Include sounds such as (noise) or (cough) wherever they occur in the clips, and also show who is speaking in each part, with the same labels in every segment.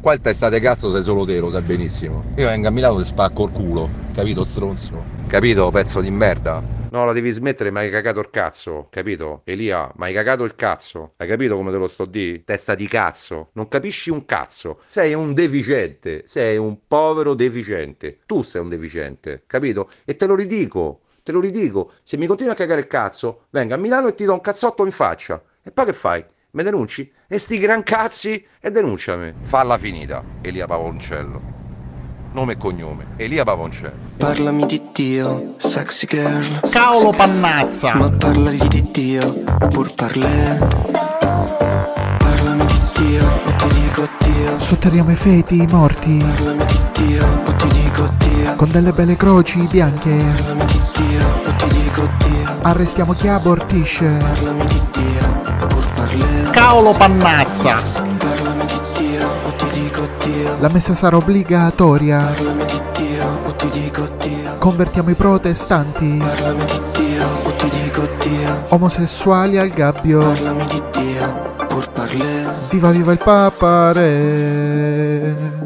Speaker 1: Qua il testa di cazzo sei solo te, lo sai benissimo. Io vengo a Milano e spacco il culo, capito stronzo? Capito, pezzo di merda? No, la devi smettere, ma hai cagato il cazzo, capito? Elia, ma hai cagato il cazzo. Hai capito come te lo sto di? Testa di cazzo. Non capisci un cazzo. Sei un deficiente. Sei un povero deficiente. Tu sei un deficiente, capito? E te lo ridico. Te lo ridico. Se mi continui a cagare il cazzo, venga a Milano e ti do un cazzotto in faccia. E poi che fai? Me denunci? E sti gran cazzi e denunciami. Falla finita, Elia Pavoncello. Nome e cognome, Elia Pavoncello.
Speaker 2: Parlami di Dio, sexy girl.
Speaker 3: Cavolo pannazza!
Speaker 2: Ma parlagli di Dio, pur parlè. Parlami di Dio, o ti dico Dio.
Speaker 4: Sotterriamo i feti, i morti,
Speaker 2: Parlami di Dio, o ti dico Dio.
Speaker 4: con delle belle croci bianche.
Speaker 2: Parlami di Dio, o ti dico Dio.
Speaker 4: Arrestiamo chi abortisce.
Speaker 2: Parlami di Dio,
Speaker 3: Cavolo pannazza!
Speaker 4: La messa sarà obbligatoria. Convertiamo i protestanti. Omosessuali al gabbio. Viva viva il Papa Re.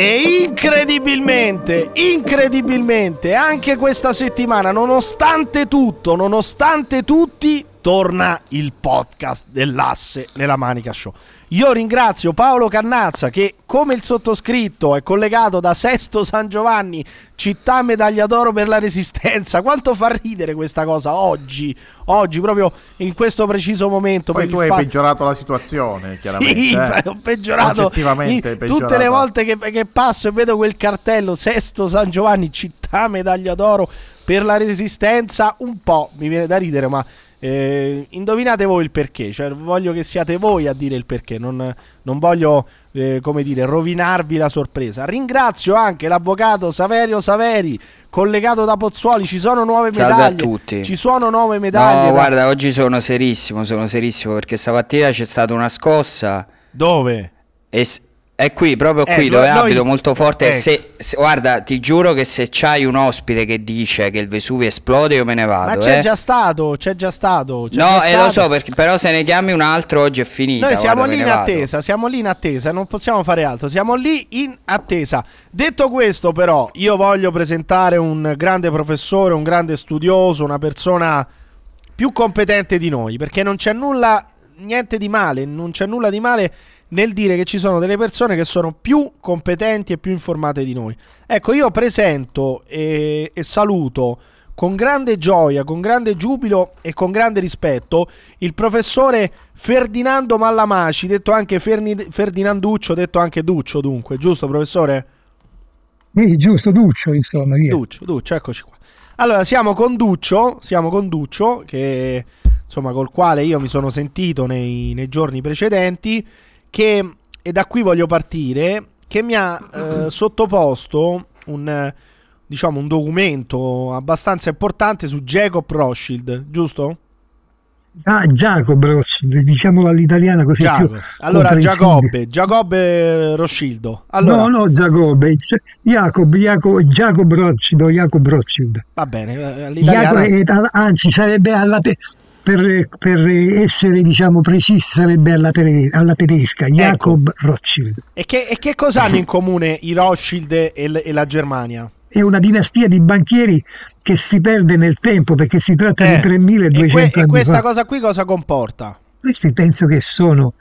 Speaker 3: E incredibilmente, incredibilmente, anche questa settimana, nonostante tutto, nonostante tutti, torna il podcast dell'asse nella Manica Show. Io ringrazio Paolo Cannazza che, come il sottoscritto, è collegato da Sesto San Giovanni, città medaglia d'oro per la resistenza. Quanto fa ridere questa cosa oggi, oggi, proprio in questo preciso momento.
Speaker 5: Poi tu hai
Speaker 3: fatto-
Speaker 5: peggiorato la situazione, chiaramente.
Speaker 3: sì,
Speaker 5: eh. (laughs)
Speaker 3: ho peggiorato.
Speaker 5: Oggettivamente
Speaker 3: I-
Speaker 5: hai
Speaker 3: tutte le
Speaker 5: peggiorato.
Speaker 3: volte che, che passo e vedo quel cartello Sesto San Giovanni, città medaglia d'oro per la resistenza, un po' mi viene da ridere, ma eh, indovinate voi il perché. Cioè, voglio che siate voi a dire il perché. Non, non voglio, eh, come dire, rovinarvi la sorpresa. Ringrazio anche l'avvocato Saverio Saveri, collegato da Pozzuoli. Ci sono nuove
Speaker 6: Salve a
Speaker 3: medaglie.
Speaker 6: tutti.
Speaker 3: Ci sono nuove medaglie.
Speaker 6: No,
Speaker 3: da-
Speaker 6: guarda, oggi sono serissimo, sono serissimo perché stamattina c'è stata una scossa
Speaker 3: Dove?
Speaker 6: e è qui, proprio
Speaker 3: Eh,
Speaker 6: qui
Speaker 3: noi-
Speaker 6: dove
Speaker 3: noi-
Speaker 6: abito, molto forte.
Speaker 3: ecco.
Speaker 6: Se, se- guarda, ti giuro che se c'hai un ospite che dice che il Vesuvio esplode, io me ne vado.
Speaker 3: Ma c'è
Speaker 6: eh.
Speaker 3: già stato, c'è già stato. c'è
Speaker 6: No,
Speaker 3: già
Speaker 6: eh, lo
Speaker 3: stato.
Speaker 6: so, perché, però se ne chiami un altro oggi è finita.
Speaker 3: Noi siamo
Speaker 6: guarda,
Speaker 3: lì in
Speaker 6: vado.
Speaker 3: attesa, siamo lì in attesa, non possiamo fare altro, siamo lì in attesa. Detto questo, però, io voglio presentare un grande professore, un grande studioso, una persona più competente di noi, perché non c'è nulla, niente di male, non c'è nulla di male nel dire che ci sono delle persone che sono più competenti e più informate di noi. Ecco, io presento e, e saluto con grande gioia, con grande giubilo e con grande rispetto il professore Ferdinando Mallamaci, detto anche Ferni- Ferdinanduccio, detto anche Duccio dunque, giusto professore?
Speaker 7: Sì, giusto, Duccio, insomma, via.
Speaker 3: Duccio, Duccio, eccoci qua. Allora, siamo con Duccio, siamo con Duccio, che insomma col quale io mi sono sentito nei, nei giorni precedenti, che, e da qui voglio partire, che mi ha eh, (clears throat) sottoposto un, diciamo, un documento abbastanza importante su Jacob Rothschild, giusto?
Speaker 7: Ah, Giacomo, diciamolo all'italiana così più.
Speaker 3: Allora. Giacobbe, Giacobbe Rothschildo. Allora,
Speaker 7: No, no, Giacobbe, Gi- Jacob, Jacob, Jacob Rothschild, Jacob Rothschild.
Speaker 3: va bene, eh, all'italiana...
Speaker 7: Jacob, anzi, sarebbe alla per, per essere diciamo precisi, sarebbe alla, alla tedesca,
Speaker 3: Ecco.
Speaker 7: Jacob Rothschild.
Speaker 3: E che, e che cosa hanno in comune i Rothschild e, l- e la Germania?
Speaker 7: È una dinastia di banchieri che si perde nel tempo perché si tratta
Speaker 3: Eh,
Speaker 7: di 3200
Speaker 3: e, que- e questa
Speaker 7: fa.
Speaker 3: cosa qui cosa comporta?
Speaker 7: Questi penso che sono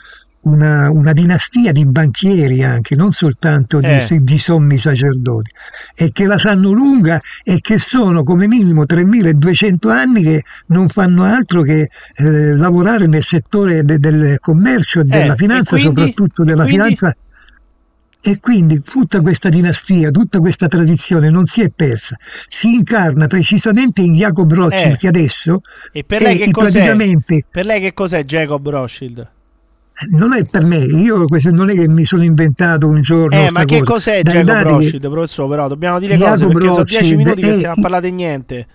Speaker 7: una, una dinastia di banchieri anche, non soltanto di,
Speaker 3: Eh.
Speaker 7: di sommi sacerdoti, e che la sanno lunga e che sono come minimo 3200 anni che non fanno altro che eh, lavorare nel settore de- del commercio e della
Speaker 3: Eh,
Speaker 7: finanza,
Speaker 3: e quindi?
Speaker 7: soprattutto della
Speaker 3: quindi?
Speaker 7: finanza. E quindi tutta questa dinastia, tutta questa tradizione non si è persa, si incarna precisamente in Jacob Rothschild
Speaker 3: Eh.
Speaker 7: che adesso
Speaker 3: E per lei che cos'è?
Speaker 7: praticamente
Speaker 3: Per lei che cos'è Jacob Rothschild?
Speaker 7: Non è per me, io questo non è che mi sono inventato un giorno.
Speaker 3: Eh, ma che
Speaker 7: cosa.
Speaker 3: cos'è
Speaker 7: Dai che-
Speaker 3: Rothschild, professore? Però dobbiamo dire
Speaker 7: Jacob
Speaker 3: cose perché sono dieci
Speaker 7: Rothschild
Speaker 3: minuti che
Speaker 7: è-
Speaker 3: stiamo a parlare di niente.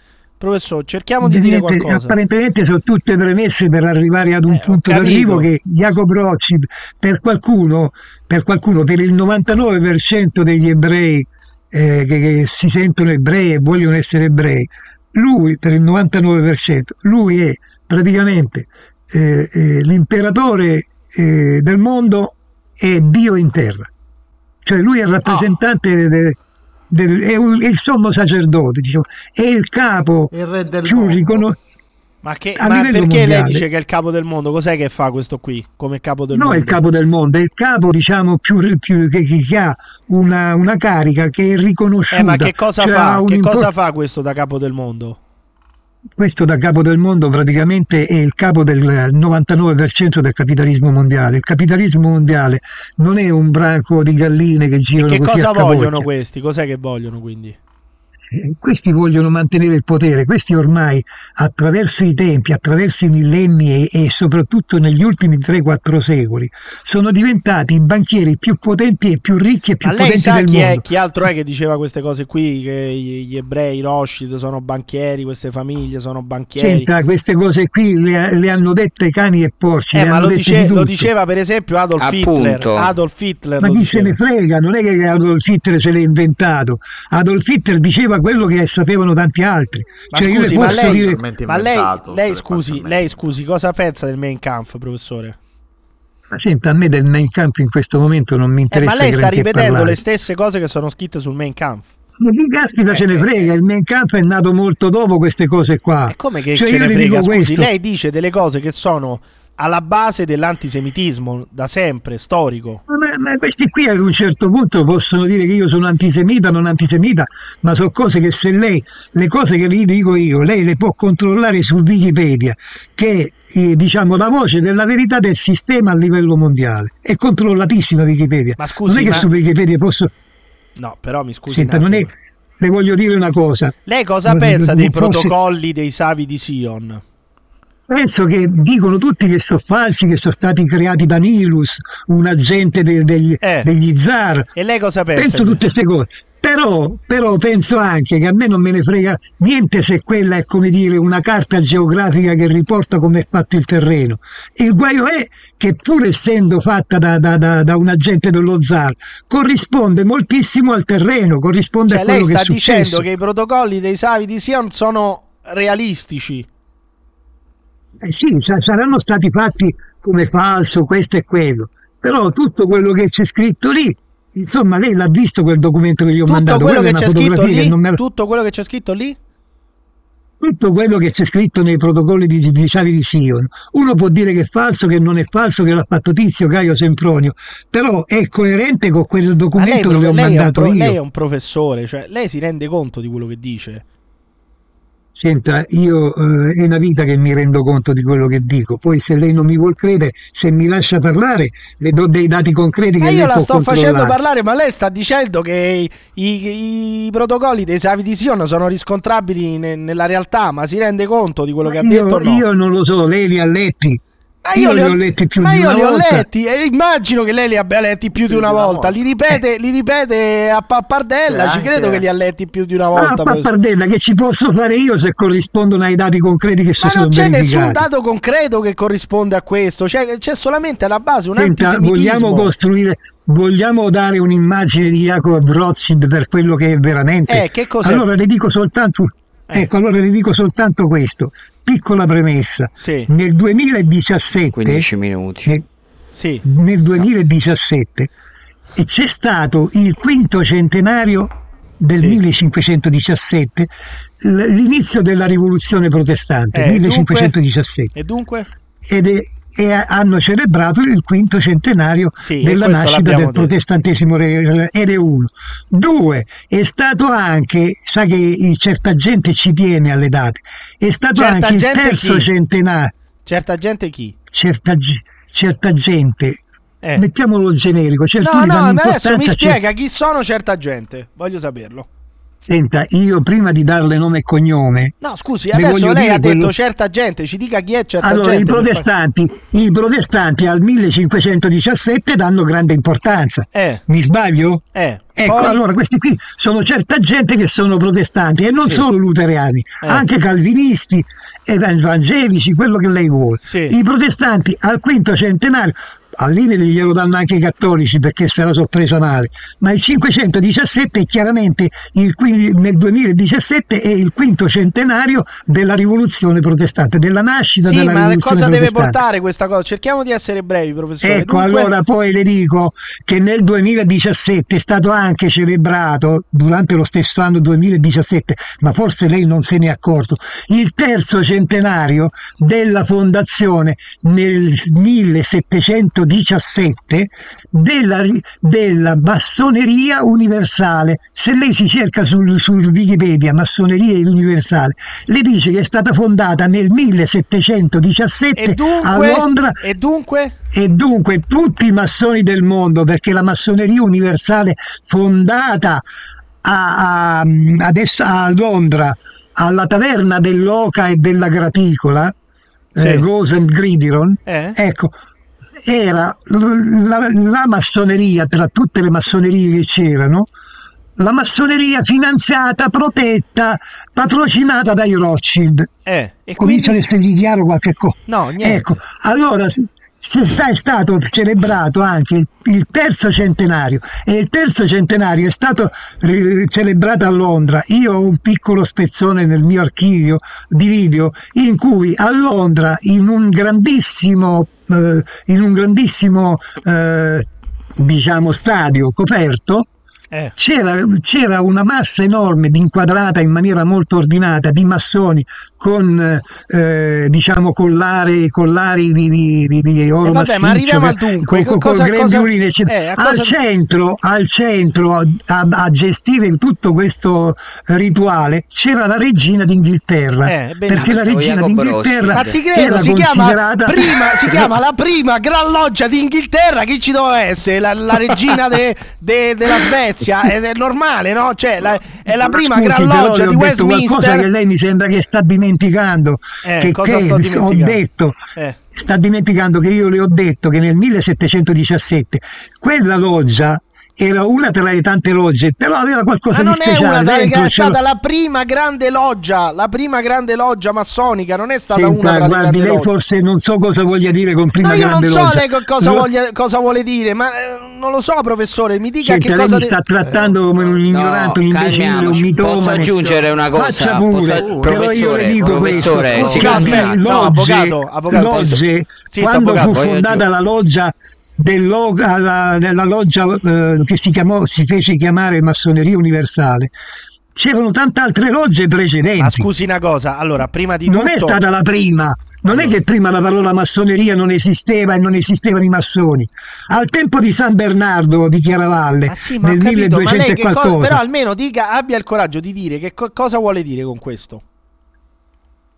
Speaker 3: Professore, cerchiamo di dire qualcosa.
Speaker 7: apparentemente sono tutte premesse per arrivare ad un
Speaker 3: Eh,
Speaker 7: punto d'arrivo che Jacob Rothschild per qualcuno, per qualcuno, per il 99% degli ebrei eh, che, che si sentono ebrei e vogliono essere ebrei, lui per il 99%, lui è praticamente eh, eh, l'imperatore eh, del mondo è Dio in terra. Cioè lui è il rappresentante del, del- è, un- è il sommo sacerdote, diciamo, è il capo
Speaker 5: Il re del
Speaker 7: più riconosciuto.
Speaker 3: Ma, che, ma perché lei
Speaker 7: mondiale.
Speaker 3: dice che è il capo del mondo? Cos'è che fa questo qui come capo del
Speaker 7: No, è
Speaker 3: mondo?
Speaker 7: il capo del mondo, è il capo, diciamo, più, più- che, che- ha una, una carica che è riconosciuta.
Speaker 3: Eh, ma che cosa
Speaker 7: cioè
Speaker 3: fa? Che cosa fa questo da capo del mondo?
Speaker 7: Questo da capo del mondo praticamente è il capo del 99% del capitalismo mondiale. Il capitalismo mondiale non è un branco di galline che
Speaker 3: E
Speaker 7: girano
Speaker 3: che
Speaker 7: così
Speaker 3: cosa vogliono questi? Cos'è che vogliono quindi?
Speaker 7: Questi vogliono mantenere il potere, questi ormai attraverso i tempi, attraverso i millenni e, e soprattutto negli ultimi 3-4 secoli sono diventati i banchieri più potenti e più ricchi e più
Speaker 3: Ma lei
Speaker 7: potenti
Speaker 3: sa
Speaker 7: del
Speaker 3: chi, è,
Speaker 7: mondo.
Speaker 3: chi altro è che diceva queste cose qui? Che gli, gli ebrei, i Rothschild sono banchieri, queste famiglie sono banchieri.
Speaker 7: Senta, queste cose qui le, le hanno dette cani e porci,
Speaker 3: Eh, ma lo, dice-
Speaker 7: di
Speaker 3: lo diceva per esempio Adolf Hitler.
Speaker 6: Appunto.
Speaker 3: Adolf Hitler
Speaker 7: Ma chi se
Speaker 3: diceva.
Speaker 7: ne frega, non è che Adolf Hitler se l'è inventato. Adolf Hitler diceva quello che sapevano tanti altri.
Speaker 3: Ma
Speaker 7: Cioè, io le
Speaker 3: scusi, ma
Speaker 7: posso
Speaker 3: lei,
Speaker 7: dire,
Speaker 3: ma lei, lei scusi, lei scusi, cosa pensa del Mein Kampf, professore?
Speaker 7: Ma senta, a me del Mein Kampf in questo momento non mi
Speaker 3: Eh,
Speaker 7: interessa
Speaker 3: ma lei sta ripetendo
Speaker 7: parlare.
Speaker 3: le stesse cose che sono scritte sul Mein Kampf.
Speaker 7: Ma chi caspita se ne frega, il Mein Kampf è nato molto dopo queste cose qua.
Speaker 3: E come che
Speaker 7: Cioè,
Speaker 3: ce
Speaker 7: io
Speaker 3: ne frega?
Speaker 7: dico
Speaker 3: Scusi,
Speaker 7: questo.
Speaker 3: lei dice delle cose che sono alla base dell'antisemitismo da sempre, storico.
Speaker 7: Ma, ma questi qui ad un certo punto possono dire che io sono antisemita, non antisemita, ma sono cose che se lei, le cose che gli dico io, lei le può controllare su Wikipedia, che è eh, diciamo la voce della verità del sistema a livello mondiale. È controllatissima Wikipedia.
Speaker 3: Ma scusi,
Speaker 7: non è che
Speaker 3: ma-
Speaker 7: su Wikipedia posso...
Speaker 3: No, però mi scusi.
Speaker 7: Senta, non è... Le voglio dire una cosa.
Speaker 3: Lei cosa
Speaker 7: Non-
Speaker 3: pensa dei protocolli dei Savi di Sion?
Speaker 7: Penso che dicono tutti che sono falsi, che sono stati creati da Nilus, un agente de- degli,
Speaker 3: Eh.
Speaker 7: degli zar.
Speaker 3: E lei cosa pensa?
Speaker 7: Penso tutte queste cose. Però, però penso anche che a me non me ne frega niente se quella è come dire una carta geografica che riporta come è fatto il terreno. Il guaio è che pur essendo fatta da, da- da- da un agente dello zar, corrisponde moltissimo al terreno, corrisponde
Speaker 3: Cioè,
Speaker 7: a quello
Speaker 3: lei
Speaker 7: che
Speaker 3: sta
Speaker 7: è
Speaker 3: dicendo
Speaker 7: successo.
Speaker 3: che i protocolli dei Savi di Sion sono realistici.
Speaker 7: Eh sì, sa- saranno stati fatti come falso questo e quello, però tutto quello che c'è scritto lì, insomma, lei l'ha visto quel documento che gli ho
Speaker 3: Tutto
Speaker 7: mandato,
Speaker 3: quello
Speaker 7: quella
Speaker 3: che c'è
Speaker 7: che
Speaker 3: lì,
Speaker 7: non me
Speaker 3: tutto quello che c'è scritto lì,
Speaker 7: tutto quello che c'è scritto nei protocolli di, di Savi di Sion. Uno può dire che è falso, che non è falso, che l'ha fatto Tizio, Caio Sempronio, però è coerente con quel
Speaker 3: ma lei,
Speaker 7: documento che le ho mandato
Speaker 3: pro-
Speaker 7: io.
Speaker 3: lei è un professore, cioè lei si rende conto di quello che dice.
Speaker 7: Senta, io eh, è una vita che mi rendo conto di quello che dico, poi se lei non mi vuol credere, se mi lascia parlare, le do dei dati concreti che
Speaker 3: Ma
Speaker 7: lei
Speaker 3: io la sto facendo parlare, ma lei sta dicendo che i, i- i protocolli dei Savi di Sion sono riscontrabili ne- nella realtà, ma si rende conto di quello che ha
Speaker 7: io,
Speaker 3: detto o no?
Speaker 7: io non lo so, lei li ha letti.
Speaker 3: Ma
Speaker 7: io
Speaker 3: li
Speaker 7: li ho letti più
Speaker 3: ma
Speaker 7: di
Speaker 3: io
Speaker 7: una
Speaker 3: li ho
Speaker 7: volta.
Speaker 3: letti e immagino che lei li abbia letti più di una
Speaker 5: una
Speaker 3: volta.
Speaker 5: volta.
Speaker 3: Li ripete, li ripete a pappardella. Ci credo che li ha letti più di una
Speaker 7: Ah,
Speaker 3: volta. professore.
Speaker 7: pappardella, che ci posso fare io se corrispondono ai dati concreti che
Speaker 3: ma
Speaker 7: sono
Speaker 3: non c'è nessun dato concreto che corrisponde a questo. Cioè, c'è solamente alla base un
Speaker 7: Senta, vogliamo costruire, vogliamo dare un'immagine di Jacob Rothschild per quello che è veramente?
Speaker 3: Eh, che?
Speaker 7: Allora le dico soltanto,
Speaker 3: Eh.
Speaker 7: ecco, allora le dico soltanto questo. Piccola premessa.
Speaker 3: Sì,
Speaker 7: Nel 2017,
Speaker 6: 15 minuti.
Speaker 7: nel,
Speaker 3: sì.
Speaker 7: nel 2017 e c'è stato il quinto centenario del
Speaker 3: Sì.
Speaker 7: 1517, l- l'inizio della rivoluzione protestante,
Speaker 3: Eh,
Speaker 7: 1517,
Speaker 3: E dunque?
Speaker 7: ed è- e hanno celebrato il quinto centenario
Speaker 3: Sì,
Speaker 7: della nascita del protestantesimo re- ed è uno. Due, è stato anche, sa che certa gente ci tiene alle date, è stato
Speaker 3: Certa
Speaker 7: anche il terzo
Speaker 3: chi?
Speaker 7: centenario,
Speaker 3: Certa gente chi?
Speaker 7: certa, certa gente,
Speaker 3: Eh.
Speaker 7: mettiamolo generico, certi
Speaker 3: No, no, adesso mi
Speaker 7: cer-
Speaker 3: spiega chi sono certa gente. Voglio saperlo.
Speaker 7: Senta, io prima di darle nome e cognome,
Speaker 3: No, scusi, adesso lei ha detto
Speaker 7: quello-
Speaker 3: certa gente. Ci dica chi è certa
Speaker 7: allora i
Speaker 3: gente. per fa-
Speaker 7: protestanti, i protestanti al 1517 danno grande importanza.
Speaker 3: Eh,
Speaker 7: Mi sbaglio?
Speaker 3: eh.
Speaker 7: Ecco,
Speaker 3: Poi-
Speaker 7: allora questi qui sono certa gente che sono protestanti e non
Speaker 3: Sì.
Speaker 7: solo luterani,
Speaker 3: Eh.
Speaker 7: anche calvinisti, ev- evangelici, quello che lei vuole.
Speaker 3: Sì.
Speaker 7: I protestanti al quinto centenario all'INE glielo danno anche i cattolici perché se la sono presa male, ma il 517 è chiaramente il, nel 2017 è il quinto centenario della rivoluzione protestante, della nascita
Speaker 3: Sì,
Speaker 7: della
Speaker 3: ma
Speaker 7: rivoluzione
Speaker 3: cosa deve
Speaker 7: protestante.
Speaker 3: portare questa cosa? Cerchiamo di essere brevi, professore.
Speaker 7: Ecco,
Speaker 3: Dunque-
Speaker 7: allora poi le dico che nel 2017 è stato anche celebrato, durante lo stesso anno 2017, ma forse lei non se ne è accorto, il terzo centenario della fondazione nel 1717 della, della massoneria universale. Se lei si cerca sul, sul Wikipedia massoneria universale, le dice che è stata fondata nel 1717
Speaker 3: E
Speaker 7: a
Speaker 3: dunque,
Speaker 7: Londra
Speaker 3: e dunque?
Speaker 7: e dunque tutti i massoni del mondo, perché la massoneria universale fondata a, a- adesso a Londra alla taverna dell'Oca e della Graticola,
Speaker 3: Sì.
Speaker 7: eh, Rose and Gridiron,
Speaker 3: Eh?
Speaker 7: ecco, era la, la massoneria tra tutte le massonerie che c'erano, la massoneria finanziata, protetta, patrocinata dai Rothschild.
Speaker 3: Eh, e
Speaker 7: Comincia ad essergli chiaro qualche cosa.
Speaker 3: No, niente.
Speaker 7: Ecco, allora è stato celebrato anche il, terzo centenario e il terzo centenario è stato celebrato a Londra. Io ho un piccolo spezzone nel mio archivio di video in cui a Londra in un grandissimo, eh, in un grandissimo eh, diciamo stadio coperto
Speaker 3: Eh.
Speaker 7: c'era, c'era una massa enorme di inquadrata in maniera molto ordinata di massoni con eh, diciamo collari, collari di, di, di, oro
Speaker 3: Eh, vabbè,
Speaker 7: massiccio
Speaker 3: ma arriviamo
Speaker 7: che-
Speaker 3: al dunque.
Speaker 7: con,
Speaker 3: Cosa-
Speaker 7: con
Speaker 3: cosa-
Speaker 7: eccetera.
Speaker 3: eh, a
Speaker 7: al,
Speaker 3: cosa-
Speaker 7: centro, al centro a, a gestire tutto questo rituale c'era la regina d'Inghilterra
Speaker 3: Eh,
Speaker 7: perché la regina
Speaker 6: Jacopo
Speaker 7: d'Inghilterra
Speaker 3: Ma ti credo, si chiama,
Speaker 7: considerata
Speaker 3: prima, si (laughs) chiama la prima gran loggia d'Inghilterra. Chi ci doveva essere? La, la regina de- de- della Svezia? (laughs) Ed è normale, no? Cioè, la- è la prima
Speaker 7: Scusi,
Speaker 3: gran loggia di
Speaker 7: ho detto qualcosa che
Speaker 3: Westminster.
Speaker 7: lei mi sembra che sta dimenticando.
Speaker 3: Eh,
Speaker 7: che,
Speaker 3: cosa
Speaker 7: che
Speaker 3: sto (laughs)
Speaker 7: ho
Speaker 3: dimenticando?
Speaker 7: detto,
Speaker 3: Eh.
Speaker 7: sta dimenticando che io le ho detto che nel 1717 quella loggia era una tra le tante logge, però aveva qualcosa
Speaker 3: Ma
Speaker 7: di
Speaker 3: non è
Speaker 7: speciale.
Speaker 3: una,
Speaker 7: dentro
Speaker 3: è
Speaker 7: c'era-
Speaker 3: stata la prima grande loggia, la prima grande loggia massonica, non è stata
Speaker 7: Senta,
Speaker 3: una tra le
Speaker 7: guardi, lei
Speaker 3: logge.
Speaker 7: forse non so cosa voglia dire con prima
Speaker 3: No, io non so
Speaker 7: loggia.
Speaker 3: lei co- cosa,
Speaker 7: Lo-
Speaker 3: voglia- cosa vuole dire, ma eh, non lo so, professore. Mi dica
Speaker 7: Senta,
Speaker 3: che
Speaker 7: lei
Speaker 3: cosa.
Speaker 7: mi
Speaker 3: de-
Speaker 7: sta trattando come un ignorante, un imbecille, un mitomane.
Speaker 6: Posso aggiungere una cosa?
Speaker 7: Faccia pure,
Speaker 6: Posso-
Speaker 7: però io
Speaker 6: professore,
Speaker 7: le dico
Speaker 6: professore,
Speaker 7: questo.
Speaker 6: si
Speaker 3: No, no, avvocato, avvocato,
Speaker 7: logge, quando fu fondata la loggia dello- alla- della loggia eh, che si, chiamò, si fece chiamare Massoneria Universale, c'erano tante altre logge precedenti.
Speaker 3: Ma scusi una cosa, allora, prima di
Speaker 7: non
Speaker 3: tutto.
Speaker 7: è stata la prima. Non è che prima la parola massoneria non esisteva e non esistevano i massoni. Al tempo di San Bernardo di Chiaravalle,
Speaker 3: Ah sì,
Speaker 7: nel
Speaker 3: capito, ma
Speaker 7: 1200
Speaker 3: lei
Speaker 7: e
Speaker 3: che cosa,
Speaker 7: qualcosa,
Speaker 3: però almeno dica, abbia il coraggio di dire che co- cosa vuole dire con questo.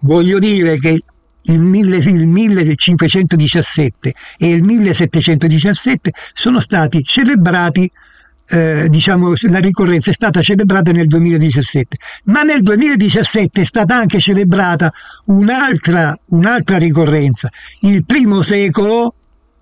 Speaker 7: voglio dire che il, mille- il 1517 e il 1717 sono stati celebrati eh, diciamo la ricorrenza è stata celebrata nel 2017 ma nel 2017 è stata anche celebrata un'altra, un'altra ricorrenza il primo secolo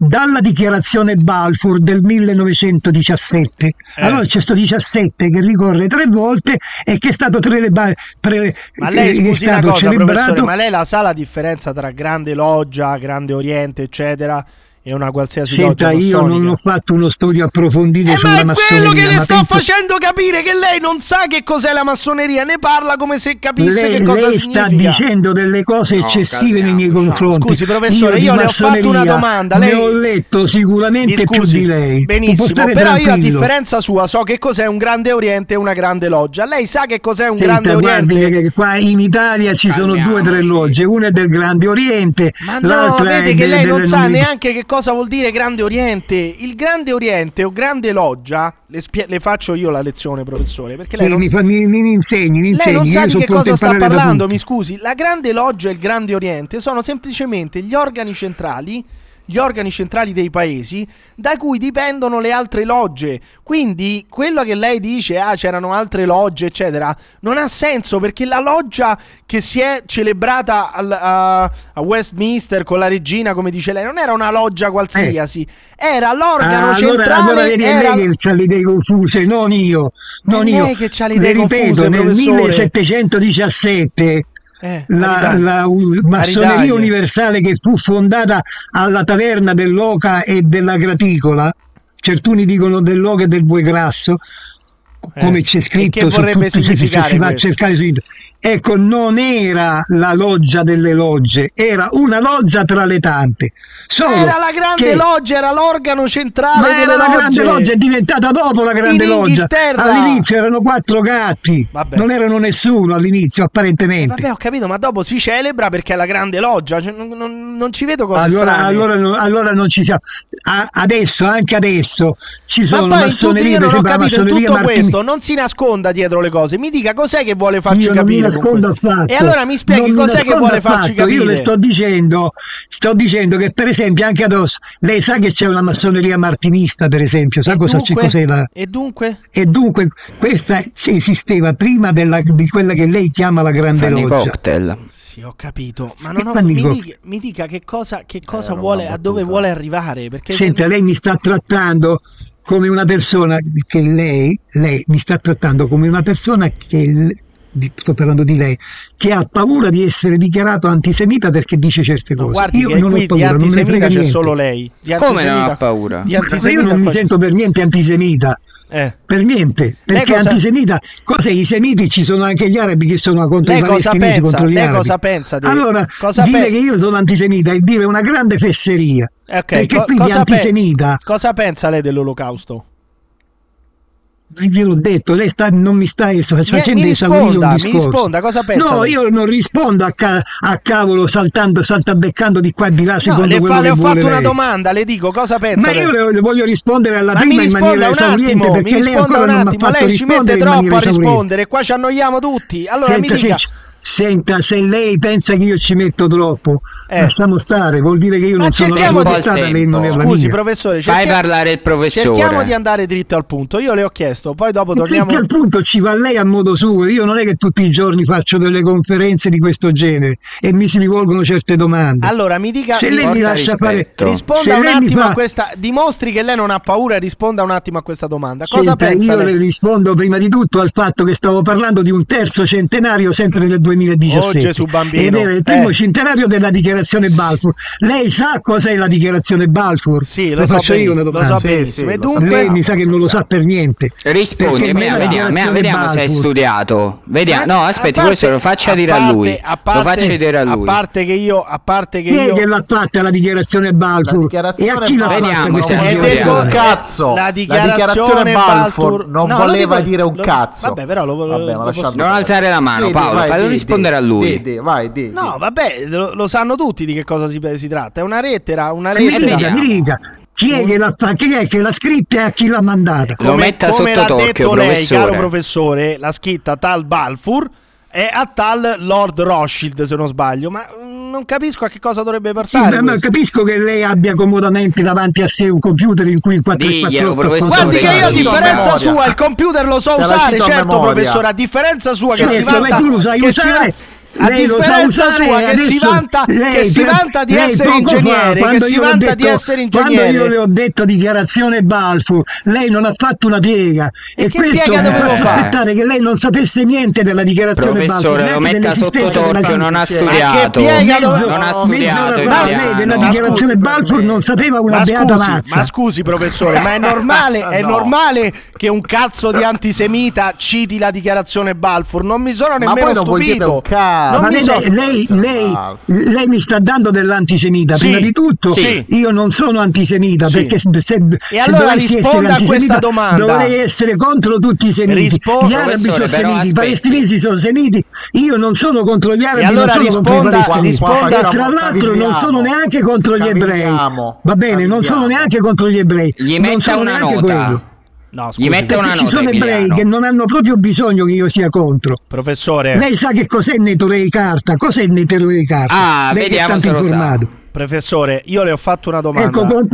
Speaker 7: dalla dichiarazione Balfour del 1917
Speaker 3: Eh.
Speaker 7: allora c'è sto 17 che ricorre tre volte e che è stato tre, pre-
Speaker 3: Ma lei scusi una cosa,
Speaker 7: celebrato.
Speaker 3: ma lei la sa la differenza tra grande loggia, grande oriente, eccetera, e una qualsiasi
Speaker 7: Senta,
Speaker 3: loggia
Speaker 7: io non ho fatto uno studio approfondito
Speaker 3: Eh,
Speaker 7: sulla
Speaker 3: ma è
Speaker 7: massoneria.
Speaker 3: quello che le
Speaker 7: ma
Speaker 3: sto
Speaker 7: penso-
Speaker 3: facendo capire che lei non sa che cos'è la massoneria, ne parla come se capisse
Speaker 7: Lei,
Speaker 3: che cosa
Speaker 7: lei sta
Speaker 3: significa.
Speaker 7: dicendo delle cose
Speaker 6: No,
Speaker 7: eccessive nei miei confronti.
Speaker 3: scusi, professore,
Speaker 7: di
Speaker 3: io le ho fatto una domanda,
Speaker 7: Ne
Speaker 3: lei-
Speaker 7: ho letto sicuramente
Speaker 3: Mi
Speaker 7: più
Speaker 3: scusi,
Speaker 7: di lei.
Speaker 3: Benissimo, però io a
Speaker 7: tranquillo.
Speaker 3: differenza sua so che cos'è un grande oriente e una grande loggia. Lei sa che cos'è un
Speaker 7: Senta,
Speaker 3: grande
Speaker 7: guardi
Speaker 3: oriente?
Speaker 7: che qua in Italia ci sono due o tre logge, una è del Grande Oriente,
Speaker 3: Ma no,
Speaker 7: l'altra
Speaker 3: vede
Speaker 7: è
Speaker 3: che lei non sa neanche che cosa vuol dire Grande Oriente. Il Grande Oriente o Grande Loggia, le, spie- le faccio io la lezione, professore, perché lei
Speaker 7: Mi,
Speaker 3: non,
Speaker 7: mi, fa- mi- mi insegni, mi
Speaker 3: lei non
Speaker 7: insegni,
Speaker 3: sa di che cosa sta parlando, mi scusi. La Grande Loggia e il Grande Oriente sono semplicemente gli organi centrali gli organi centrali dei paesi da cui dipendono le altre logge. Quindi quello che lei dice, ah c'erano altre logge, eccetera, non ha senso perché la loggia che si è celebrata al- a, a Westminster con la regina, come dice lei, non era una loggia qualsiasi, era l'organo
Speaker 7: Ah, allora,
Speaker 3: centrale.
Speaker 7: allora vedi, è
Speaker 3: era-
Speaker 7: lei che ha le idee confuse, non io. Non
Speaker 3: È
Speaker 7: io.
Speaker 3: lei che c'ha le idee
Speaker 7: ripeto,
Speaker 3: confuse,
Speaker 7: nel
Speaker 3: professore.
Speaker 7: 1717
Speaker 3: Eh,
Speaker 7: la, la u- massoneria universale che fu fondata alla taverna dell'Oca e della Graticola, certuni dicono dell'Oca e del Bue Grasso, come
Speaker 3: Eh,
Speaker 7: c'è scritto su tutti, se, si va a cercare su internet. Ecco, non era la loggia delle logge, era una loggia tra le tante. Solo
Speaker 3: Era la grande
Speaker 7: che-
Speaker 3: loggia, era l'organo centrale
Speaker 7: Ma era la grande
Speaker 3: logge.
Speaker 7: loggia, è diventata dopo la grande
Speaker 3: In
Speaker 7: loggia. All'inizio erano quattro gatti,
Speaker 3: Vabbè.
Speaker 7: non erano nessuno all'inizio,
Speaker 3: Eh,
Speaker 7: apparentemente.
Speaker 3: Vabbè, ho capito, ma dopo si celebra perché è la grande loggia. Cioè, non, non- non ci vedo cose
Speaker 7: Allora, allora, allora non ci siamo. A- adesso, anche adesso, ci sono
Speaker 3: ma poi
Speaker 7: massonerie, per esempio la massoneria
Speaker 3: tutto
Speaker 7: Martini-
Speaker 3: questo, non si nasconda dietro le cose. Mi dica cos'è che vuole farci
Speaker 7: Io non mi
Speaker 3: capire. E allora mi spieghi
Speaker 7: Non mi
Speaker 3: cos'è che
Speaker 7: nascondo
Speaker 3: vuole farci
Speaker 7: affatto.
Speaker 3: capire.
Speaker 7: Io le sto dicendo, sto dicendo che per esempio anche addosso, lei sa che c'è una massoneria martinista, per esempio, sa
Speaker 3: E
Speaker 7: cosa c'è
Speaker 3: dunque?
Speaker 7: cos'è la,
Speaker 3: E dunque?
Speaker 7: e dunque questa esisteva prima della- di quella che lei chiama la grande
Speaker 6: Fanno i
Speaker 7: loggia.
Speaker 6: cocktail.
Speaker 3: Sì, ho capito. Ma non ho, mi, dica, mi dica che cosa, che cosa
Speaker 5: era
Speaker 3: vuole, a dove vuole arrivare. Perché
Speaker 7: Senta, lei mi sta trattando come una persona che lei, lei mi sta trattando come una persona che sto parlando di lei, che ha paura di essere dichiarato antisemita perché dice certe cose.
Speaker 3: guardi
Speaker 7: io non ho paura,
Speaker 3: di
Speaker 7: non me ne
Speaker 3: antisemita
Speaker 7: frega
Speaker 3: c'è
Speaker 7: niente.
Speaker 3: solo lei. Di
Speaker 6: Come non ha paura?
Speaker 3: Di
Speaker 7: Ma io non mi
Speaker 3: qua-
Speaker 7: sento per niente antisemita.
Speaker 3: Eh.
Speaker 7: Per niente, perché
Speaker 3: cosa-
Speaker 7: antisemita, cos'è? I semiti ci sono anche gli arabi che sono contro
Speaker 3: Lei
Speaker 7: i palestinesi,
Speaker 3: pensa?
Speaker 7: contro gli
Speaker 3: Lei
Speaker 7: arabi.
Speaker 3: cosa pensa di-
Speaker 7: Allora,
Speaker 3: cosa
Speaker 7: dire
Speaker 3: pe-
Speaker 7: che io sono antisemita è dire una grande fesseria.
Speaker 3: Eh, ok,
Speaker 7: perché
Speaker 3: co-
Speaker 7: quindi
Speaker 3: cosa pe-
Speaker 7: antisemita,
Speaker 3: cosa pensa lei dell'olocausto?
Speaker 7: Gliel'ho detto, lei sta- non mi sta
Speaker 3: Mi-
Speaker 7: facendo
Speaker 3: mi
Speaker 7: esaurire
Speaker 3: risponda,
Speaker 7: un
Speaker 3: mi
Speaker 7: discorso.
Speaker 3: risponda, cosa pensa
Speaker 7: No, io non rispondo a, ca- a cavolo saltando, saltabeccando di qua e di là
Speaker 3: No,
Speaker 7: secondo
Speaker 3: le,
Speaker 7: quello
Speaker 3: fa-
Speaker 7: che
Speaker 3: le ho fatto una domanda, le dico cosa pensa.
Speaker 7: Ma io le, le voglio rispondere alla
Speaker 3: Ma
Speaker 7: prima
Speaker 3: mi
Speaker 7: in maniera esauriente
Speaker 3: attimo, mi
Speaker 7: perché lei ancora non mi ha fatto
Speaker 3: lei ci mette
Speaker 7: rispondere
Speaker 3: troppo a
Speaker 7: esauriente.
Speaker 3: rispondere, qua ci annoiamo tutti. Allora mi
Speaker 7: Senta,
Speaker 3: dica,
Speaker 7: se, senta, se lei pensa che io ci metto troppo,
Speaker 3: Eh.
Speaker 7: lasciamo stare, vuol dire che io
Speaker 3: Ma
Speaker 7: non sono la sua portata, lei non è la
Speaker 3: scusi
Speaker 7: mia.
Speaker 3: professore,
Speaker 6: Fai parlare il professore.
Speaker 3: cerchiamo di andare dritto al punto. Io le ho chiesto, poi dopo torniamo...
Speaker 7: Perché al punto ci va lei a modo suo, io non è che tutti i giorni faccio delle conferenze di questo genere e mi si rivolgono certe domande.
Speaker 3: Allora mi dica...
Speaker 7: se lei mi lascia fare...
Speaker 6: rispetto.
Speaker 3: Risponda
Speaker 7: se
Speaker 3: un attimo
Speaker 7: fa-
Speaker 3: a questa. Dimostri che lei non ha paura e risponda un attimo a questa domanda. Cosa
Speaker 7: Senta,
Speaker 3: pensa
Speaker 7: io
Speaker 3: lei?
Speaker 7: le rispondo prima di tutto al fatto che stavo parlando di un terzo centenario sempre nel 2017
Speaker 3: Oh, Gesù bambino.
Speaker 7: ed era il primo
Speaker 3: Eh.
Speaker 7: centenario della dichiarazione Balfour lei sa cos'è la dichiarazione Balfour?
Speaker 3: Sì, lo, so
Speaker 7: faccio io
Speaker 3: benissimo,
Speaker 7: una
Speaker 3: lo
Speaker 7: domanda
Speaker 3: so
Speaker 5: Sì, sì, lo
Speaker 3: dunque,
Speaker 7: lei mi sa che non lo sa per niente
Speaker 6: Rispondi,
Speaker 7: Perché
Speaker 6: vediamo, vediamo, se hai studiato. Vediamo,
Speaker 3: Ma-
Speaker 6: no, aspetti,
Speaker 3: parte-
Speaker 6: questo lo faccia dire a lui.
Speaker 3: a parte-
Speaker 6: Lo faccia dire a lui.
Speaker 3: A parte che io, a parte che
Speaker 7: chi è
Speaker 3: io
Speaker 7: che l'ha fatta la dichiarazione Balfour?
Speaker 5: La dichiarazione
Speaker 7: e a chi l'ha
Speaker 5: Balfour-
Speaker 7: fatta questa
Speaker 3: È
Speaker 6: dire
Speaker 7: dichiarazione?
Speaker 5: un cazzo.
Speaker 3: La dichiarazione,
Speaker 5: Balfour non
Speaker 3: lo
Speaker 5: voleva dire un
Speaker 3: lo-
Speaker 5: cazzo.
Speaker 3: Vabbè, però lo, lo-
Speaker 5: Vabbè, ma
Speaker 3: lo
Speaker 5: lasciamo
Speaker 3: posso-
Speaker 6: Non alzare la mano, Paolo, fallo
Speaker 5: di,
Speaker 6: rispondere
Speaker 5: di,
Speaker 6: a lui.
Speaker 5: di, di, vai, di,
Speaker 3: No,
Speaker 5: di.
Speaker 3: vabbè, lo, lo sanno tutti di che cosa si, si tratta. È una lettera, una
Speaker 7: mi
Speaker 3: lettera.
Speaker 7: dica, mi dica chi è che l'ha fa- chi è che l'ha scritta e a chi l'ha mandata
Speaker 6: Lo metta
Speaker 3: come
Speaker 6: sotto
Speaker 3: l'ha
Speaker 6: torchio,
Speaker 3: detto lei,
Speaker 6: professore.
Speaker 3: caro professore, l'ha scritta tal Balfour e a tal Lord Rothschild, se non sbaglio. Ma mm, non capisco a che cosa dovrebbe
Speaker 7: Sì,
Speaker 3: portare.
Speaker 7: ma- ma capisco che lei abbia comodamente davanti a sé un computer in cui il 448
Speaker 6: Diglielo, professore.
Speaker 3: Guardi che io a differenza sua il computer lo so usare, certo professore, a differenza sua che
Speaker 7: Sì,
Speaker 3: si vanta
Speaker 7: tu lo sai
Speaker 3: che si a
Speaker 7: lei lo sa
Speaker 3: differenza sua
Speaker 7: e
Speaker 3: che si vanta che
Speaker 7: lei
Speaker 3: si
Speaker 7: per-
Speaker 3: vanta di
Speaker 7: lei
Speaker 3: essere
Speaker 7: poco fa,
Speaker 3: ingegnere, che
Speaker 7: quando
Speaker 3: si
Speaker 7: io le ho
Speaker 3: vanta di
Speaker 7: detto-
Speaker 3: essere
Speaker 7: Quando io le
Speaker 3: ingegnere.
Speaker 7: ho detto dichiarazione Balfour, lei non ha fatto una piega
Speaker 3: E
Speaker 7: e,
Speaker 3: che
Speaker 7: questo
Speaker 3: piega
Speaker 7: non
Speaker 3: dovevo
Speaker 7: posso
Speaker 3: fare?
Speaker 7: aspettare che lei non sapesse niente della dichiarazione Balfour,
Speaker 6: Professore, lo metta sotto torchio, non ha studiato.
Speaker 3: dove-
Speaker 7: Mezzo-
Speaker 6: Non ha
Speaker 7: mezz'ora
Speaker 6: studiato
Speaker 7: fa lei
Speaker 6: italiano.
Speaker 7: della dichiarazione Balfour non sapeva una
Speaker 3: Ma
Speaker 7: beata
Speaker 3: scusi,
Speaker 7: mazza.
Speaker 3: ma scusi professore, ma è (laughs) normale, è
Speaker 5: No.
Speaker 3: normale che un cazzo di antisemita citi la dichiarazione Balfour? Non mi sono
Speaker 5: Ma
Speaker 3: nemmeno
Speaker 5: poi non vuol dire
Speaker 3: stupito. Non
Speaker 7: Ma
Speaker 3: mi
Speaker 7: vede,
Speaker 3: so-
Speaker 7: lei, lei- lei mi sta dando dell'antisemita.
Speaker 3: Sì,
Speaker 7: Prima di tutto,
Speaker 3: sì.
Speaker 7: io non sono antisemita
Speaker 3: Sì.
Speaker 7: perché se, se,
Speaker 3: E
Speaker 7: se
Speaker 3: allora
Speaker 7: dovessi
Speaker 3: risponda
Speaker 7: essere
Speaker 3: a questa
Speaker 7: antisemita
Speaker 3: domanda.
Speaker 7: dovrei essere contro tutti i semiti.
Speaker 3: Rispo-
Speaker 7: gli arabi sono semiti, i palestinesi sono semiti. Io non sono contro gli arabi,
Speaker 3: allora
Speaker 7: non sono contro i palestinesi.
Speaker 3: risponda-
Speaker 7: e tra l'altro non sono neanche contro gli ebrei. Va bene, non sono neanche contro gli ebrei.
Speaker 6: Gli
Speaker 7: non
Speaker 6: metta
Speaker 7: sono
Speaker 6: una
Speaker 7: neanche
Speaker 6: nota.
Speaker 7: quello.
Speaker 3: No,
Speaker 6: Gli
Speaker 3: scusi,
Speaker 6: mette una
Speaker 7: Perché ci
Speaker 6: nota,
Speaker 7: sono ebrei che non hanno proprio bisogno che io sia contro.
Speaker 3: professore.
Speaker 7: Lei sa che cos'è il netore di carta? Cos'è il netore di carta?
Speaker 6: Ah,
Speaker 7: Lei
Speaker 6: vediamo se lo sa.
Speaker 7: informato.
Speaker 3: Professore, io le ho fatto una domanda.
Speaker 7: Ecco, con,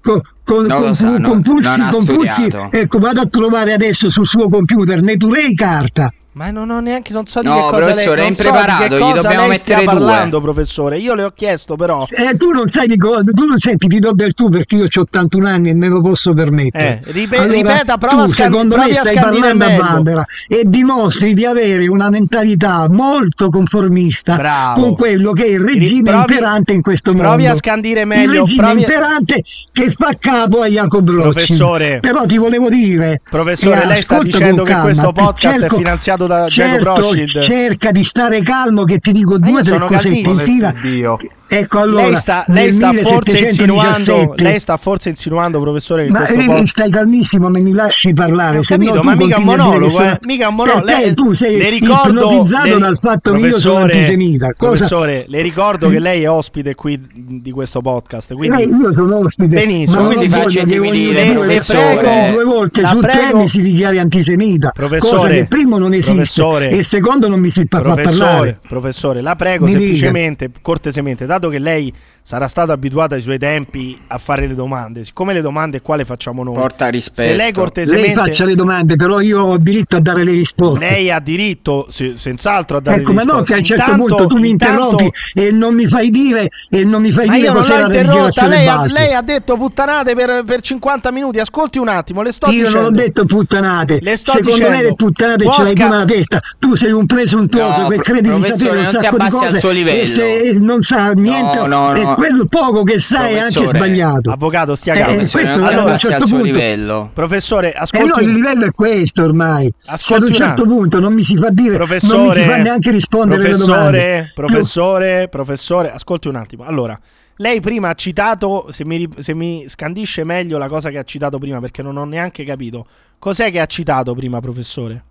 Speaker 7: con, con,
Speaker 6: Non
Speaker 7: con-
Speaker 6: sa,
Speaker 7: con
Speaker 6: no,
Speaker 7: pulsi,
Speaker 6: non
Speaker 7: pulsi- ecco, vado a trovare adesso sul suo computer netore di carta.
Speaker 3: Ma non ho neanche, non so di
Speaker 6: No,
Speaker 3: che cosa
Speaker 6: professore,
Speaker 3: lei,
Speaker 6: è
Speaker 3: non so di
Speaker 6: impreparato,
Speaker 3: che
Speaker 6: gli
Speaker 3: cosa
Speaker 6: dobbiamo mettere due.
Speaker 3: parlando, professore. Io le ho chiesto però.
Speaker 7: Eh, tu non sai di cosa, tu non senti, ti do del tu perché io ho 81 anni e me lo posso permettere.
Speaker 3: Eh, ripe- ripeta, prova a
Speaker 7: tu,
Speaker 3: scan-
Speaker 7: secondo
Speaker 3: provi
Speaker 7: me stai parlando a Barbara e dimostri di avere una mentalità molto conformista
Speaker 3: Bravo.
Speaker 7: con quello che è il regime
Speaker 3: provi-
Speaker 7: imperante in questo mondo.
Speaker 3: provi a scandire meglio,
Speaker 7: Il regime
Speaker 3: provi-
Speaker 7: imperante che fa capo a Jacob Rocci.
Speaker 3: Professore.
Speaker 7: Però ti volevo dire...
Speaker 3: Professore, lei sta dicendo che
Speaker 7: calma,
Speaker 3: questo podcast è
Speaker 7: cerco-
Speaker 3: finanziato da
Speaker 7: certo,
Speaker 3: Jacob Rothschild.
Speaker 7: cerca di stare calmo che ti dico
Speaker 3: Ma
Speaker 7: due o tre cosette in fila.
Speaker 4: Dio.
Speaker 7: Ecco allora,
Speaker 3: lei sta, lei sta forse
Speaker 7: 1717
Speaker 3: insinuando, lei sta forse insinuando, professore, che
Speaker 7: ma
Speaker 3: questo
Speaker 7: eh,
Speaker 3: podcast
Speaker 7: stai calmissimo, me mi lasci parlare.
Speaker 3: Ho capito,
Speaker 7: no
Speaker 3: ma mica un monologo,
Speaker 7: sono-
Speaker 3: eh, mica un monologo. Lei-
Speaker 7: tu sei
Speaker 3: le ricordo,
Speaker 7: ipnotizzato
Speaker 3: le-
Speaker 7: dal fatto che io sono antisemita. Cosa?
Speaker 3: Professore, le ricordo che (laughs) lei è ospite qui di questo podcast,
Speaker 7: Eh,
Speaker 3: quindi
Speaker 7: io sono ospite,
Speaker 3: Benissimo,
Speaker 7: ma
Speaker 3: quindi
Speaker 6: faccia intimidire,
Speaker 7: due,
Speaker 6: professore.
Speaker 7: prego, due volte
Speaker 3: La
Speaker 7: su tre
Speaker 3: prego-
Speaker 7: mi si dichiari antisemita,
Speaker 3: Professore,
Speaker 7: cosa che primo non esiste e secondo non mi si fa parlare.
Speaker 3: professore, la prego semplicemente, cortesemente, dato che lei sarà stato abituato ai suoi tempi a fare le domande, siccome le domande qua le facciamo noi,
Speaker 6: Porta rispetto.
Speaker 3: se lei
Speaker 7: Lei
Speaker 3: cortesemente
Speaker 7: faccia le domande, però io ho diritto a dare le risposte.
Speaker 3: lei ha diritto, sì, senz'altro, a dare
Speaker 7: Ecco,
Speaker 3: le
Speaker 7: ma no,
Speaker 3: risposte.
Speaker 7: che a un certo
Speaker 3: Intanto-
Speaker 7: punto tu mi
Speaker 3: intanto-
Speaker 7: interrompi e non mi fai dire e non mi fai
Speaker 3: Ma
Speaker 7: dire
Speaker 3: io l'ho
Speaker 7: la
Speaker 3: interrotta,
Speaker 7: dichiarazione
Speaker 3: lei ha, lei ha detto puttanate per, per 50 minuti. Ascolti un attimo, le sto
Speaker 7: Io
Speaker 3: dicendo.
Speaker 7: non ho detto puttanate,
Speaker 3: Le sto
Speaker 7: secondo
Speaker 3: dicendo,
Speaker 7: me le puttanate
Speaker 3: può
Speaker 7: ce l'hai tu nella testa, tu sei un presuntuoso
Speaker 6: No,
Speaker 7: che credi di sapere un
Speaker 6: non si
Speaker 7: sacco di
Speaker 6: abbassi al
Speaker 7: cose
Speaker 6: suo livello.
Speaker 7: e, se, e non sa niente
Speaker 6: no,
Speaker 7: e
Speaker 6: no.
Speaker 7: Quello poco che sai è anche
Speaker 6: Professore,
Speaker 7: sbagliato.
Speaker 3: Avvocato, stia
Speaker 7: Eh,
Speaker 3: calmo.
Speaker 7: questo
Speaker 6: Professore, non si
Speaker 7: allora, a un certo punto-
Speaker 6: livello.
Speaker 3: Professore,
Speaker 7: E
Speaker 3: ascolti
Speaker 7: no, il livello è questo ormai. Se ad
Speaker 3: Ascolti
Speaker 7: un certo punto non mi si fa dire, non mi si
Speaker 3: Professore,
Speaker 7: fa neanche rispondere alle domande.
Speaker 3: professore, professore, professore, ascolti un attimo. Allora, lei prima ha citato, se mi, se mi scandisce meglio la cosa che ha citato prima, perché non ho neanche capito. Cos'è che ha citato prima, professore?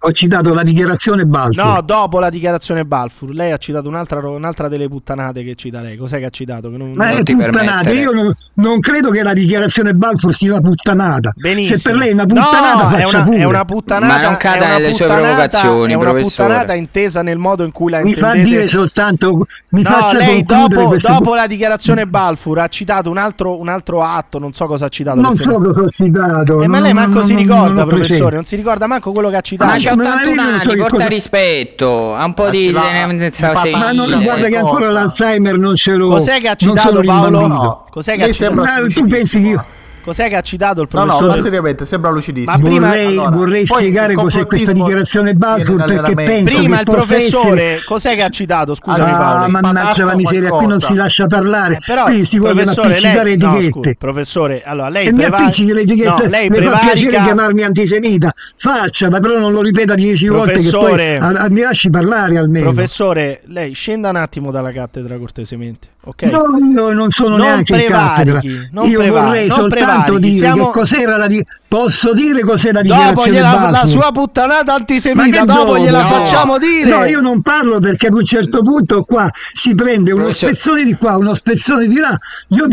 Speaker 7: Ho citato la dichiarazione Balfour.
Speaker 3: No, dopo la dichiarazione Balfour, lei ha citato un'altra, un'altra delle puttanate che cita lei. Cos'è che ha citato? Che non-
Speaker 7: Ma
Speaker 6: Non
Speaker 7: puttanata, io non, non credo che la dichiarazione Balfour sia una puttanata.
Speaker 3: Benissimo.
Speaker 7: Se per lei è una puttanata,
Speaker 3: no, è una,
Speaker 7: pure.
Speaker 3: è una puttanata.
Speaker 6: Ma non cada
Speaker 3: è una
Speaker 6: nelle sue
Speaker 3: puttanata-
Speaker 6: provocazioni,
Speaker 3: È una
Speaker 6: professore.
Speaker 3: puttanata intesa nel modo in cui la
Speaker 7: mi fa
Speaker 3: intendete.
Speaker 7: dire soltanto, mi
Speaker 3: No,
Speaker 7: faccia
Speaker 3: lei dopo, dopo la dichiarazione Balfour ha citato un altro, un altro atto, non so cosa ha citato.
Speaker 7: Non so cosa ho citato.
Speaker 3: Eh, ma lei manco
Speaker 7: non-
Speaker 3: si
Speaker 7: non-
Speaker 3: ricorda, professore, non si ricorda manco quello che ha citato.
Speaker 6: Ma c'ha
Speaker 7: Ma io
Speaker 6: 81
Speaker 7: non so
Speaker 6: anni,
Speaker 7: che
Speaker 6: porta
Speaker 7: cosa-
Speaker 6: rispetto, ha un po' di
Speaker 4: Ma ci va-
Speaker 6: tenerezza
Speaker 4: ma-
Speaker 7: non guarda che ancora l'Alzheimer non ce l'ho.
Speaker 3: Cos'è che ha
Speaker 7: non
Speaker 3: citato
Speaker 7: sono
Speaker 3: Paolo?
Speaker 4: No,
Speaker 3: Cos'è che ha citato?
Speaker 7: tu pensi che io
Speaker 3: Cos'è che ha citato il
Speaker 4: No, no,
Speaker 3: professore?
Speaker 4: ma seriamente sembra lucidissimo.
Speaker 3: Ma prima-
Speaker 7: vorrei,
Speaker 4: Allora,
Speaker 7: vorrei spiegare cos'è questa dichiarazione Balfour perché penso
Speaker 3: Prima
Speaker 7: che
Speaker 3: il
Speaker 7: possa
Speaker 3: professore,
Speaker 7: essere
Speaker 3: cos'è che ha citato? Scusami
Speaker 4: Allora,
Speaker 3: Paolo.
Speaker 7: Ah, mannaggia la miseria, qui non
Speaker 4: qualcosa.
Speaker 7: si lascia parlare,
Speaker 3: Eh, però,
Speaker 7: qui si vogliono
Speaker 3: professore,
Speaker 7: appiccicare
Speaker 3: lei, no,
Speaker 7: etichette.
Speaker 3: scusi, professore, allora lei
Speaker 7: e mi
Speaker 3: prevari-
Speaker 7: appiccichi le etichette,
Speaker 3: no, lei
Speaker 7: mi fa piacere
Speaker 3: prevarica
Speaker 7: chiamarmi antisemita, faccia, ma però non lo ripeta dieci volte che poi
Speaker 3: Professore.
Speaker 7: a- a- mi lasci parlare almeno.
Speaker 3: Professore, lei scenda un attimo dalla cattedra cortesemente, ok?
Speaker 7: No, io non sono
Speaker 3: Non
Speaker 7: neanche in cattedra.
Speaker 3: prevarichi, non
Speaker 7: Io
Speaker 3: prevari-
Speaker 7: vorrei
Speaker 3: non
Speaker 7: soltanto
Speaker 3: prevarichi,
Speaker 7: dire
Speaker 3: siamo-
Speaker 7: che cos'era la di- Posso dire cos'è la
Speaker 3: Dopo
Speaker 7: dichiarazione
Speaker 3: gliela, la
Speaker 7: Balfour?
Speaker 3: sua puttanata antisemita, dopo gliela
Speaker 7: No.
Speaker 3: facciamo dire.
Speaker 7: No, io non parlo perché ad un certo punto qua si prende uno
Speaker 6: Professor-
Speaker 7: spezzone di qua, uno spezzone di là. Io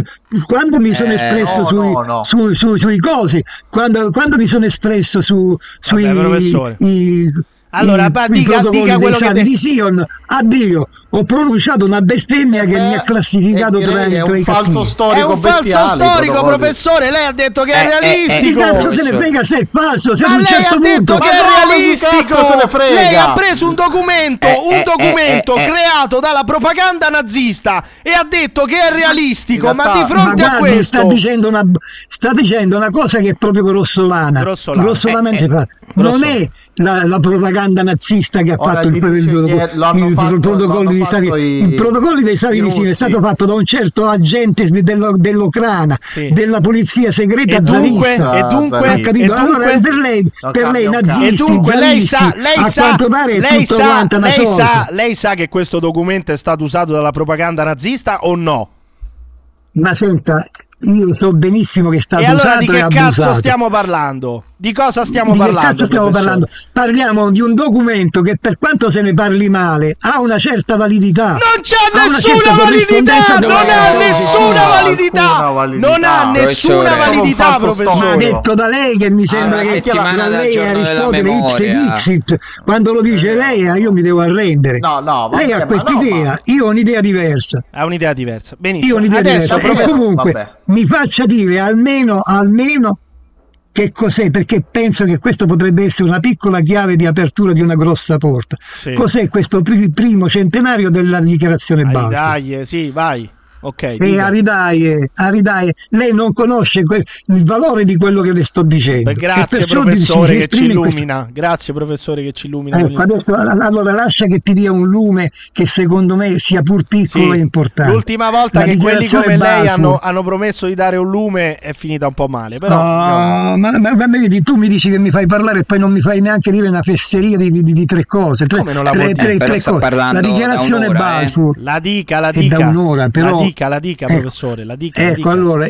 Speaker 7: quando mi sono
Speaker 6: Eh,
Speaker 7: espresso
Speaker 4: no,
Speaker 7: sui,
Speaker 4: no, no.
Speaker 7: su- su- sui cosi, quando, quando mi sono espresso su, sui
Speaker 3: Vabbè, professore.
Speaker 7: i,
Speaker 3: Allora,
Speaker 7: i- i
Speaker 3: dica- dica quello che
Speaker 7: di Sion, addio, ho pronunciato una bestemmia che mi ha classificato
Speaker 4: Eh,
Speaker 7: tra,
Speaker 4: direi è un
Speaker 7: i
Speaker 4: falso
Speaker 7: cattivi.
Speaker 3: È
Speaker 4: storico
Speaker 3: un falso
Speaker 4: i
Speaker 3: storico, professore. Lei ha detto che è
Speaker 6: Eh, eh, eh,
Speaker 3: realistico.
Speaker 7: cazzo se ne frega se è falso? Se
Speaker 3: Ma
Speaker 7: ad un
Speaker 3: lei
Speaker 7: certo
Speaker 3: ha detto
Speaker 7: punto
Speaker 3: che
Speaker 4: Ma
Speaker 3: è realistico.
Speaker 4: cazzo se ne frega?
Speaker 3: Lei ha preso un documento,
Speaker 6: Eh,
Speaker 3: un
Speaker 6: eh,
Speaker 3: documento
Speaker 6: eh, eh, eh.
Speaker 3: creato dalla propaganda nazista e ha detto che è realistico. Ma di fronte
Speaker 7: Ma
Speaker 3: a questo,
Speaker 7: sta dicendo, una, sta dicendo una cosa che è proprio grossolana.
Speaker 3: Grossolana.
Speaker 7: Grossolanamente
Speaker 3: Eh, eh,
Speaker 7: fatta. Non è la, la propaganda nazista che ha
Speaker 4: Ora
Speaker 7: fatto il, il-
Speaker 4: che
Speaker 7: protocollo
Speaker 4: l'hanno
Speaker 7: di Savi.
Speaker 4: i-
Speaker 7: Il protocollo dei Savi
Speaker 4: i
Speaker 7: di Sino è stato fatto da un certo agente dello- dell'Ucraina,
Speaker 3: Sì.
Speaker 7: della polizia segreta
Speaker 3: E dunque,
Speaker 7: zarista.
Speaker 3: e dunque,
Speaker 7: Ha
Speaker 3: e
Speaker 7: capito? Allora
Speaker 3: dunque,
Speaker 7: per lei, per lei
Speaker 4: cazzo.
Speaker 3: e
Speaker 7: nazisti,
Speaker 3: dunque lei sa, lei
Speaker 7: a
Speaker 3: sa,
Speaker 7: quanto pare è
Speaker 3: lei
Speaker 7: tutto
Speaker 3: sa, lei sa, lei sa che questo documento è stato usato dalla propaganda nazista o no?
Speaker 7: Ma senta, io so benissimo che è stato
Speaker 3: E allora
Speaker 7: usato
Speaker 3: di
Speaker 7: e
Speaker 3: che cazzo
Speaker 7: abusato.
Speaker 3: stiamo parlando? Di cosa stiamo
Speaker 7: di
Speaker 3: parlando?
Speaker 7: che cazzo stiamo parlando? Parliamo di un documento che per quanto se ne parli male ha una certa validità.
Speaker 3: Non c'è nessuna validità, non ha nessuna validità, non ha nessuna validità,
Speaker 7: Ma
Speaker 3: professore.
Speaker 4: storico.
Speaker 7: detto da lei che mi sembra
Speaker 6: una
Speaker 7: che
Speaker 6: dal
Speaker 7: lei Aristotele ipse
Speaker 6: memoria.
Speaker 7: dixit. Quando lo dice lei eh, io mi devo arrendere.
Speaker 4: No, no, vabbè,
Speaker 7: lei ha
Speaker 4: ma
Speaker 7: questa
Speaker 4: no,
Speaker 7: idea,
Speaker 4: ma-
Speaker 7: io ho un'idea diversa.
Speaker 3: Ha un'idea diversa.
Speaker 7: Io
Speaker 3: Benissimo.
Speaker 7: ho un'idea
Speaker 3: Adesso
Speaker 7: diversa. E comunque
Speaker 4: vabbè.
Speaker 7: mi faccia dire almeno, almeno che cos'è, perché penso che questo potrebbe essere una piccola chiave di apertura di una grossa porta.
Speaker 3: Sì.
Speaker 7: Cos'è questo pri- primo centenario della dichiarazione Balfour?
Speaker 3: dai, eh, sì, vai. Ok.
Speaker 7: E
Speaker 3: dica.
Speaker 7: Aridaie, Aridaie, lei non conosce que- il valore di quello che le sto dicendo.
Speaker 3: Beh, grazie
Speaker 7: perciò
Speaker 3: professore che ci
Speaker 7: in questo-
Speaker 3: illumina. Grazie professore che ci illumina.
Speaker 7: Ecco, adesso allora lascia che ti dia un lume che secondo me sia pur piccolo
Speaker 3: Sì.
Speaker 7: e importante.
Speaker 3: L'ultima volta
Speaker 7: La
Speaker 3: che quelli
Speaker 7: dichiarazione
Speaker 3: come lei hanno, hanno promesso di dare un lume è finita un po' male. Però
Speaker 7: No, ma, ma- ma vedi, tu mi dici che mi fai parlare e poi non mi fai neanche dire una fesseria di, di- di tre cose. Tre,
Speaker 3: Come non la
Speaker 7: tre- tre-
Speaker 6: Eh,
Speaker 7: tre
Speaker 6: sta
Speaker 7: cose.
Speaker 6: parlando
Speaker 7: La dichiarazione
Speaker 6: un'ora, eh.
Speaker 7: Balfour.
Speaker 3: la dica, la
Speaker 7: È
Speaker 3: dica.
Speaker 7: da un'ora, però-
Speaker 3: La dica, la dica,
Speaker 7: Ecco.
Speaker 3: professore. La dica, la
Speaker 7: Ecco,
Speaker 3: dica.
Speaker 7: allora,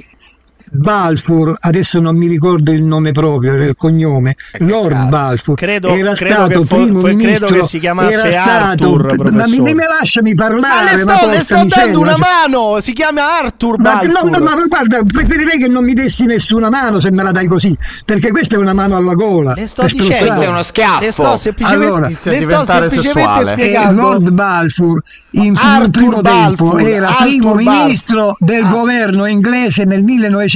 Speaker 7: Balfour, adesso non mi ricordo il nome proprio, il cognome,
Speaker 6: che
Speaker 7: Lord
Speaker 6: cazzo.
Speaker 7: Credo,
Speaker 3: Credo-
Speaker 7: era
Speaker 3: credo
Speaker 7: stato
Speaker 3: che
Speaker 7: primo
Speaker 3: fo- credo
Speaker 7: ministro,
Speaker 3: che si chiamasse
Speaker 7: era stato,
Speaker 3: Arthur,
Speaker 7: ma mi, mi lasciami
Speaker 3: Ma
Speaker 7: parlare,
Speaker 3: le
Speaker 7: ma
Speaker 3: sto, le
Speaker 7: porca
Speaker 3: sto dando una mano. Si chiama Arthur
Speaker 7: Ma,
Speaker 3: Balfour.
Speaker 7: no, no, ma guarda, preferirei che non mi dessi nessuna mano se me la dai così, perché questa è una mano alla gola.
Speaker 3: Le sto dicendo.
Speaker 6: Questo è uno schiaffo.
Speaker 3: Le sto semplicemente,
Speaker 7: Allora,
Speaker 3: le sto semplicemente
Speaker 4: sessuale.
Speaker 7: E
Speaker 3: spiegando.
Speaker 7: Lord Balfour in
Speaker 3: Arthur
Speaker 7: primo tempo
Speaker 3: Balfour,
Speaker 7: era
Speaker 3: Arthur
Speaker 7: primo
Speaker 3: Balfour.
Speaker 7: ministro del
Speaker 3: Ah.
Speaker 7: governo inglese nel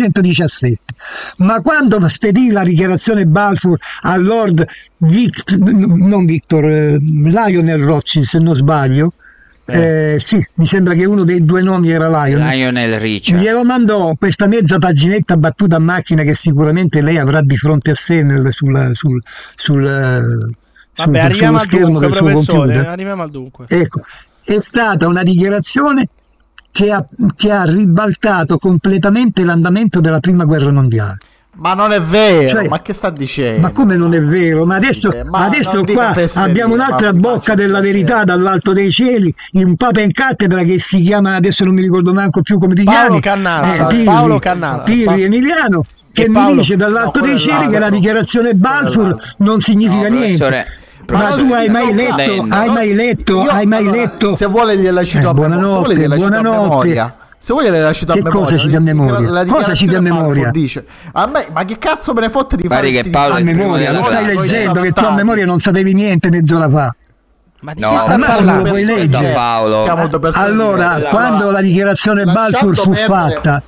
Speaker 7: 1917 ma quando spedì la dichiarazione Balfour a Lord Vic- non Victor eh, Lionel Rothschild se non sbaglio eh, sì, mi sembra che uno dei due nomi era Lionel
Speaker 6: Lionel Richard.
Speaker 7: Glielo mandò questa mezza paginetta battuta a macchina che sicuramente lei avrà di fronte a sé nel- sul, sul, sul, eh, sul-
Speaker 3: Vabbè, arriviamo
Speaker 7: sullo schermo
Speaker 3: dunque,
Speaker 7: del suo
Speaker 3: professore.
Speaker 7: computer.
Speaker 3: Arriviamo al dunque.
Speaker 7: Ecco, è stata una dichiarazione che ha, che ha ribaltato completamente l'andamento della prima guerra mondiale.
Speaker 4: Ma non è vero,
Speaker 7: Cioè,
Speaker 4: ma che sta dicendo?
Speaker 7: Ma come non è vero? Ma adesso,
Speaker 4: Eh, ma
Speaker 7: adesso qua
Speaker 4: fesserie,
Speaker 7: abbiamo un'altra bocca della verità dall'alto dei cieli, un papa in cattedra che si chiama, adesso non mi ricordo manco più come ti
Speaker 3: Paolo
Speaker 7: chiami,
Speaker 3: Cannazza,
Speaker 7: Pirri,
Speaker 3: Paolo Cannazza.
Speaker 7: Pirri
Speaker 3: Pa-
Speaker 7: Emiliano, che
Speaker 3: E
Speaker 7: mi
Speaker 3: Paolo-
Speaker 7: dice dall'alto
Speaker 4: no,
Speaker 7: dei cieli che la dichiarazione Balfour non significa
Speaker 6: No,
Speaker 7: niente. Ma tu hai mai letto,
Speaker 6: capendo.
Speaker 7: hai mai letto,
Speaker 4: Io-
Speaker 7: hai mai
Speaker 4: allora,
Speaker 7: letto
Speaker 4: Se vuole gliela cito
Speaker 7: Eh,
Speaker 4: a memoria. Se
Speaker 7: buonanotte,
Speaker 4: vuole gliela cito a
Speaker 7: buonanotte.
Speaker 4: memoria. Se vuole gliela cito a
Speaker 7: Che
Speaker 4: memoria.
Speaker 7: cosa a
Speaker 4: La-
Speaker 7: memoria?
Speaker 4: la
Speaker 7: Cosa citi a
Speaker 4: dichiarazione Balfour
Speaker 7: memoria?
Speaker 4: Dice, a me, ma che cazzo me ne fotte di fare
Speaker 6: che Paolo
Speaker 7: a memoria, lo stai leggendo che tu a memoria non sapevi niente mezz'ora fa.
Speaker 3: Ma di
Speaker 6: No,
Speaker 3: che sta parlando?
Speaker 7: lo puoi leggere.
Speaker 4: diverse,
Speaker 6: Paolo.
Speaker 4: Persone
Speaker 7: Allora, quando la dichiarazione Balfour fu
Speaker 4: perdere-
Speaker 7: fatta,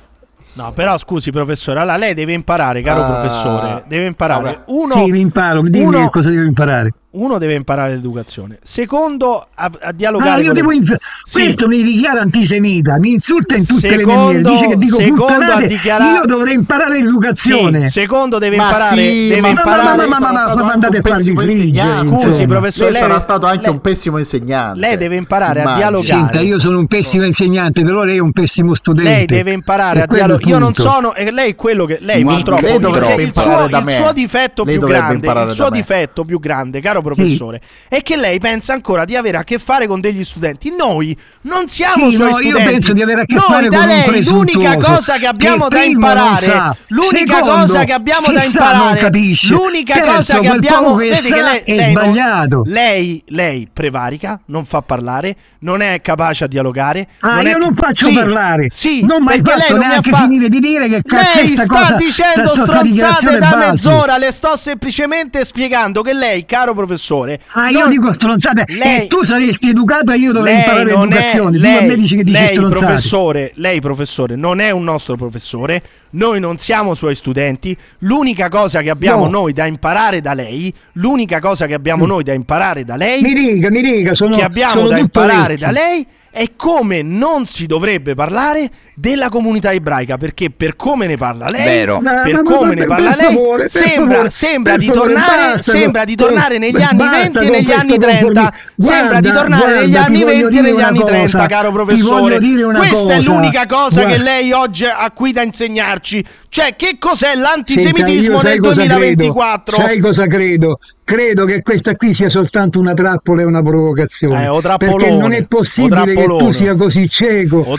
Speaker 3: No, però scusi, professore. Allora, lei deve imparare, caro
Speaker 4: Ah,
Speaker 3: professore. Deve imparare.
Speaker 4: vabbè.
Speaker 3: Uno,
Speaker 7: sì, mi imparo, dimmi
Speaker 3: uno-
Speaker 7: che cosa devo imparare.
Speaker 3: Uno deve imparare l'educazione. Secondo, a, a dialogare.
Speaker 7: Ah, io
Speaker 3: con
Speaker 7: devo
Speaker 3: le-
Speaker 7: inf-
Speaker 3: Sì.
Speaker 7: Questo mi dichiara antisemita, mi insulta in tutte le mie
Speaker 3: Secondo-
Speaker 7: maniere, dice che dico puttanate,
Speaker 3: ha dichiarato-
Speaker 7: io dovrei imparare l'educazione.
Speaker 3: Sì, secondo deve
Speaker 4: Ma
Speaker 3: imparare.
Speaker 4: sì,
Speaker 3: deve
Speaker 4: ma-
Speaker 3: imparare.
Speaker 7: ma- ma- ma- ma- andate a farvi
Speaker 4: insegnante.
Speaker 3: Scusi, professore,
Speaker 4: Lei
Speaker 3: lei-
Speaker 4: sarà stato anche
Speaker 3: lei-
Speaker 4: un pessimo insegnante.
Speaker 3: Lei deve imparare a
Speaker 4: Immagino.
Speaker 3: dialogare.
Speaker 7: Senta, io sono un pessimo insegnante, però lei è un pessimo studente.
Speaker 3: Lei deve imparare a dialogare. Io non sono. E lei è quello che. Lei
Speaker 6: Ma
Speaker 3: purtroppo. il suo, difetto più grande. Il suo difetto più grande, caro professore, è che lei pensa ancora di avere a che fare con degli studenti. Noi non siamo
Speaker 7: Sì,
Speaker 3: suoi
Speaker 7: no, io
Speaker 3: studenti.
Speaker 7: penso di avere a che
Speaker 3: Noi
Speaker 7: fare
Speaker 3: da
Speaker 7: con
Speaker 3: lei l'unica cosa che abbiamo
Speaker 7: che
Speaker 3: da
Speaker 7: non
Speaker 3: imparare. L'unica
Speaker 7: secondo,
Speaker 3: cosa che abbiamo da imparare.
Speaker 7: non capisce,
Speaker 3: L'unica
Speaker 7: terzo,
Speaker 3: cosa che abbiamo.
Speaker 7: che
Speaker 3: Vedi che lei,
Speaker 7: è
Speaker 3: lei non-
Speaker 7: sbagliato.
Speaker 3: lei, lei prevarica, non fa parlare, non è capace a dialogare.
Speaker 7: Ah,
Speaker 3: è-
Speaker 7: io non faccio
Speaker 3: Sì,
Speaker 7: parlare.
Speaker 3: Sì,
Speaker 7: non mai
Speaker 3: perché lei
Speaker 7: fatto
Speaker 3: non mi ha
Speaker 7: neanche
Speaker 3: fa-
Speaker 7: finire di dire che cazzo è
Speaker 3: lei
Speaker 7: sta cosa.
Speaker 3: dicendo stronzate da mezz'ora, le sto semplicemente spiegando che lei, caro professore,
Speaker 7: Ah, io
Speaker 3: non-
Speaker 7: dico stronzate
Speaker 3: Lei-
Speaker 7: e tu saresti educato e io dovrei
Speaker 3: lei
Speaker 7: imparare
Speaker 3: non è-
Speaker 7: l'educazione. tu
Speaker 3: lei,
Speaker 7: a me dici che dici
Speaker 3: lei,
Speaker 7: stronzate.
Speaker 3: professore, lei professore non è un nostro professore, noi non siamo suoi studenti, l'unica cosa che abbiamo
Speaker 7: No. Mm.
Speaker 3: noi da imparare da lei, l'unica cosa che abbiamo noi da imparare da lei
Speaker 7: Mi dica, mi dica, sono
Speaker 3: che abbiamo da imparare
Speaker 7: orecchio.
Speaker 3: da lei è come non si dovrebbe parlare della comunità ebraica perché per come ne parla lei
Speaker 6: Vero.
Speaker 7: Ma-
Speaker 3: per
Speaker 7: ma- ma-
Speaker 3: come
Speaker 7: per-
Speaker 3: ne parla lei
Speaker 7: favore,
Speaker 3: sembra,
Speaker 7: favore,
Speaker 3: sembra di tornare
Speaker 7: basta
Speaker 3: sembra di tornare negli
Speaker 7: basta
Speaker 3: anni
Speaker 7: con
Speaker 3: 20 e negli anni 30
Speaker 7: conformismo.
Speaker 3: sembra di
Speaker 7: Guarda,
Speaker 3: tornare negli
Speaker 7: guarda,
Speaker 3: anni
Speaker 7: ti voglio
Speaker 3: 20 e negli anni
Speaker 7: cosa,
Speaker 3: 30 caro professore questa è
Speaker 7: cosa.
Speaker 3: l'unica cosa che
Speaker 7: Guarda.
Speaker 3: lei oggi ha qui da insegnarci cioè che cos'è
Speaker 7: Senta,
Speaker 3: l'antisemitismo
Speaker 7: sai
Speaker 3: nel
Speaker 7: cosa
Speaker 3: 2024
Speaker 7: Credo? Sai cosa credo? Credo che questa qui sia soltanto una trappola e una provocazione.
Speaker 3: Eh,
Speaker 7: perché non è possibile che tu sia così cieco,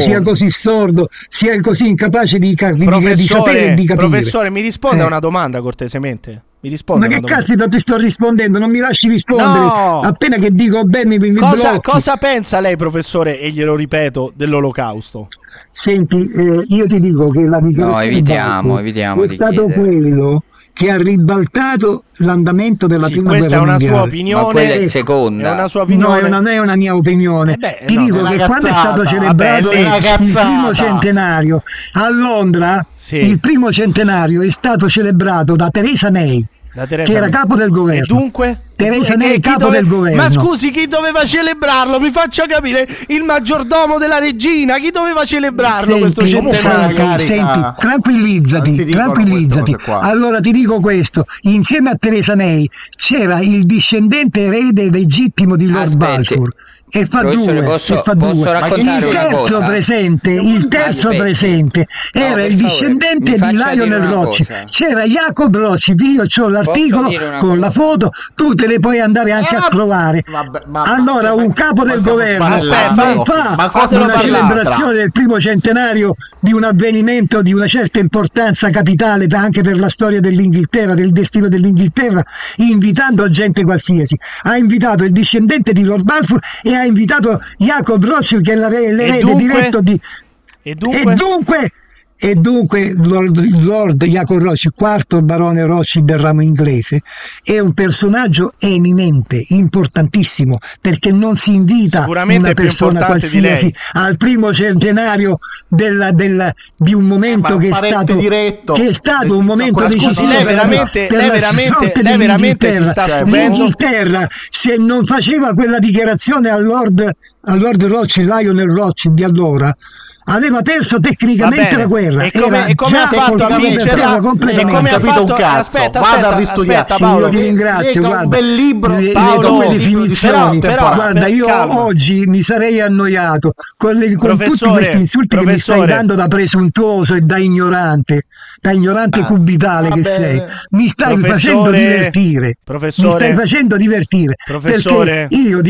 Speaker 7: sia così sordo, sia così incapace di, ca- di- di sapere
Speaker 3: professore,
Speaker 7: e di capire.
Speaker 3: professore mi risponde a
Speaker 7: Eh.
Speaker 3: una domanda cortesemente mi risponde
Speaker 7: Ma
Speaker 3: a
Speaker 7: che caspita ti sto rispondendo? Non mi lasci rispondere.
Speaker 3: No.
Speaker 7: Appena che dico bene mi, mi
Speaker 3: Cosa, cosa pensa lei, professore, e glielo ripeto, dell'olocausto?
Speaker 7: Senti, eh, io ti dico che la dichiarazione
Speaker 6: No, evitiamo, evitiamo
Speaker 7: è
Speaker 6: di
Speaker 7: stato
Speaker 6: chiedere.
Speaker 7: quello che ha ribaltato l'andamento della
Speaker 3: Sì,
Speaker 7: prima
Speaker 3: questa
Speaker 7: guerra
Speaker 3: è una
Speaker 7: mondiale.
Speaker 3: sua
Speaker 6: Ma
Speaker 3: opinione.
Speaker 6: quella è
Speaker 7: Eh,
Speaker 6: seconda.
Speaker 3: È una sua
Speaker 7: No,
Speaker 3: opinione.
Speaker 7: è- non è una mia opinione.
Speaker 3: Eh beh,
Speaker 7: Ti
Speaker 3: no,
Speaker 7: dico che quando è
Speaker 4: cazzata.
Speaker 7: stato celebrato
Speaker 3: Vabbè,
Speaker 7: il,
Speaker 3: è una
Speaker 7: il
Speaker 4: cazzata.
Speaker 7: primo centenario a Londra,
Speaker 3: Sì.
Speaker 7: il primo centenario è stato celebrato da Theresa May,
Speaker 3: Teresa
Speaker 7: che era
Speaker 3: May.
Speaker 7: capo del governo.
Speaker 3: E dunque?
Speaker 7: Teresa May,
Speaker 3: chi
Speaker 7: capo
Speaker 3: dove-
Speaker 7: del governo.
Speaker 3: Ma scusi, chi doveva celebrarlo? Mi faccia capire. Il maggiordomo della regina. Chi doveva celebrarlo questo
Speaker 7: Senti,
Speaker 3: centenario?
Speaker 4: carica.
Speaker 7: senti, tranquillizzati, tranquillizzati. Allora ti dico questo: insieme a Theresa May c'era il discendente erede legittimo di Lord
Speaker 6: Aspetti.
Speaker 7: Balfour. E fa due,
Speaker 6: posso-
Speaker 7: e fa
Speaker 6: posso
Speaker 7: due.
Speaker 6: raccontare
Speaker 7: il terzo
Speaker 6: cosa?
Speaker 7: presente, il terzo presente
Speaker 6: No,
Speaker 7: era il discendente di Lionel
Speaker 6: cosa.
Speaker 7: C'era Jacob Rothschild, io ho l'articolo con la
Speaker 6: cosa?
Speaker 7: foto, tu te le puoi andare anche a
Speaker 4: Eh,
Speaker 7: trovare.
Speaker 4: vabbè, ma-
Speaker 7: allora,
Speaker 4: ma-
Speaker 7: un capo
Speaker 4: ma
Speaker 7: del governo
Speaker 3: Aspetta,
Speaker 7: fa
Speaker 4: ma
Speaker 3: fatelo
Speaker 7: una celebrazione del primo centenario di un avvenimento di una certa importanza capitale anche per la storia dell'Inghilterra, del destino dell'Inghilterra, invitando gente qualsiasi. Ha invitato il discendente di Lord Balfour e ha invitato Jacob Rothschild che è l'erede diretto di...
Speaker 3: E dunque?
Speaker 7: E dunque, e dunque Lord, Lord Jacob Rothschild, quarto barone Rothschild del ramo inglese, è un personaggio eminente, importantissimo, perché non si invita una persona qualsiasi al primo centenario della- della- di un momento
Speaker 4: Eh,
Speaker 7: che, è stato,
Speaker 4: diretto.
Speaker 7: che è stato un momento
Speaker 4: Ma scusi,
Speaker 7: decisivo
Speaker 3: lei
Speaker 7: per la-
Speaker 3: veramente-
Speaker 7: per
Speaker 3: lei
Speaker 7: la
Speaker 3: veramente-
Speaker 7: sorte
Speaker 3: lei veramente si
Speaker 7: dell'Inghilterra.
Speaker 3: sta stupendo?
Speaker 7: L'Inghilterra, se non faceva quella dichiarazione al Lord, al Lord Rothschild, Lionel Rothschild di allora, aveva perso tecnicamente la guerra.
Speaker 3: E come, e come ha fatto a
Speaker 7: terra
Speaker 3: E
Speaker 7: completamente.
Speaker 3: come ha fatto?
Speaker 4: un cazzo.
Speaker 3: Aspetta,
Speaker 4: Vada
Speaker 3: aspetta,
Speaker 4: a
Speaker 3: Paolo.
Speaker 7: io ti ringrazio.
Speaker 4: Legga un
Speaker 7: guarda,
Speaker 4: bel libro,
Speaker 7: le, le
Speaker 3: Paolo,
Speaker 7: tue
Speaker 3: libro di
Speaker 7: definizioni.
Speaker 3: però- però-
Speaker 7: guarda,
Speaker 3: per-
Speaker 7: io
Speaker 3: calma.
Speaker 7: oggi mi sarei annoiato con, le- con tutti questi insulti che mi stai dando da presuntuoso e da ignorante, da ignorante
Speaker 4: Ah,
Speaker 7: cubitale che sei. Mi stai facendo divertire.
Speaker 3: professore,
Speaker 7: mi stai facendo divertire.
Speaker 3: Professore.
Speaker 7: Perché io,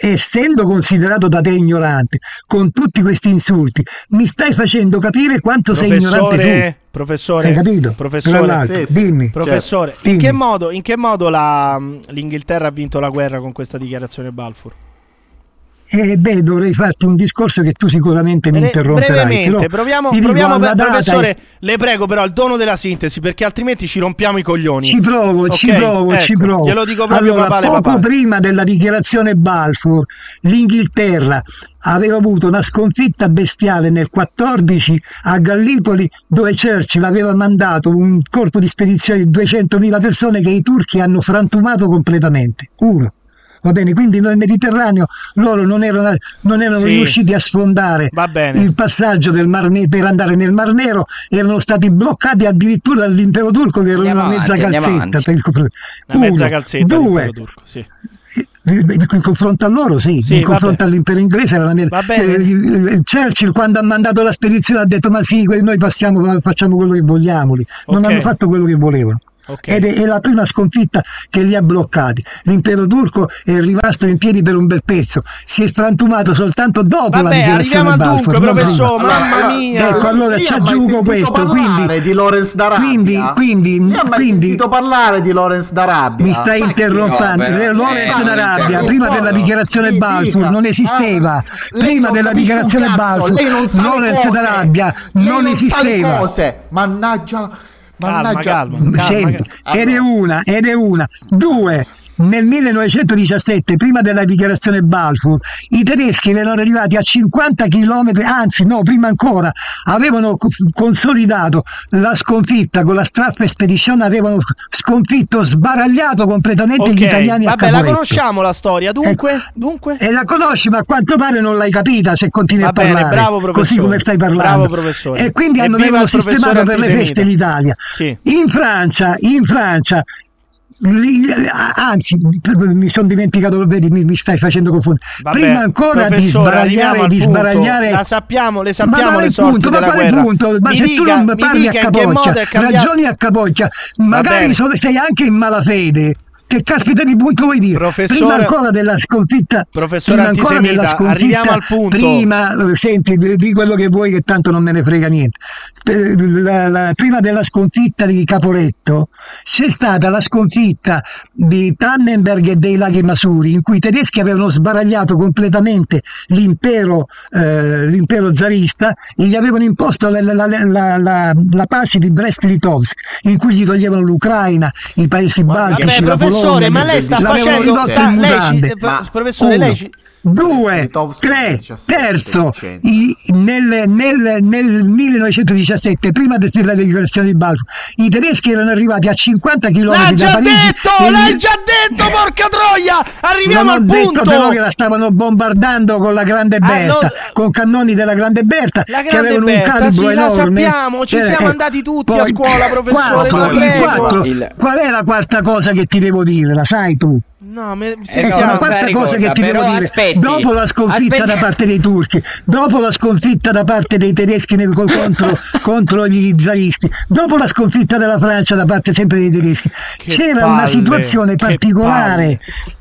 Speaker 7: essendo considerato da te ignorante, con tutti questi insulti, mi stai facendo capire quanto sei ignorante tu.
Speaker 3: Professore, professore,
Speaker 7: Hai capito?
Speaker 3: Professore,
Speaker 4: Sì, sì.
Speaker 7: dimmi.
Speaker 3: professore,
Speaker 7: Certo.
Speaker 3: in che
Speaker 7: Dimmi.
Speaker 3: modo, in che modo la- l'Inghilterra ha vinto la guerra con questa dichiarazione Balfour?
Speaker 7: Eh, beh, dovrei farti un discorso che tu sicuramente mi interromperai.
Speaker 3: brevemente, proviamo, proviamo per- professore, le prego però il dono della sintesi perché altrimenti ci rompiamo i coglioni.
Speaker 7: Ci provo, ci
Speaker 3: Ok,
Speaker 7: provo, ci
Speaker 3: ecco,
Speaker 7: provo.
Speaker 3: Glielo dico proprio
Speaker 7: allora,
Speaker 3: papale
Speaker 7: poco
Speaker 3: papale.
Speaker 7: prima della dichiarazione Balfour, l'Inghilterra aveva avuto una sconfitta bestiale nel 14 a Gallipoli dove Churchill aveva mandato un corpo di spedizione di 200.000 persone che i turchi hanno frantumato completamente. Uno. Va bene, quindi nel Mediterraneo loro non erano, non erano
Speaker 3: Sì.
Speaker 7: riusciti a sfondare
Speaker 3: Va bene.
Speaker 7: il passaggio del Mar Ne- per andare nel Mar Nero, erano stati bloccati addirittura dall'impero turco che era una mezza calzetta. Per il
Speaker 3: Una mezza calzetta
Speaker 7: Due,
Speaker 3: turco, sì.
Speaker 7: in confronto a loro sì,
Speaker 3: Sì,
Speaker 7: in confronto all'impero inglese era una
Speaker 3: bene.
Speaker 7: eh, il- Churchill quando ha mandato la spedizione ha detto ma sì, noi passiamo, facciamo quello che vogliamo lì. non
Speaker 3: Ok.
Speaker 7: hanno fatto quello che volevano.
Speaker 3: Ok.
Speaker 7: Ed è, è la prima sconfitta che li ha bloccati. L'impero turco è rimasto in piedi per un bel pezzo, si è frantumato soltanto dopo la
Speaker 3: Vabbè,
Speaker 7: dichiarazione
Speaker 3: arriviamo al
Speaker 7: Balfour,
Speaker 3: dunque, professore,
Speaker 7: prima.
Speaker 3: mamma mia.
Speaker 7: Ecco, allora ci aggiungo questo,
Speaker 4: parlare
Speaker 7: quindi
Speaker 4: di Lawrence d'Arabia.
Speaker 7: quindi- quindi-
Speaker 4: Io
Speaker 7: quindi-
Speaker 4: sentito parlare di Lawrence d'Arabia.
Speaker 7: mi stai interrompendo.
Speaker 6: No,
Speaker 7: Lorenzo
Speaker 6: eh,
Speaker 7: d'Arabia, prima della dichiarazione
Speaker 4: Sì,
Speaker 7: Balfour
Speaker 4: dica.
Speaker 7: non esisteva.
Speaker 4: Ah, lei
Speaker 7: prima
Speaker 4: non
Speaker 7: della dichiarazione Balfour,
Speaker 4: cose.
Speaker 7: d'Arabia non esisteva.
Speaker 4: cose. Mannaggia,
Speaker 3: Calma,
Speaker 4: mannaggia.
Speaker 3: calma, calma.
Speaker 7: Senti,
Speaker 3: calma.
Speaker 7: ed è una, ed è una. Due, nel 1917, prima della dichiarazione Balfour, i tedeschi erano arrivati a 50 km, anzi no, prima ancora, avevano co- consolidato la sconfitta con la Straff Expedition, avevano sconfitto, sbaragliato completamente gli
Speaker 3: Ok,
Speaker 7: italiani a
Speaker 3: vabbè, la conosciamo la storia. Dunque,
Speaker 7: Ecco.
Speaker 3: dunque?
Speaker 7: E la conosci, ma a quanto pare non l'hai capita se continui
Speaker 3: Va
Speaker 7: a
Speaker 3: bene,
Speaker 7: parlare.
Speaker 3: bravo.
Speaker 7: Così come stai parlando.
Speaker 3: Bravo professore.
Speaker 7: E quindi hanno sistemato per le feste l'Italia.
Speaker 3: Sì.
Speaker 7: In Francia, in Francia, anzi, mi sono dimenticato, vedi, mi, mi stai facendo confondere.
Speaker 3: Vabbè,
Speaker 7: Prima ancora di sbaragliare, di sbaragliare.
Speaker 3: La sappiamo, le
Speaker 7: ma
Speaker 3: sappiamo
Speaker 7: quale
Speaker 3: le sorti
Speaker 7: punto? Ma
Speaker 3: guerra.
Speaker 7: punto? Ma
Speaker 3: Mi
Speaker 7: se
Speaker 3: dica,
Speaker 7: tu non parli a capoccia, ragioni a capoccia, magari so- sei anche in malafede. Che caspita di punto vuoi dire?
Speaker 3: Professore-
Speaker 7: prima ancora della sconfitta,
Speaker 3: Professore
Speaker 7: prima ancora della sconfitta,
Speaker 3: arriviamo al punto.
Speaker 7: Prima, eh, senti, di quello che vuoi, che tanto non me ne frega niente. La- la- prima della sconfitta di Caporetto c'è stata la sconfitta di Tannenberg e dei Laghi Masuri, in cui i tedeschi avevano sbaragliato completamente l'impero, eh, l'impero zarista e gli avevano imposto la, la, la, la, la- la pace di Brest-Litovsk, in cui gli toglievano l'Ucraina, i paesi baltici, la
Speaker 3: professore, ma lei sta facendo. sta- lei ci- professore, lei ci.
Speaker 7: Due,
Speaker 5: Litovsk
Speaker 7: tre,
Speaker 5: 17,
Speaker 7: terzo, i- nel, nel- nel 1917, prima della dichiarazione di Balfour, i tedeschi erano arrivati a 50 km
Speaker 3: L'ha
Speaker 7: da
Speaker 3: già
Speaker 7: Parigi.
Speaker 3: detto,
Speaker 7: e
Speaker 3: l'hai già detto, porca troia! Arriviamo al
Speaker 7: detto
Speaker 3: punto.
Speaker 7: però che la stavano bombardando con la Grande
Speaker 3: Ah,
Speaker 7: Berta,
Speaker 3: no.
Speaker 7: con cannoni della Grande Berta
Speaker 3: La
Speaker 7: che
Speaker 3: Grande
Speaker 7: avevano
Speaker 3: Berta,
Speaker 7: un calibro
Speaker 3: sì, la
Speaker 7: enorme.
Speaker 3: sappiamo, ci
Speaker 7: Eh,
Speaker 3: siamo
Speaker 7: eh,
Speaker 3: andati tutti a
Speaker 7: poi-
Speaker 3: scuola, (laughs) professore, la
Speaker 7: quattro.
Speaker 6: Il-
Speaker 7: Qual è la quarta cosa che ti devo dire? La sai tu?
Speaker 3: No, me,
Speaker 6: Eh,
Speaker 7: Ecco,
Speaker 6: no,
Speaker 7: la
Speaker 6: non se
Speaker 7: quarta cosa
Speaker 6: ricorda,
Speaker 7: che ti devo dire,
Speaker 6: aspetti.
Speaker 7: dopo la sconfitta
Speaker 6: Aspetti.
Speaker 7: da parte dei turchi, dopo la sconfitta da parte dei tedeschi contro, (laughs) contro gli zaristi, dopo la sconfitta della Francia da parte sempre dei tedeschi,
Speaker 3: Che
Speaker 7: c'era
Speaker 3: palle,
Speaker 7: una situazione particolare.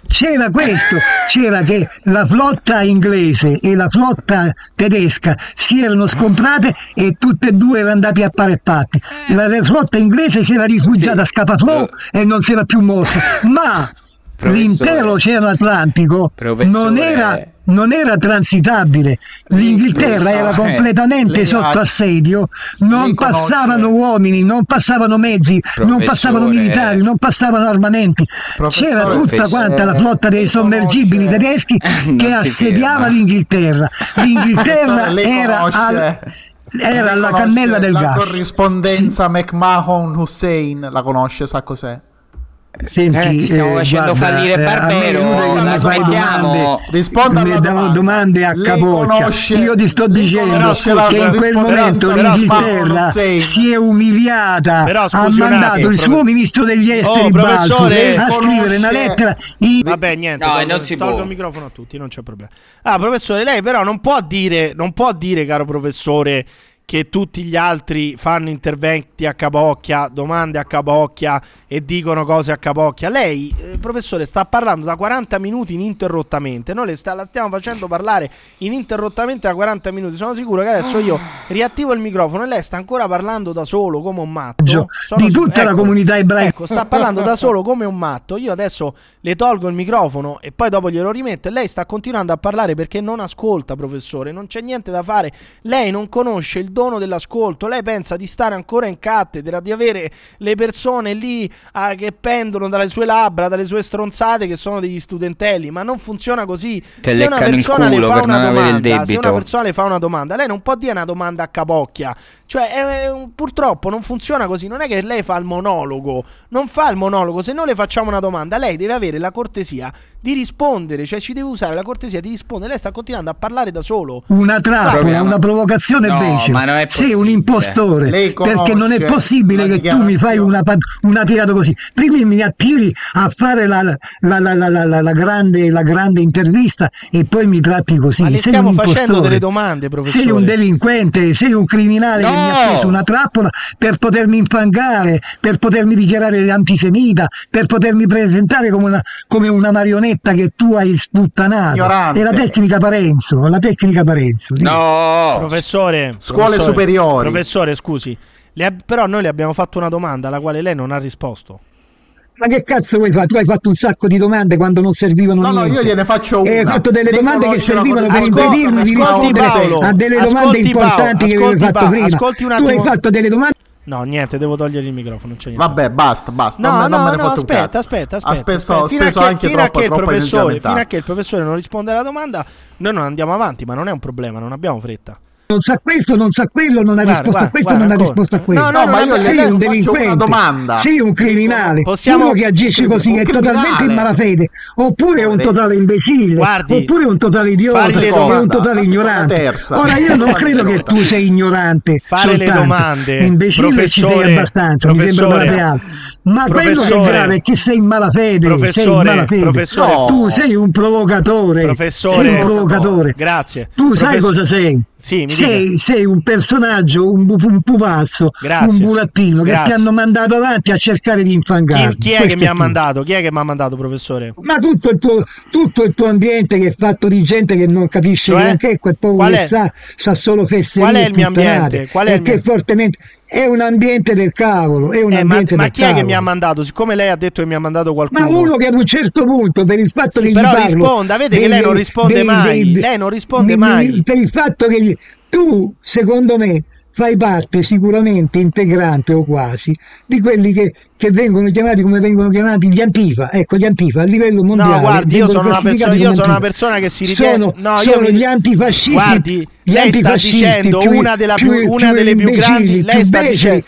Speaker 7: C'era questo, c'era che la flotta inglese e la flotta tedesca si erano scomprate e tutte e due erano andati a pari patti. La, flotta inglese si era rifugiata a Scapaflow e non si era più mossa, ma. L'intero Oceano Atlantico non era, non era transitabile. L'Inghilterra era
Speaker 6: Professore.
Speaker 7: completamente sotto
Speaker 5: ha-
Speaker 7: assedio, non passavano uomini, non passavano mezzi, non passavano militari, non passavano armamenti. C'era tutta quanta la flotta dei sommergibili
Speaker 5: conosce-
Speaker 7: tedeschi (laughs) che assediava l'Inghilterra. L'Inghilterra era, al- era
Speaker 5: conosce
Speaker 7: cannella del
Speaker 5: la
Speaker 7: gas.
Speaker 5: corrispondenza McMahon-Hussein, la conosce, sa cos'è?
Speaker 7: Senti,
Speaker 6: Ragazzi, stiamo facendo fallire
Speaker 7: eh,
Speaker 6: Barbero,
Speaker 7: che
Speaker 6: la smettiamo.
Speaker 7: domande,
Speaker 5: Risponda
Speaker 7: mi
Speaker 5: alla
Speaker 7: danno
Speaker 5: domanda.
Speaker 7: domande a capoccia. Io ti sto dicendo che in quel momento l'Inghilterra si è umiliata,
Speaker 3: Però,
Speaker 7: ha
Speaker 3: scusi
Speaker 7: mandato il suo ministro degli esteri
Speaker 3: Oh, professore,
Speaker 7: a scrivere una lettera in-
Speaker 3: Vabbè, niente,
Speaker 6: No,
Speaker 3: tolgo,
Speaker 6: non si
Speaker 3: tolgo
Speaker 6: può.
Speaker 3: il microfono a tutti, non c'è problema. Ah, professore, lei però non può dire, non può dire, caro professore, che tutti gli altri fanno interventi a capocchia, domande a capocchia e dicono cose a capocchia. Lei, eh, professore, sta parlando da 40 minuti ininterrottamente. Noi le sta- la stiamo facendo parlare ininterrottamente da 40 minuti. Sono sicuro che adesso io riattivo il microfono e lei sta ancora parlando da solo come un matto. Sono
Speaker 7: di tutta la
Speaker 3: ecco,
Speaker 7: comunità ebraica.
Speaker 3: Ecco, sta parlando da solo come un matto. Io adesso le tolgo il microfono e poi dopo glielo rimetto. E lei sta continuando a parlare perché non ascolta, professore. Non c'è niente da fare. Lei non conosce il dono dell'ascolto. Lei pensa di stare ancora in cattedra, di avere le persone lì ah, che pendono dalle sue labbra, dalle sue stronzate che sono degli studentelli. Ma non funziona così.
Speaker 6: Che
Speaker 3: se una persona le fa
Speaker 6: per
Speaker 3: una
Speaker 6: non avere il
Speaker 3: domanda, se una persona le fa una domanda, lei non può dire una domanda a capocchia. Cioè, è- è purtroppo non funziona così. Non è che lei fa il monologo, non fa il monologo. Se noi le facciamo una domanda, lei deve avere la cortesia di rispondere. Cioè, ci deve usare la cortesia di rispondere. Lei sta continuando a parlare da solo.
Speaker 7: una trappola, una provocazione
Speaker 6: No,
Speaker 7: becera.
Speaker 6: ma non è
Speaker 7: Sei un
Speaker 6: possibile.
Speaker 7: impostore. Perché non è possibile che tu mi fai una, una tirata così. Prima mi attiri a fare la, la- la- la- la- la- la grande, la grande intervista e poi mi tratti così.
Speaker 3: Ma
Speaker 7: sei
Speaker 3: stiamo
Speaker 7: un
Speaker 3: facendo
Speaker 7: impostore.
Speaker 3: delle domande, professore.
Speaker 7: Sei un delinquente, sei un criminale che
Speaker 6: No!
Speaker 7: mi ha preso una trappola per potermi infangare, per potermi dichiarare antisemita, per potermi presentare come una, come una marionetta che tu hai sputtanato.
Speaker 5: Ignorante.
Speaker 7: È la tecnica Parenzo, la tecnica Parenzo.
Speaker 6: No,
Speaker 3: Professore,
Speaker 5: Scuole
Speaker 3: professore,
Speaker 5: superiori.
Speaker 3: Professore, scusi. Le ab- però noi le abbiamo fatto una domanda alla quale lei non ha risposto.
Speaker 7: Ma che cazzo vuoi fare? Tu hai fatto un sacco di domande quando non servivano
Speaker 5: No, no,
Speaker 7: niente.
Speaker 5: io gliene faccio
Speaker 7: E hai
Speaker 5: una.
Speaker 7: fatto delle domande che servivano per impedirmi di rispondere
Speaker 3: Paolo,
Speaker 7: a delle domande importanti
Speaker 3: Paolo,
Speaker 7: che avevi
Speaker 3: ascolti
Speaker 7: fatto
Speaker 3: Paolo,
Speaker 7: prima.
Speaker 3: ascolti un
Speaker 7: Tu hai
Speaker 3: attimo.
Speaker 7: fatto delle domande
Speaker 3: No, niente, devo togliere il microfono. Non c'è niente.
Speaker 5: Vabbè, basta, basta.
Speaker 3: No,
Speaker 5: non,
Speaker 3: no,
Speaker 5: me ne
Speaker 3: no, aspetta,
Speaker 5: cazzo.
Speaker 3: aspetta, aspetta.
Speaker 5: Ha
Speaker 3: aspetta.
Speaker 5: ha
Speaker 3: Fino a
Speaker 5: speso
Speaker 3: che-
Speaker 5: anche
Speaker 3: fino a
Speaker 5: troppo,
Speaker 3: che il
Speaker 5: troppa
Speaker 3: professore,
Speaker 5: mentale.
Speaker 3: fino a che il professore non risponde alla domanda, noi non andiamo avanti, ma non è un problema, non abbiamo fretta.
Speaker 7: Non sa questo, non sa quello, non ha
Speaker 3: Guarda,
Speaker 7: risposto
Speaker 3: guarda,
Speaker 7: a questo,
Speaker 3: guarda,
Speaker 7: non ha risposto a quello.
Speaker 3: No, no,
Speaker 5: No, ma io le
Speaker 7: sei
Speaker 5: le
Speaker 7: un
Speaker 5: faccio una
Speaker 7: delinquente,
Speaker 5: domanda.
Speaker 7: sei un criminale,
Speaker 3: Possiamo-
Speaker 7: uno che agisce così è totalmente in malafede, oppure è un totale imbecille,
Speaker 3: Guardi,
Speaker 7: oppure è un totale idiota,
Speaker 3: le
Speaker 7: è un totale ignorante. Ora io non credo che tu sei ignorante,
Speaker 3: Fare le
Speaker 7: soltanto.
Speaker 3: domande,
Speaker 7: imbecille ci sei abbastanza, mi sembra plateale. Ma quello che è grave è che sei in malafede, sei in malafede. tu sei un provocatore, sei un provocatore.
Speaker 3: Grazie.
Speaker 7: Tu sai cosa sei?
Speaker 3: Sì,
Speaker 7: sei, sei un personaggio, un, un pupazzo,
Speaker 3: Grazie.
Speaker 7: un burattino che ti hanno mandato avanti a cercare di infangarti.
Speaker 3: Chi, chi è che mi ha mandato? Chi è che mi ha mandato, professore?
Speaker 7: Ma tutto il, tuo, tutto il tuo ambiente che è fatto di gente che non capisce
Speaker 3: Cioè?
Speaker 7: neanche quel
Speaker 3: è?
Speaker 7: che sa, sa solo fesserie
Speaker 3: Qual è il mio ambiente? Qual è
Speaker 7: e
Speaker 3: il mio-
Speaker 7: fortemente è un ambiente del cavolo, è un
Speaker 3: Eh, ma,
Speaker 7: ambiente
Speaker 3: ma
Speaker 7: del
Speaker 3: chi è che
Speaker 7: cavolo.
Speaker 3: mi ha mandato? Siccome lei ha detto che mi ha mandato qualcuno.
Speaker 7: Ma uno che ad un certo punto, per il fatto
Speaker 3: Sì,
Speaker 7: che gli
Speaker 3: però risponda, vede che lei non risponde mai. Lei non risponde mai.
Speaker 7: Per il fatto che gli- tu, secondo me, fai parte sicuramente integrante o quasi di quelli che, che vengono chiamati come vengono chiamati gli Antifa. Ecco, gli Antifa a livello mondiale.
Speaker 3: No, guardi, io sono, una persona, io sono una persona che si ritiene.
Speaker 7: Sono,
Speaker 3: no,
Speaker 7: sono
Speaker 3: mi-
Speaker 7: gli antifascisti.
Speaker 3: Guardi,
Speaker 7: gli
Speaker 3: lei sta dicendo
Speaker 7: più-
Speaker 3: una, più,
Speaker 7: più-
Speaker 3: una delle più grandi. Lei sta dicendo.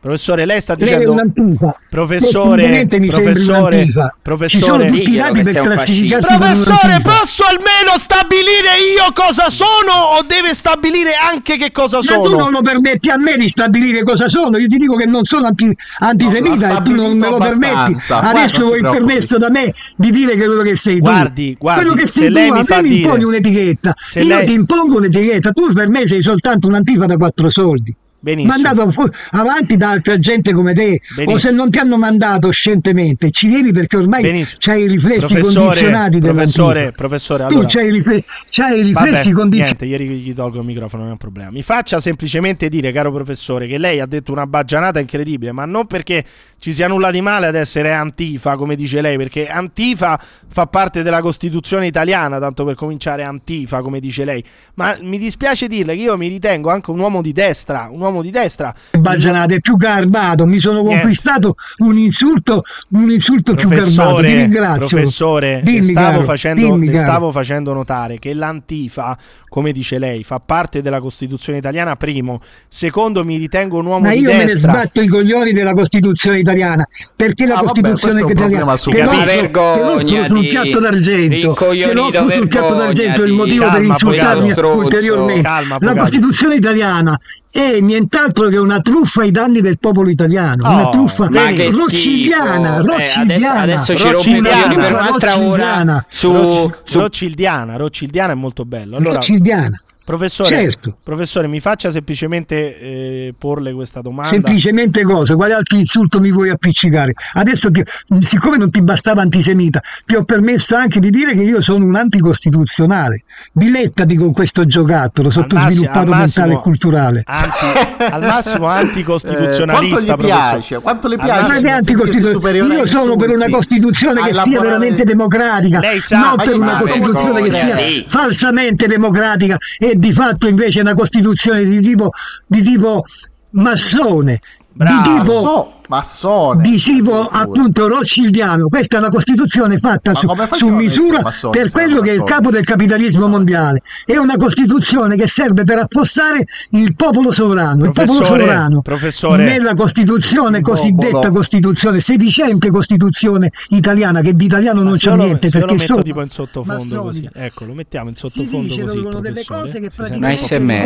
Speaker 3: Professore, lei sta
Speaker 7: Lei è
Speaker 3: dicendo.
Speaker 7: un'antifa.
Speaker 3: Professore, professore,
Speaker 7: un'antifa.
Speaker 3: professore.
Speaker 7: Ci sono tutti i
Speaker 6: Diglielo
Speaker 7: dati
Speaker 6: che
Speaker 7: per
Speaker 6: sei un
Speaker 7: classificarsi
Speaker 6: fascista.
Speaker 7: come
Speaker 3: Professore, posso almeno stabilire io cosa sono o deve stabilire anche che cosa
Speaker 7: Ma tu
Speaker 3: sono?
Speaker 7: non lo permetti a me di stabilire cosa sono, io ti dico che non sono anti- antisemita
Speaker 5: No,
Speaker 7: e tu non me lo permetti. Adesso vuoi il permesso da me di dire che quello che sei tu.
Speaker 3: Guardi, guardi,
Speaker 7: quello che
Speaker 3: se
Speaker 7: sei tu,
Speaker 3: lei
Speaker 7: a
Speaker 3: mi
Speaker 7: me
Speaker 3: fa
Speaker 7: mi imponi un'etichetta.
Speaker 3: se
Speaker 7: Io
Speaker 3: lei-
Speaker 7: ti impongo un'etichetta, tu per me sei soltanto un'antifa da quattro soldi.
Speaker 3: Benissimo.
Speaker 7: Mandato fu- avanti da altra gente come te,
Speaker 3: Benissimo.
Speaker 7: o se non ti hanno mandato scientemente, ci vieni perché ormai
Speaker 3: Benissimo.
Speaker 7: c'hai i riflessi
Speaker 3: Professore,
Speaker 7: condizionati
Speaker 3: professore, professore,
Speaker 7: tu
Speaker 3: allora-
Speaker 7: c'hai i, rifle- c'hai i riflessi condizionati.
Speaker 3: niente, ieri gli tolgo il microfono, non è un problema. Mi faccia semplicemente dire, caro professore, che lei ha detto una baggianata incredibile, ma non perché ci sia nulla di male ad essere antifa, come dice lei, perché antifa fa parte della Costituzione italiana, tanto per cominciare antifa, come dice lei. Ma mi dispiace dirle che io mi ritengo anche un uomo di destra, un uomo di destra.
Speaker 7: baggianate più garbato mi sono conquistato un insulto un insulto più garbato ti ringrazio
Speaker 3: professore,
Speaker 7: Dimmi,
Speaker 3: stavo
Speaker 7: caro,
Speaker 3: facendo,
Speaker 7: dimmi,
Speaker 3: stavo facendo notare che l'antifa, come dice lei, fa parte della Costituzione italiana, primo. Secondo, mi ritengo un uomo
Speaker 7: ma
Speaker 3: di
Speaker 7: io me ne
Speaker 3: destra.
Speaker 7: sbatto i coglioni della Costituzione italiana perché la
Speaker 5: Ah, vabbè,
Speaker 7: Costituzione
Speaker 5: questo è un
Speaker 7: italiana che
Speaker 3: Ma
Speaker 7: che
Speaker 6: vergognati,
Speaker 7: sul piatto d'argento che l'offro sul piatto d'argento è il motivo
Speaker 3: Calma,
Speaker 7: per insultarmi ulteriormente
Speaker 3: Calma,
Speaker 7: la. Costituzione italiana è nient'altro che una truffa ai danni del popolo italiano una
Speaker 3: Oh,
Speaker 7: truffa
Speaker 6: che
Speaker 7: roccilliana
Speaker 6: schifo. Eh, adesso, adesso ci rompi i
Speaker 3: Roccildiana.
Speaker 6: coglioni per un'altra ora su,
Speaker 3: Roccildiana, Roccildiana è molto bello. Allora,
Speaker 7: Roccildiana.
Speaker 3: Professore,
Speaker 7: Certo.
Speaker 3: professore, mi faccia semplicemente eh, porle questa domanda.
Speaker 7: Semplicemente cosa? Quale altro insulto mi vuoi appiccicare? Adesso, ti- siccome non ti bastava antisemita, ti ho permesso anche di dire che io sono un anticostituzionale. Dilettati con questo giocattolo sottosviluppato mentale e culturale.
Speaker 3: Anti- (laughs) al massimo anticostituzionalista,
Speaker 5: Eh, quanto gli
Speaker 3: professore.
Speaker 5: piace? Quanto le piace?
Speaker 3: massimo-
Speaker 7: Ma che anticostitu-
Speaker 5: superiore
Speaker 7: Io sono per una Costituzione che sia veramente
Speaker 5: le-
Speaker 7: democratica, non per una Costituzione che sia falsamente democratica e di fatto invece una Costituzione di tipo, di tipo massone,
Speaker 3: Bravo.
Speaker 7: di tipo
Speaker 5: massone.
Speaker 7: di tipo
Speaker 5: addirittura.
Speaker 7: appunto rothschildiano questa è una costituzione fatta su, su misura
Speaker 5: massoni,
Speaker 7: per quello che è il capo del capitalismo mondiale è una costituzione che serve per affossare il popolo sovrano il popolo sovrano
Speaker 3: professore.
Speaker 7: nella costituzione cosiddetta
Speaker 5: popolo.
Speaker 7: costituzione sedicente costituzione italiana che di italiano non c'è
Speaker 3: lo-
Speaker 7: niente
Speaker 3: lo
Speaker 7: perché
Speaker 3: metto
Speaker 7: sono
Speaker 3: tipo in sottofondo così. Ecco, lo mettiamo in sottofondo così,
Speaker 7: delle
Speaker 3: professore.
Speaker 7: cose che
Speaker 3: un
Speaker 7: popolo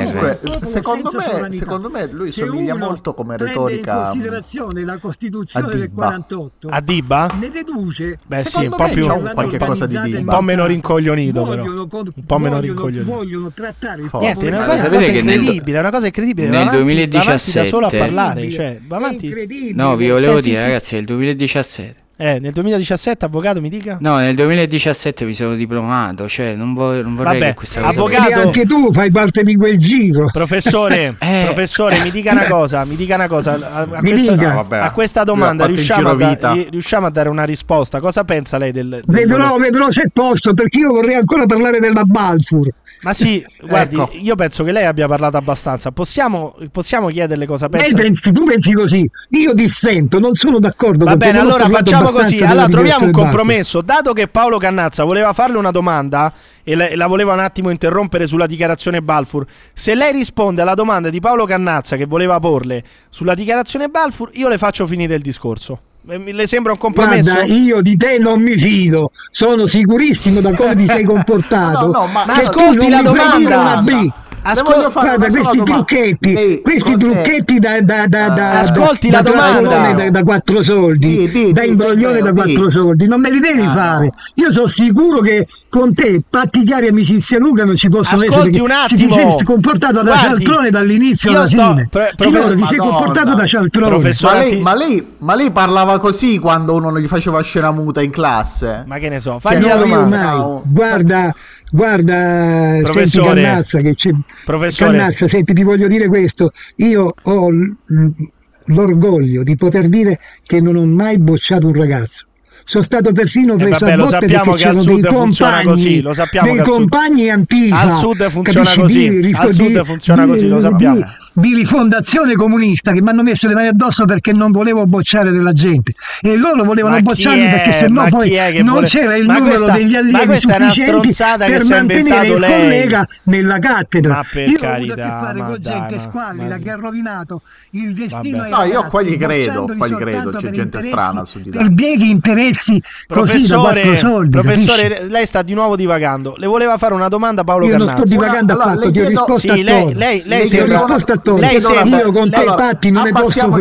Speaker 5: Comunque, secondo me- secondo me lui
Speaker 7: Se
Speaker 5: somiglia molto come retorica,
Speaker 7: in
Speaker 5: mm,
Speaker 7: considerazione la costituzione
Speaker 5: a
Speaker 7: del
Speaker 5: Dibba.
Speaker 7: 48
Speaker 3: A Dibba?
Speaker 7: ne deduce
Speaker 3: Beh sì, un
Speaker 5: qualche cosa di
Speaker 3: un po' meno rincoglionito però.
Speaker 7: vogliono, con-
Speaker 3: Un po' meno rincoglionito.
Speaker 7: vogliono trattare il
Speaker 5: Forte.
Speaker 3: Niente, è una cosa, cosa incredibile, è una cosa incredibile.
Speaker 6: nel
Speaker 3: va avanti- va avanti
Speaker 6: 2017
Speaker 3: da solo a parlare, cioè, va
Speaker 7: È
Speaker 3: avanti.
Speaker 7: incredibile.
Speaker 6: No, vi volevo
Speaker 3: Sì, sì,
Speaker 6: dire,
Speaker 3: sì,
Speaker 6: ragazzi, è il 2017.
Speaker 3: Eh, nel 2017 avvocato mi dica?
Speaker 6: No, nel 2017 mi sono diplomato, cioè non, vo- non vorrei
Speaker 3: Vabbè,
Speaker 6: che questa cosa...
Speaker 3: avvocato-
Speaker 7: Vedi, anche tu fai parte di quel giro.
Speaker 3: Professore, (laughs)
Speaker 6: Eh.
Speaker 3: professore, mi dica una cosa, mi dica una cosa. A, a
Speaker 7: Mi
Speaker 3: questa,
Speaker 7: dica.
Speaker 5: No, vabbè.
Speaker 3: a questa domanda riusciamo a, da- riusciamo a dare una risposta. Cosa pensa lei del, del
Speaker 7: Vedrò, vedrò se posso, perché io vorrei ancora parlare della Balfour.
Speaker 3: Ma sì, guardi,
Speaker 5: Ecco.
Speaker 3: io penso che lei abbia parlato abbastanza. Possiamo, possiamo chiederle cosa
Speaker 7: Lei
Speaker 3: pensa?
Speaker 7: pensi, tu pensi così, io dissento, non sono d'accordo
Speaker 3: Va
Speaker 7: con
Speaker 3: bene, allora facciamo così. Allora troviamo un compromesso. Dato che Paolo Cannazza voleva farle una domanda e la, e la voleva un attimo interrompere sulla dichiarazione Balfour, se lei risponde alla domanda di Paolo Cannazza che voleva porle sulla dichiarazione Balfour, io le faccio finire il discorso. Eh, mi- Le sembra un compromesso?
Speaker 7: Guarda, io di te non mi fido, sono sicurissimo da come ti sei (laughs) comportato.
Speaker 5: No, no, ma-
Speaker 3: Ma ascolti la domanda. Ascol-
Speaker 5: fare
Speaker 7: Guarda, questi
Speaker 5: domanda.
Speaker 7: trucchetti,
Speaker 5: Ehi,
Speaker 7: questi
Speaker 5: cos'è?
Speaker 7: trucchetti da, da, da, da,
Speaker 3: Ascolti
Speaker 7: da,
Speaker 3: la
Speaker 7: da
Speaker 3: domanda.
Speaker 7: da, da quattro soldi,
Speaker 5: Di, di,
Speaker 7: da imbroglione da quattro soldi, non me li devi
Speaker 5: Ah,
Speaker 7: fare. Io sono sicuro che con te, patti chiari, amicizia lunga, non ci possono
Speaker 3: Ascolti
Speaker 7: essere.
Speaker 3: un
Speaker 7: Si ti
Speaker 3: attimo.
Speaker 7: sei comportato da
Speaker 3: Guardi,
Speaker 7: cialtrone dall'inizio
Speaker 3: io
Speaker 7: alla fine.
Speaker 3: pre- professor-
Speaker 7: ti sei comportato da cialtrone.
Speaker 3: Professor-
Speaker 5: Ma lei, ma, lei, ma lei parlava così quando uno non gli faceva scena muta in classe?
Speaker 3: Ma che ne so,
Speaker 5: Cioè,
Speaker 3: fagli la domanda.
Speaker 7: mai. Guarda, guarda, senti
Speaker 3: Professore.
Speaker 7: Cannazza che c'è.
Speaker 3: Professore.
Speaker 7: Cannazza, senti, ti voglio dire questo. Io ho l'orgoglio di poter dire che non ho mai bocciato un ragazzo. Sono stato perfino
Speaker 3: Eh,
Speaker 7: preso
Speaker 3: vabbè,
Speaker 7: a
Speaker 3: lo sappiamo
Speaker 7: perché
Speaker 3: che al
Speaker 7: c'erano dei
Speaker 3: sud funziona
Speaker 7: compagni,
Speaker 3: così, lo sappiamo
Speaker 7: dei
Speaker 3: che al sud-
Speaker 7: compagni antifa.
Speaker 3: al sud funziona così, al sud funziona così, lo sappiamo.
Speaker 7: Di, di rifondazione comunista che mi hanno messo le mani addosso perché non volevo bocciare della gente e loro volevano bocciarmi
Speaker 3: è?
Speaker 7: perché
Speaker 3: Ma
Speaker 7: sennò poi non
Speaker 3: vuole-
Speaker 7: c'era il
Speaker 3: Ma
Speaker 7: numero
Speaker 3: questa-
Speaker 7: degli allievi sufficienti per mantenere il
Speaker 3: lei.
Speaker 7: collega nella cattedra.
Speaker 3: Ma per
Speaker 7: io ho avuto a che
Speaker 3: carità,
Speaker 7: fare con gente squallida
Speaker 3: ma-
Speaker 7: che ha rovinato il destino
Speaker 3: Vabbè.
Speaker 7: ai
Speaker 5: No, io qua gli credo, qua gli credo, c'è
Speaker 7: per
Speaker 5: gente strana al sud
Speaker 7: per
Speaker 5: Italia.
Speaker 7: bieghi interessi così da
Speaker 3: Professore,
Speaker 7: quattro soldi.
Speaker 3: professore,
Speaker 7: capisci?
Speaker 3: lei sta di nuovo divagando. Le voleva fare una domanda Paolo
Speaker 7: Io non
Speaker 3: Cannazzo.
Speaker 7: sto divagando
Speaker 5: Allora,
Speaker 7: affatto,
Speaker 5: le
Speaker 7: ti ho risposto a
Speaker 3: lei- lei- lei sembra-
Speaker 7: risposto tono.
Speaker 3: lei sembra-
Speaker 7: Io con
Speaker 3: lei-
Speaker 7: quei fatti non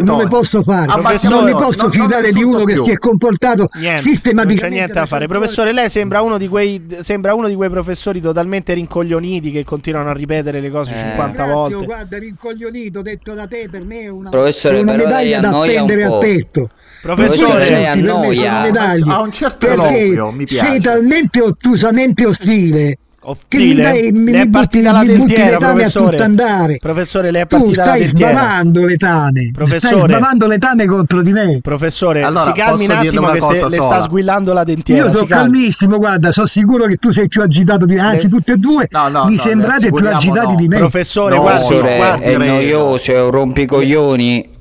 Speaker 7: non ne posso fare.
Speaker 5: Abbassiamo
Speaker 7: Non
Speaker 5: i
Speaker 7: ne
Speaker 5: toni.
Speaker 7: posso
Speaker 5: Non- non
Speaker 7: fidare di uno che
Speaker 5: più.
Speaker 7: si è comportato
Speaker 3: Niente, non
Speaker 7: sistematicamente.
Speaker 3: c'è niente da fare. Professore, lei sembra uno di quei sembra uno di quei professori totalmente rincoglioniti che continuano a ripetere le cose
Speaker 6: Eh.
Speaker 3: 50
Speaker 7: Grazio,
Speaker 3: volte.
Speaker 7: guarda, rincoglionito detto da te per me è una,
Speaker 6: Professore,
Speaker 7: una medaglia da appendere al petto.
Speaker 3: Professore,
Speaker 6: lei
Speaker 7: Per me sono
Speaker 6: annoia.
Speaker 5: Ha un certo
Speaker 7: perché
Speaker 5: eloquio, mi piace.
Speaker 7: sei talmente ottusamente ostile che mi,
Speaker 3: Ostile?
Speaker 7: dai, mi,
Speaker 3: le è partita la dentiera,
Speaker 7: le tane a
Speaker 3: professore. Professore, le è partita la
Speaker 7: stai
Speaker 3: dentiera.
Speaker 7: sbavando le tane, stai
Speaker 3: Professore.
Speaker 7: sbavando le tane contro di me.
Speaker 3: Professore,
Speaker 5: Allora,
Speaker 3: si calmi un attimo
Speaker 5: una
Speaker 3: che ste-
Speaker 5: cosa
Speaker 3: le sta sguillando la dentiera.
Speaker 7: Io sono
Speaker 3: calmi.
Speaker 7: calmissimo, guarda, sono sicuro che tu sei più agitato di anzi,
Speaker 3: Le-
Speaker 7: tutte e due
Speaker 5: No, no,
Speaker 7: mi
Speaker 5: no,
Speaker 7: sembrate più agitati
Speaker 5: no.
Speaker 7: di me.
Speaker 3: Professore,
Speaker 5: No,
Speaker 6: Professore,
Speaker 3: guardi,
Speaker 6: è noioso, è un rompicoglioni.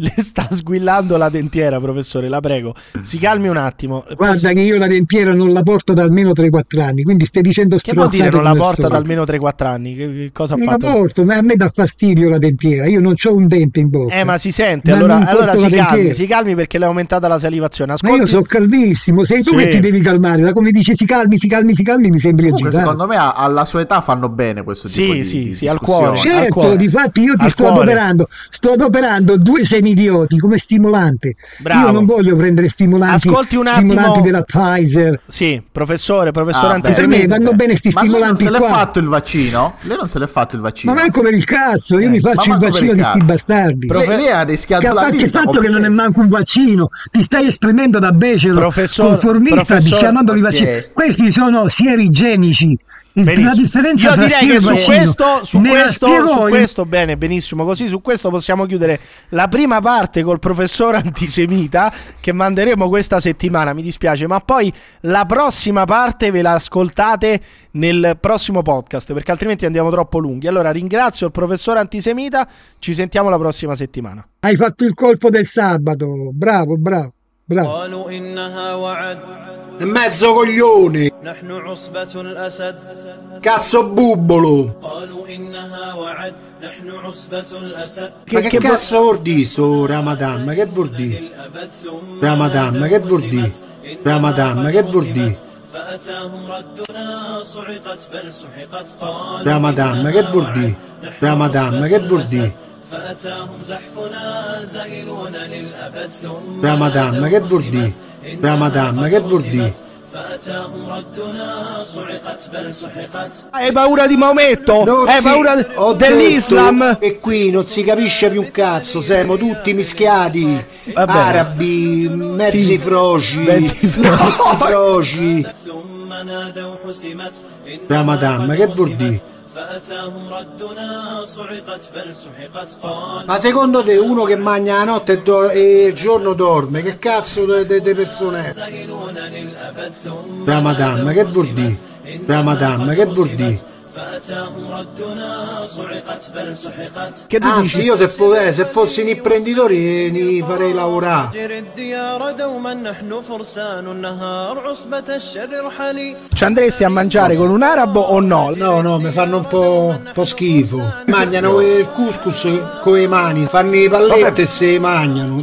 Speaker 3: Le sta sguillando la dentiera, professore, la prego. Si calmi un attimo.
Speaker 7: Guarda che io la dentiera non la porto da almeno 3-4 anni, quindi stai dicendo
Speaker 3: Che vuol dire
Speaker 7: stronzate
Speaker 3: non la
Speaker 7: al
Speaker 3: porta da almeno 3-4 anni? Che, che cosa ha
Speaker 7: Non la
Speaker 3: fatto?
Speaker 7: porto, ma a me dà fastidio la dentiera, io non ho un dente in bocca.
Speaker 3: Eh, ma si sente.
Speaker 7: Ma
Speaker 3: allora allora si
Speaker 7: la
Speaker 3: calmi,
Speaker 7: dentiera.
Speaker 3: si calmi perché le è aumentata la salivazione.
Speaker 7: Ma io
Speaker 3: Ascolti.
Speaker 7: sono calmissimo, sei tu
Speaker 3: Sì.
Speaker 7: che ti devi calmare, da come dici si calmi, si calmi, si calmi, mi sembri agitato.
Speaker 5: secondo me alla sua età fanno bene questo
Speaker 3: Sì,
Speaker 5: tipo di
Speaker 3: sì,
Speaker 5: di
Speaker 3: sì, al cuore. al
Speaker 7: Certo,
Speaker 3: cuore.
Speaker 7: difatti io ti
Speaker 3: Al
Speaker 7: sto
Speaker 3: cuore.
Speaker 7: adoperando, sto adoperando due semidioti come stimolante.
Speaker 3: Bravo.
Speaker 7: Io non voglio prendere stimolanti,
Speaker 3: Ascolti un
Speaker 7: stimolanti
Speaker 3: attimo.
Speaker 7: della Pfizer.
Speaker 3: Sì, professore, professore
Speaker 5: Ah,
Speaker 7: Per me
Speaker 3: antisemita.
Speaker 7: vanno bene sti
Speaker 5: Ma lei non
Speaker 7: stimolanti
Speaker 5: se l'è
Speaker 7: qua.
Speaker 5: fatto il vaccino? Lei non se l'è fatto il vaccino?
Speaker 7: Ma manco per il cazzo, io
Speaker 3: Eh,
Speaker 7: mi faccio il vaccino
Speaker 5: il
Speaker 7: di sti bastardi.
Speaker 3: Pro-
Speaker 5: lei, ha rischiato
Speaker 7: Che a
Speaker 5: la
Speaker 7: parte il
Speaker 5: vita.
Speaker 7: fatto che non è manco un vaccino, ti stai esprimendo da becero
Speaker 3: Professor-
Speaker 7: conformista
Speaker 3: professor-
Speaker 7: chiamandoli
Speaker 5: ok.
Speaker 7: vaccini. Questi sono sierigenici. Il-
Speaker 3: Benissimo.
Speaker 7: La differenza
Speaker 3: Io direi che su questo, su questo, su questo, bene, benissimo. Così su questo possiamo chiudere la prima parte col professor (laughs) antisemita che manderemo questa settimana. Mi dispiace, ma poi la prossima parte ve la ascoltate nel prossimo podcast perché altrimenti andiamo troppo lunghi. Allora ringrazio il professor antisemita. Ci sentiamo la prossima settimana.
Speaker 7: Hai fatto il colpo del sabato. Bravo, bravo, bravo.
Speaker 8: Mezzo coglione! Cazzo bubbolo! Ma che, cazzo vuol dire sto Ramadan? Ma che vuol dire? Ramadan, ma che vuol dire? Ramadan, ma che vuol dire? Ramadan, ma che vuol dire? Ramadan, ma che vuol dire? Ramadan, ma che vuol dire? Ramadan, ma che vuol dire?
Speaker 9: Ah,
Speaker 3: hai paura di Maometto? Hai
Speaker 8: sì,
Speaker 3: paura dell'Islam?
Speaker 8: E qui non si capisce più un cazzo, siamo tutti mischiati.
Speaker 3: Vabbè.
Speaker 8: Arabi, mezzi
Speaker 3: sì.
Speaker 8: froci,
Speaker 3: mezzi froci.
Speaker 8: Ramadan, (laughs) ma che vuol dire? Ma secondo te uno che mangia la notte e, il giorno dorme, che cazzo di persone è? Da madame, che vuol dire? Da madame, che vuol dire?
Speaker 3: Che tu
Speaker 8: Anzi,
Speaker 3: dici?
Speaker 8: io se, potrei, eh, se fossi un imprenditore li farei lavorare.
Speaker 3: Ci andresti a mangiare con un arabo o no?
Speaker 8: No, no, mi fanno un po', un po schifo. Mangiano il couscous con le mani, fanno i pallette e se mangiano.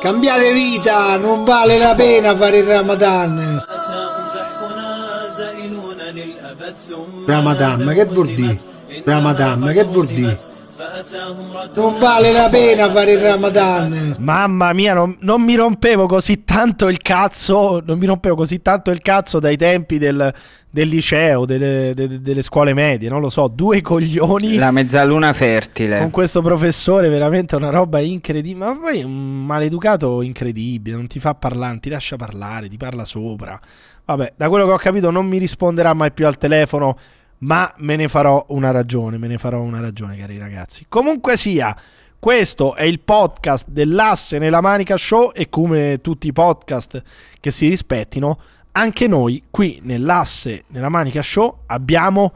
Speaker 8: Cambiate vita, non vale la pena fare il Ramadan. Ramadan, ma che vuol dire? Ramadan, ma che vuol dire? Non vale la pena fare il Ramadan.
Speaker 3: Mamma mia, non, non mi rompevo così tanto il cazzo. Non mi rompevo così tanto il cazzo dai tempi del, del liceo, delle, de- delle scuole medie. Non lo so, due coglioni.
Speaker 6: La mezzaluna fertile.
Speaker 3: Con questo professore, veramente una roba incredibile. Ma poi è un maleducato incredibile. Non ti fa parlare, non ti lascia parlare, ti parla sopra. Vabbè, da quello che ho capito, non mi risponderà mai più al telefono. Ma me ne farò una ragione, me ne farò una ragione, cari ragazzi. Comunque sia, questo è il podcast dell'Asse nella Manica Show e come tutti i podcast che si rispettino, anche noi qui nell'Asse nella Manica Show abbiamo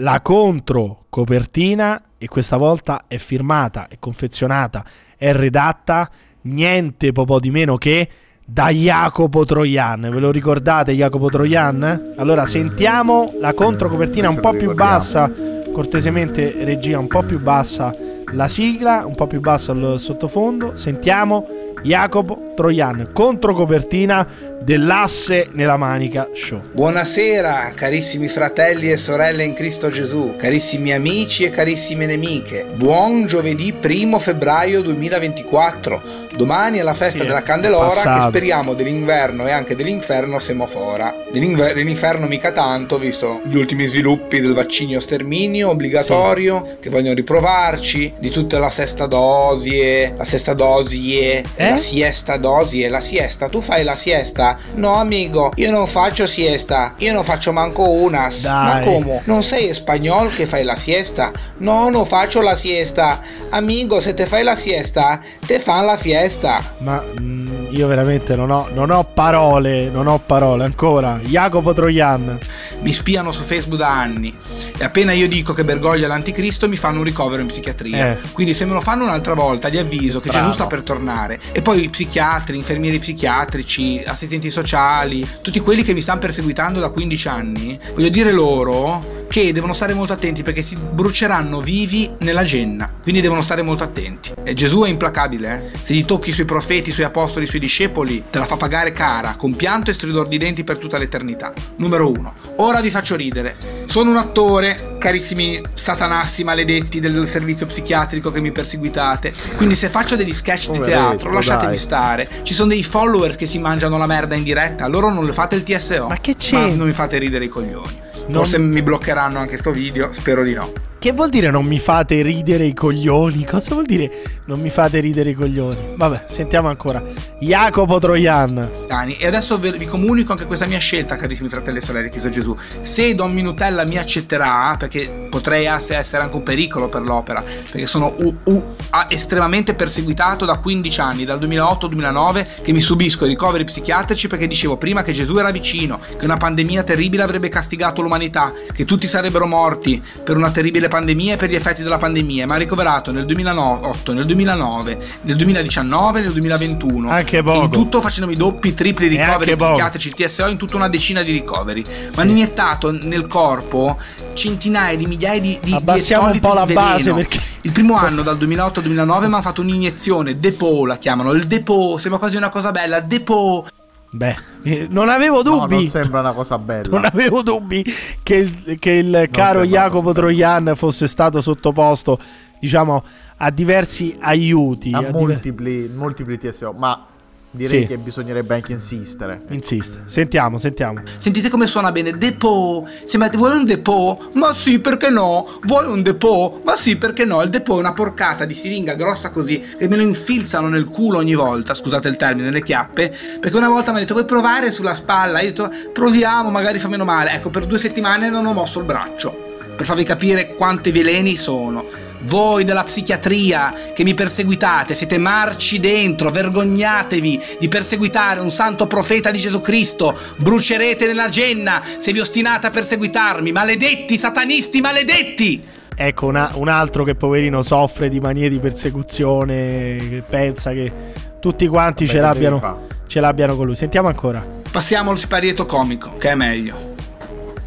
Speaker 3: la contro copertina e questa volta è firmata, è confezionata, è redatta niente po' di meno che da Jacopo Troian. Ve lo ricordate Jacopo Troian? Allora sentiamo la controcopertina un po' più bassa, cortesemente regia un po' più bassa la sigla, un po' più bassa il sottofondo. Sentiamo Jacopo Troian, controcopertina dell'asse nella manica show.
Speaker 10: Buonasera carissimi fratelli e sorelle in Cristo Gesù, carissimi amici e carissime nemiche. Buon giovedì 1 febbraio 2024. Domani è la festa
Speaker 3: Sì,
Speaker 10: della Candelora che
Speaker 3: passato.
Speaker 10: speriamo dell'inverno e anche dell'inferno semafora. Dell'inver- dell'inferno mica tanto, visto gli ultimi sviluppi del vaccino sterminio obbligatorio, che vogliono riprovarci, di tutta la sesta dosi, la sesta dosie,
Speaker 3: Eh?
Speaker 10: la siesta dosie, la siesta. Tu fai la siesta? No, amico, io non faccio siesta, io non faccio manco una. Ma
Speaker 3: Dai.
Speaker 10: come? Non sei spagnolo che fai la siesta? No, non faccio la siesta. Amico, se te fai la siesta, te fan la fiesta.
Speaker 3: Ma mm, io veramente non ho, non ho parole, non ho parole ancora. Jacopo Troian.
Speaker 10: Mi spiano su Facebook da anni e appena io dico che Bergoglio è l'anticristo mi fanno un ricovero in psichiatria.
Speaker 3: Eh.
Speaker 10: Quindi se me lo fanno un'altra volta gli avviso che
Speaker 3: Bravo.
Speaker 10: Gesù sta per tornare. E poi i psichiatri, infermieri psichiatrici, assistenti sociali, tutti quelli che mi stanno perseguitando da 15 anni, voglio dire loro che devono stare molto attenti perché si bruceranno vivi nella genna. Quindi devono stare molto attenti. E Gesù è implacabile, eh? Se gli tocchi i suoi profeti, i suoi apostoli, i suoi discepoli, te la fa pagare cara, con pianto e stridor di denti per tutta l'eternità. Numero uno. Ora vi faccio ridere. Sono un attore, carissimi satanassi maledetti del servizio psichiatrico che mi perseguitate. Quindi se faccio degli sketch di teatro, lasciatemi
Speaker 5: dai.
Speaker 10: stare. Ci sono dei followers che si mangiano la merda in diretta, loro non le fate il TSO.
Speaker 3: Ma che c'è?
Speaker 10: Ma non mi fate ridere i coglioni.
Speaker 3: Non-
Speaker 10: Forse mi bloccheranno anche sto video, spero di no.
Speaker 3: Che vuol dire non mi fate ridere i coglioni? Cosa vuol dire non mi fate ridere i coglioni? Vabbè, sentiamo ancora. Jacopo Troian.
Speaker 10: Dani. E adesso vi comunico anche questa mia scelta, carissimi fratelli e sorelle, Cristo Gesù. Se Don Minutella mi accetterà, perché potrei essere anche un pericolo per l'opera, perché sono u- u- estremamente perseguitato da 15 anni, dal 2008-2009, che mi subisco i ricoveri psichiatrici perché dicevo prima che Gesù era vicino, che una pandemia terribile avrebbe castigato l'umanità, che tutti sarebbero morti per una terribile pandemia e per gli effetti della pandemia. Mi ha ricoverato nel 2008, nel 2009, nel 2019 e nel 2021.
Speaker 3: Anche poco.
Speaker 10: In tutto facendomi doppi, tripli ricoveri psichiatrici, TSO in tutta una decina di ricoveri. Ma hanno iniettato nel corpo centinaia di migliaia di, di, di
Speaker 3: Abbassiamo un
Speaker 10: ettolitri
Speaker 3: po' la
Speaker 10: di
Speaker 3: base perché-
Speaker 10: Il primo anno, dal 2008 al 2009, mi hanno fatto un'iniezione, Depot la chiamano, il Depot, sembra quasi una cosa bella, Depot.
Speaker 3: Beh, eh, non avevo
Speaker 5: No,
Speaker 3: dubbi.
Speaker 5: non sembra una cosa bella. (laughs)
Speaker 3: Non avevo dubbi che il, che il caro Jacopo. Troian fosse stato sottoposto, diciamo, a diversi aiuti.
Speaker 5: a
Speaker 3: a diver-
Speaker 5: multipli, multipli TSO, ma direi
Speaker 3: Sì.
Speaker 5: che bisognerebbe anche insistere.
Speaker 3: Insiste. Sentiamo, sentiamo.
Speaker 10: Sentite come suona bene, Depot. Sembra, vuoi un Depot? Ma sì, perché no? Vuoi un Depot? Ma sì, perché no? Il Depot è una porcata di siringa grossa così che me lo infilzano nel culo ogni volta, scusate il termine, nelle chiappe. Perché una volta mi ha detto vuoi provare sulla spalla? Io ho detto proviamo, magari fa meno male. Ecco, per due settimane non ho mosso il braccio. Per farvi capire quanti veleni sono. Voi della psichiatria che mi perseguitate, siete marci dentro, vergognatevi di perseguitare un santo profeta di Gesù Cristo, brucerete nella genna se vi ostinate a perseguitarmi, maledetti, satanisti, maledetti!
Speaker 3: Ecco, una- un altro che poverino soffre di manie di persecuzione, che pensa che tutti quanti ce l'abbiano, ce l'abbiano con lui. Sentiamo ancora.
Speaker 10: Passiamo al siparietto comico, che è meglio.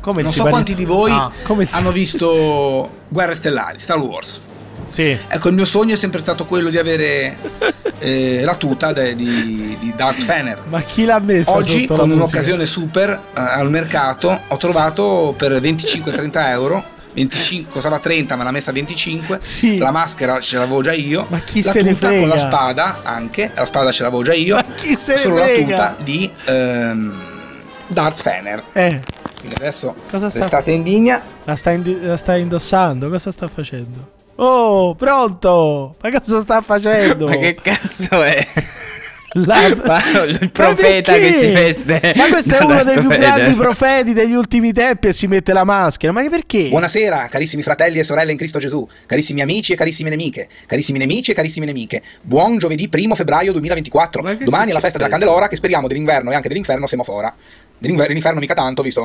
Speaker 3: Come
Speaker 10: Non so quanti di voi
Speaker 3: Ah,
Speaker 10: hanno visto Guerre Stellari, Star Wars.
Speaker 3: Sì.
Speaker 10: Ecco, il mio sogno è sempre stato quello di avere (laughs) eh, la tuta de- di, di Darth Fener.
Speaker 3: Ma chi l'ha messa
Speaker 10: Oggi, con un'occasione super eh, al mercato, ho trovato per 25-30 euro. 25, costava 30, me l'ha messa a 25.
Speaker 3: Sì.
Speaker 10: La maschera ce l'avevo già io.
Speaker 3: Ma chi
Speaker 10: la
Speaker 3: se
Speaker 10: tuta con la spada anche. La spada ce l'avevo già io.
Speaker 3: Ma chi se
Speaker 10: Solo la tuta di ehm, Darth Fener.
Speaker 3: Eh,
Speaker 10: Quindi adesso
Speaker 3: Cosa sta-
Speaker 10: restate in linea.
Speaker 3: la sta, indi- la sta indossando? Cosa sta facendo? Oh, pronto! Ma cosa sta facendo? (laughs)
Speaker 6: Ma che cazzo è? (laughs)
Speaker 3: La-
Speaker 6: Ma il profeta che si veste.
Speaker 3: Ma questo è uno dei più grandi profeti degli ultimi tempi e si mette la maschera. Ma che perché?
Speaker 10: Buonasera, carissimi fratelli e sorelle in Cristo Gesù, carissimi amici e carissime nemiche, carissimi nemici e carissime nemiche. Buon giovedì 1 febbraio 2024.
Speaker 6: Ma che
Speaker 10: Domani è la festa della? Candelora che speriamo dell'inverno e anche dell'inferno siamo fora. Dell'inver- Dell'inferno mica tanto, visto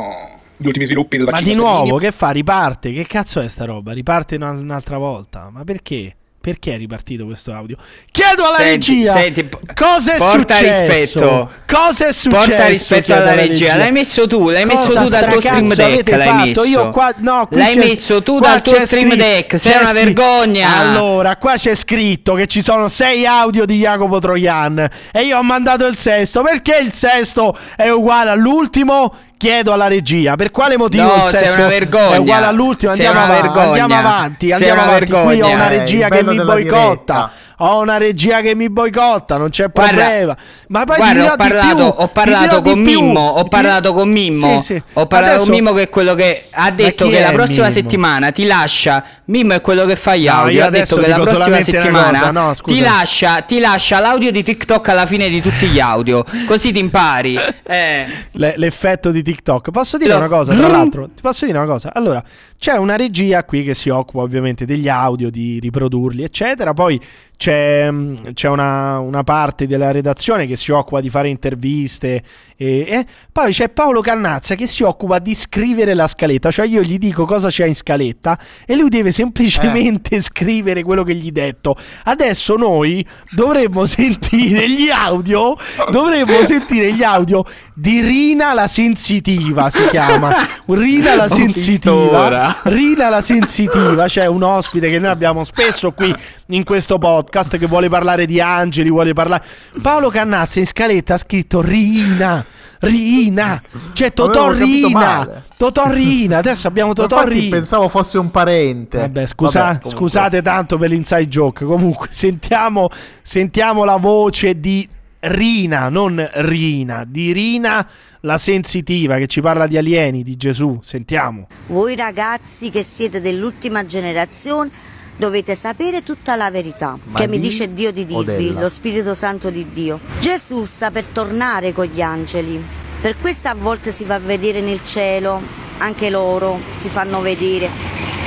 Speaker 10: gli ultimi sviluppi del
Speaker 3: Ma
Speaker 10: vaccino
Speaker 3: di nuovo, che fa? Riparte? Che cazzo è sta roba? Riparte una- un'altra volta? Ma perché? Perché è ripartito questo audio? Chiedo alla
Speaker 6: Senti,
Speaker 3: regia
Speaker 6: senti,
Speaker 3: cosa è
Speaker 6: porta
Speaker 3: successo?
Speaker 6: rispetto.
Speaker 3: Cosa è successo?
Speaker 6: Porta rispetto alla regia. L'hai messo tu, l'hai messo
Speaker 3: Cosa
Speaker 6: tu dal tuo stream deck. L'hai
Speaker 3: fatto?
Speaker 6: messo.
Speaker 3: Io qua, no,
Speaker 6: l'hai messo tu dal tuo stream
Speaker 3: scritto-
Speaker 6: deck. Sei una
Speaker 3: scritto-
Speaker 6: vergogna.
Speaker 3: Allora, qua c'è scritto che ci sono sei audio di Jacopo Troian e io ho mandato il sesto. Perché il sesto è uguale all'ultimo? Chiedo alla regia. Per quale motivo
Speaker 6: No,
Speaker 3: il sesto
Speaker 6: una vergogna.
Speaker 3: è uguale all'ultimo? Andiamo,
Speaker 6: vergogna.
Speaker 3: andiamo avanti. Andiamo avanti. Qui ho una regia che mi boicotta.
Speaker 5: diretta.
Speaker 3: Ho una regia che mi boicotta, non c'è
Speaker 6: Guarda,
Speaker 3: problema. Ma poi
Speaker 6: Guarda, ho
Speaker 3: di più,
Speaker 6: parlato, ho parlato con. Mimmo. Ho parlato con Mimmo.
Speaker 3: Sì, sì.
Speaker 6: Ho parlato
Speaker 3: Adesso-
Speaker 6: con Mimmo che è quello che ha detto che la prossima settimana ti lascia. Mimmo è quello che fa gli
Speaker 3: No,
Speaker 6: audio.
Speaker 3: io
Speaker 6: ha detto che la prossima settimana
Speaker 3: cosa, no,
Speaker 6: ti, lascia, ti lascia l'audio di TikTok alla fine di tutti gli audio. Così ti impari. Eh.
Speaker 3: Le- l'effetto di TikTok. Posso dire
Speaker 6: Lo-
Speaker 3: una cosa, tra l'altro? Ti posso dire una cosa? Allora, c'è una regia qui che si occupa ovviamente degli audio, di riprodurli, eccetera. Poi c'è, mh, c'è una, una parte della redazione che si occupa di fare interviste. E, e poi c'è Paolo Cannazza che si occupa di scrivere la scaletta. Cioè io gli dico cosa c'è in scaletta e lui deve semplicemente scrivere quello che gli detto. Adesso noi dovremmo (laughs) sentire gli audio. Dovremmo sentire gli audio di Rina la sensitiva. Si chiama (laughs) Rina la sensitiva. Rina la sensitiva. C'è un ospite che noi abbiamo spesso qui in questo podcast che vuole parlare di angeli. Vuole parlare. Paolo Cannazza in scaletta ha scritto Rina. Rina, c'è Totò Rina,
Speaker 5: male.
Speaker 3: Totò Rina, adesso abbiamo Totò Rina.
Speaker 5: pensavo fosse un parente.
Speaker 3: Vabbè, scusa-
Speaker 5: Vabbè,
Speaker 3: scusate tanto per l'inside joke. Comunque, sentiamo, sentiamo la voce di Rina, non Rina, di Rina la sensitiva che ci parla di alieni, di Gesù. Sentiamo.
Speaker 11: Voi ragazzi che siete dell'ultima generazione dovete sapere tutta la verità
Speaker 5: Ma
Speaker 11: che mi
Speaker 5: di
Speaker 11: dice Dio di dirvi, lo Spirito Santo di Dio. Gesù sta per tornare con gli angeli, per questo a volte si fa vedere nel cielo, anche loro si fanno vedere.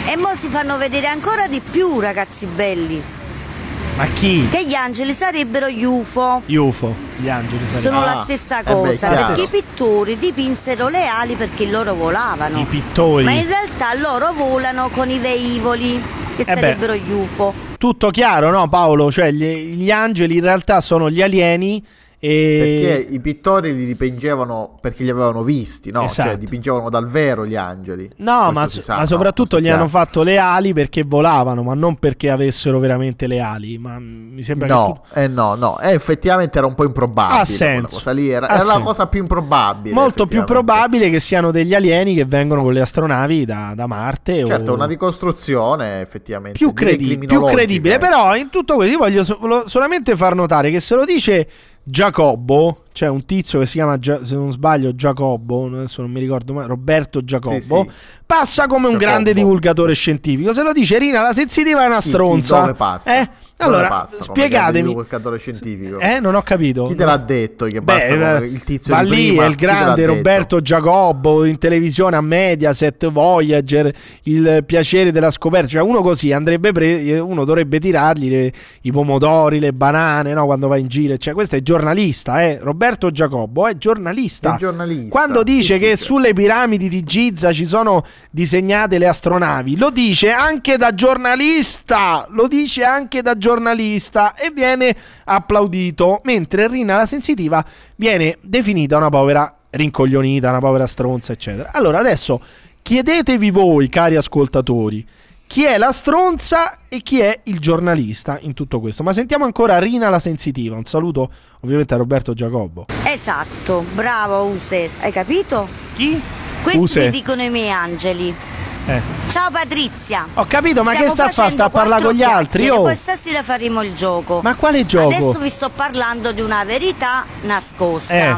Speaker 11: E mo si fanno vedere ancora di più ragazzi belli,
Speaker 3: Ma chi?
Speaker 11: che gli angeli sarebbero gli UFO.
Speaker 3: Gli UFO, gli angeli sarebbero.
Speaker 11: Sono la
Speaker 5: Ah,
Speaker 11: stessa
Speaker 5: eh beh,
Speaker 11: cosa, perché i pittori dipinsero le ali perché loro volavano.
Speaker 3: I pittori.
Speaker 11: Ma in realtà loro volano con i velivoli, che
Speaker 3: Eh beh.
Speaker 11: sarebbero gli UFO.
Speaker 3: Tutto chiaro, no, Paolo? Cioè, gli, gli angeli in realtà sono gli alieni. E...
Speaker 5: Perché i pittori li dipingevano perché li avevano visti, no?
Speaker 3: Esatto.
Speaker 5: Cioè dipingevano dal vero gli angeli.
Speaker 3: No, ma,
Speaker 5: si sa,
Speaker 3: ma
Speaker 5: no?
Speaker 3: soprattutto
Speaker 5: Questo
Speaker 3: gli hanno fatto le ali perché volavano, ma non perché avessero veramente le ali. Ma mi sembra che
Speaker 5: No, eh no, no, eh, effettivamente era un po' improbabile.
Speaker 3: Ha senso.
Speaker 5: cosa lì era, era la cosa più improbabile.
Speaker 3: molto più probabile che siano degli alieni che vengono con le astronavi da, da Marte.
Speaker 5: Certo,
Speaker 3: o...
Speaker 5: una ricostruzione effettivamente
Speaker 3: più, credi- più credibile.
Speaker 5: ecco.
Speaker 3: Però in tutto questo io voglio so- solamente far notare che se lo dice Giacobbo, cioè un tizio che si chiama, se non sbaglio, Giacobbo, adesso non mi ricordo mai, Roberto Giacobbo,
Speaker 5: Sì, sì.
Speaker 3: passa come un
Speaker 5: Giacobbo.
Speaker 3: grande divulgatore scientifico. Se lo dice Rina la sensitiva è una
Speaker 5: Chi- chi-
Speaker 3: stronza.
Speaker 5: dove passa?
Speaker 3: Eh? Allora,
Speaker 5: passa
Speaker 3: spiegatemi.
Speaker 5: divulgatore scientifico.
Speaker 3: Eh, non ho capito.
Speaker 5: Chi te l'ha detto che
Speaker 3: Beh,
Speaker 5: basta
Speaker 3: eh,
Speaker 5: il tizio
Speaker 3: va lì,
Speaker 5: prima?
Speaker 3: è il grande? Roberto Giacobbo in televisione a Mediaset, Voyager, il piacere della scoperta. Cioè, uno così andrebbe pre- uno dovrebbe tirargli le- i pomodori, le banane, no? Quando va in giro. Cioè, questo è giornalista, eh? Roberto Giacobbo è giornalista.
Speaker 5: È giornalista.
Speaker 3: Quando dice
Speaker 5: sì,
Speaker 3: che
Speaker 5: sì.
Speaker 3: sulle piramidi di Giza ci sono disegnate le astronavi, lo dice anche da giornalista, lo dice anche da giornalista e viene applaudito, mentre Rina la sensitiva viene definita una povera rincoglionita, una povera stronza, eccetera. Allora adesso chiedetevi voi, cari ascoltatori, chi è la stronza e chi è il giornalista in tutto questo. Ma sentiamo ancora Rina la sensitiva. Un saluto ovviamente a Roberto Giacobbo.
Speaker 11: Esatto, bravo Use, hai capito?
Speaker 3: Chi?
Speaker 11: Questi
Speaker 3: Use.
Speaker 11: mi dicono i miei angeli.
Speaker 3: Eh.
Speaker 11: Ciao Patrizia.
Speaker 3: Ho capito, ma
Speaker 11: Stiamo
Speaker 3: che sta a fa?
Speaker 11: facendo
Speaker 3: Sta a parlare con gli altri? Oh.
Speaker 11: Poi stasera faremo il gioco.
Speaker 3: Ma quale gioco?
Speaker 11: Adesso vi sto parlando di una verità nascosta.
Speaker 3: Eh,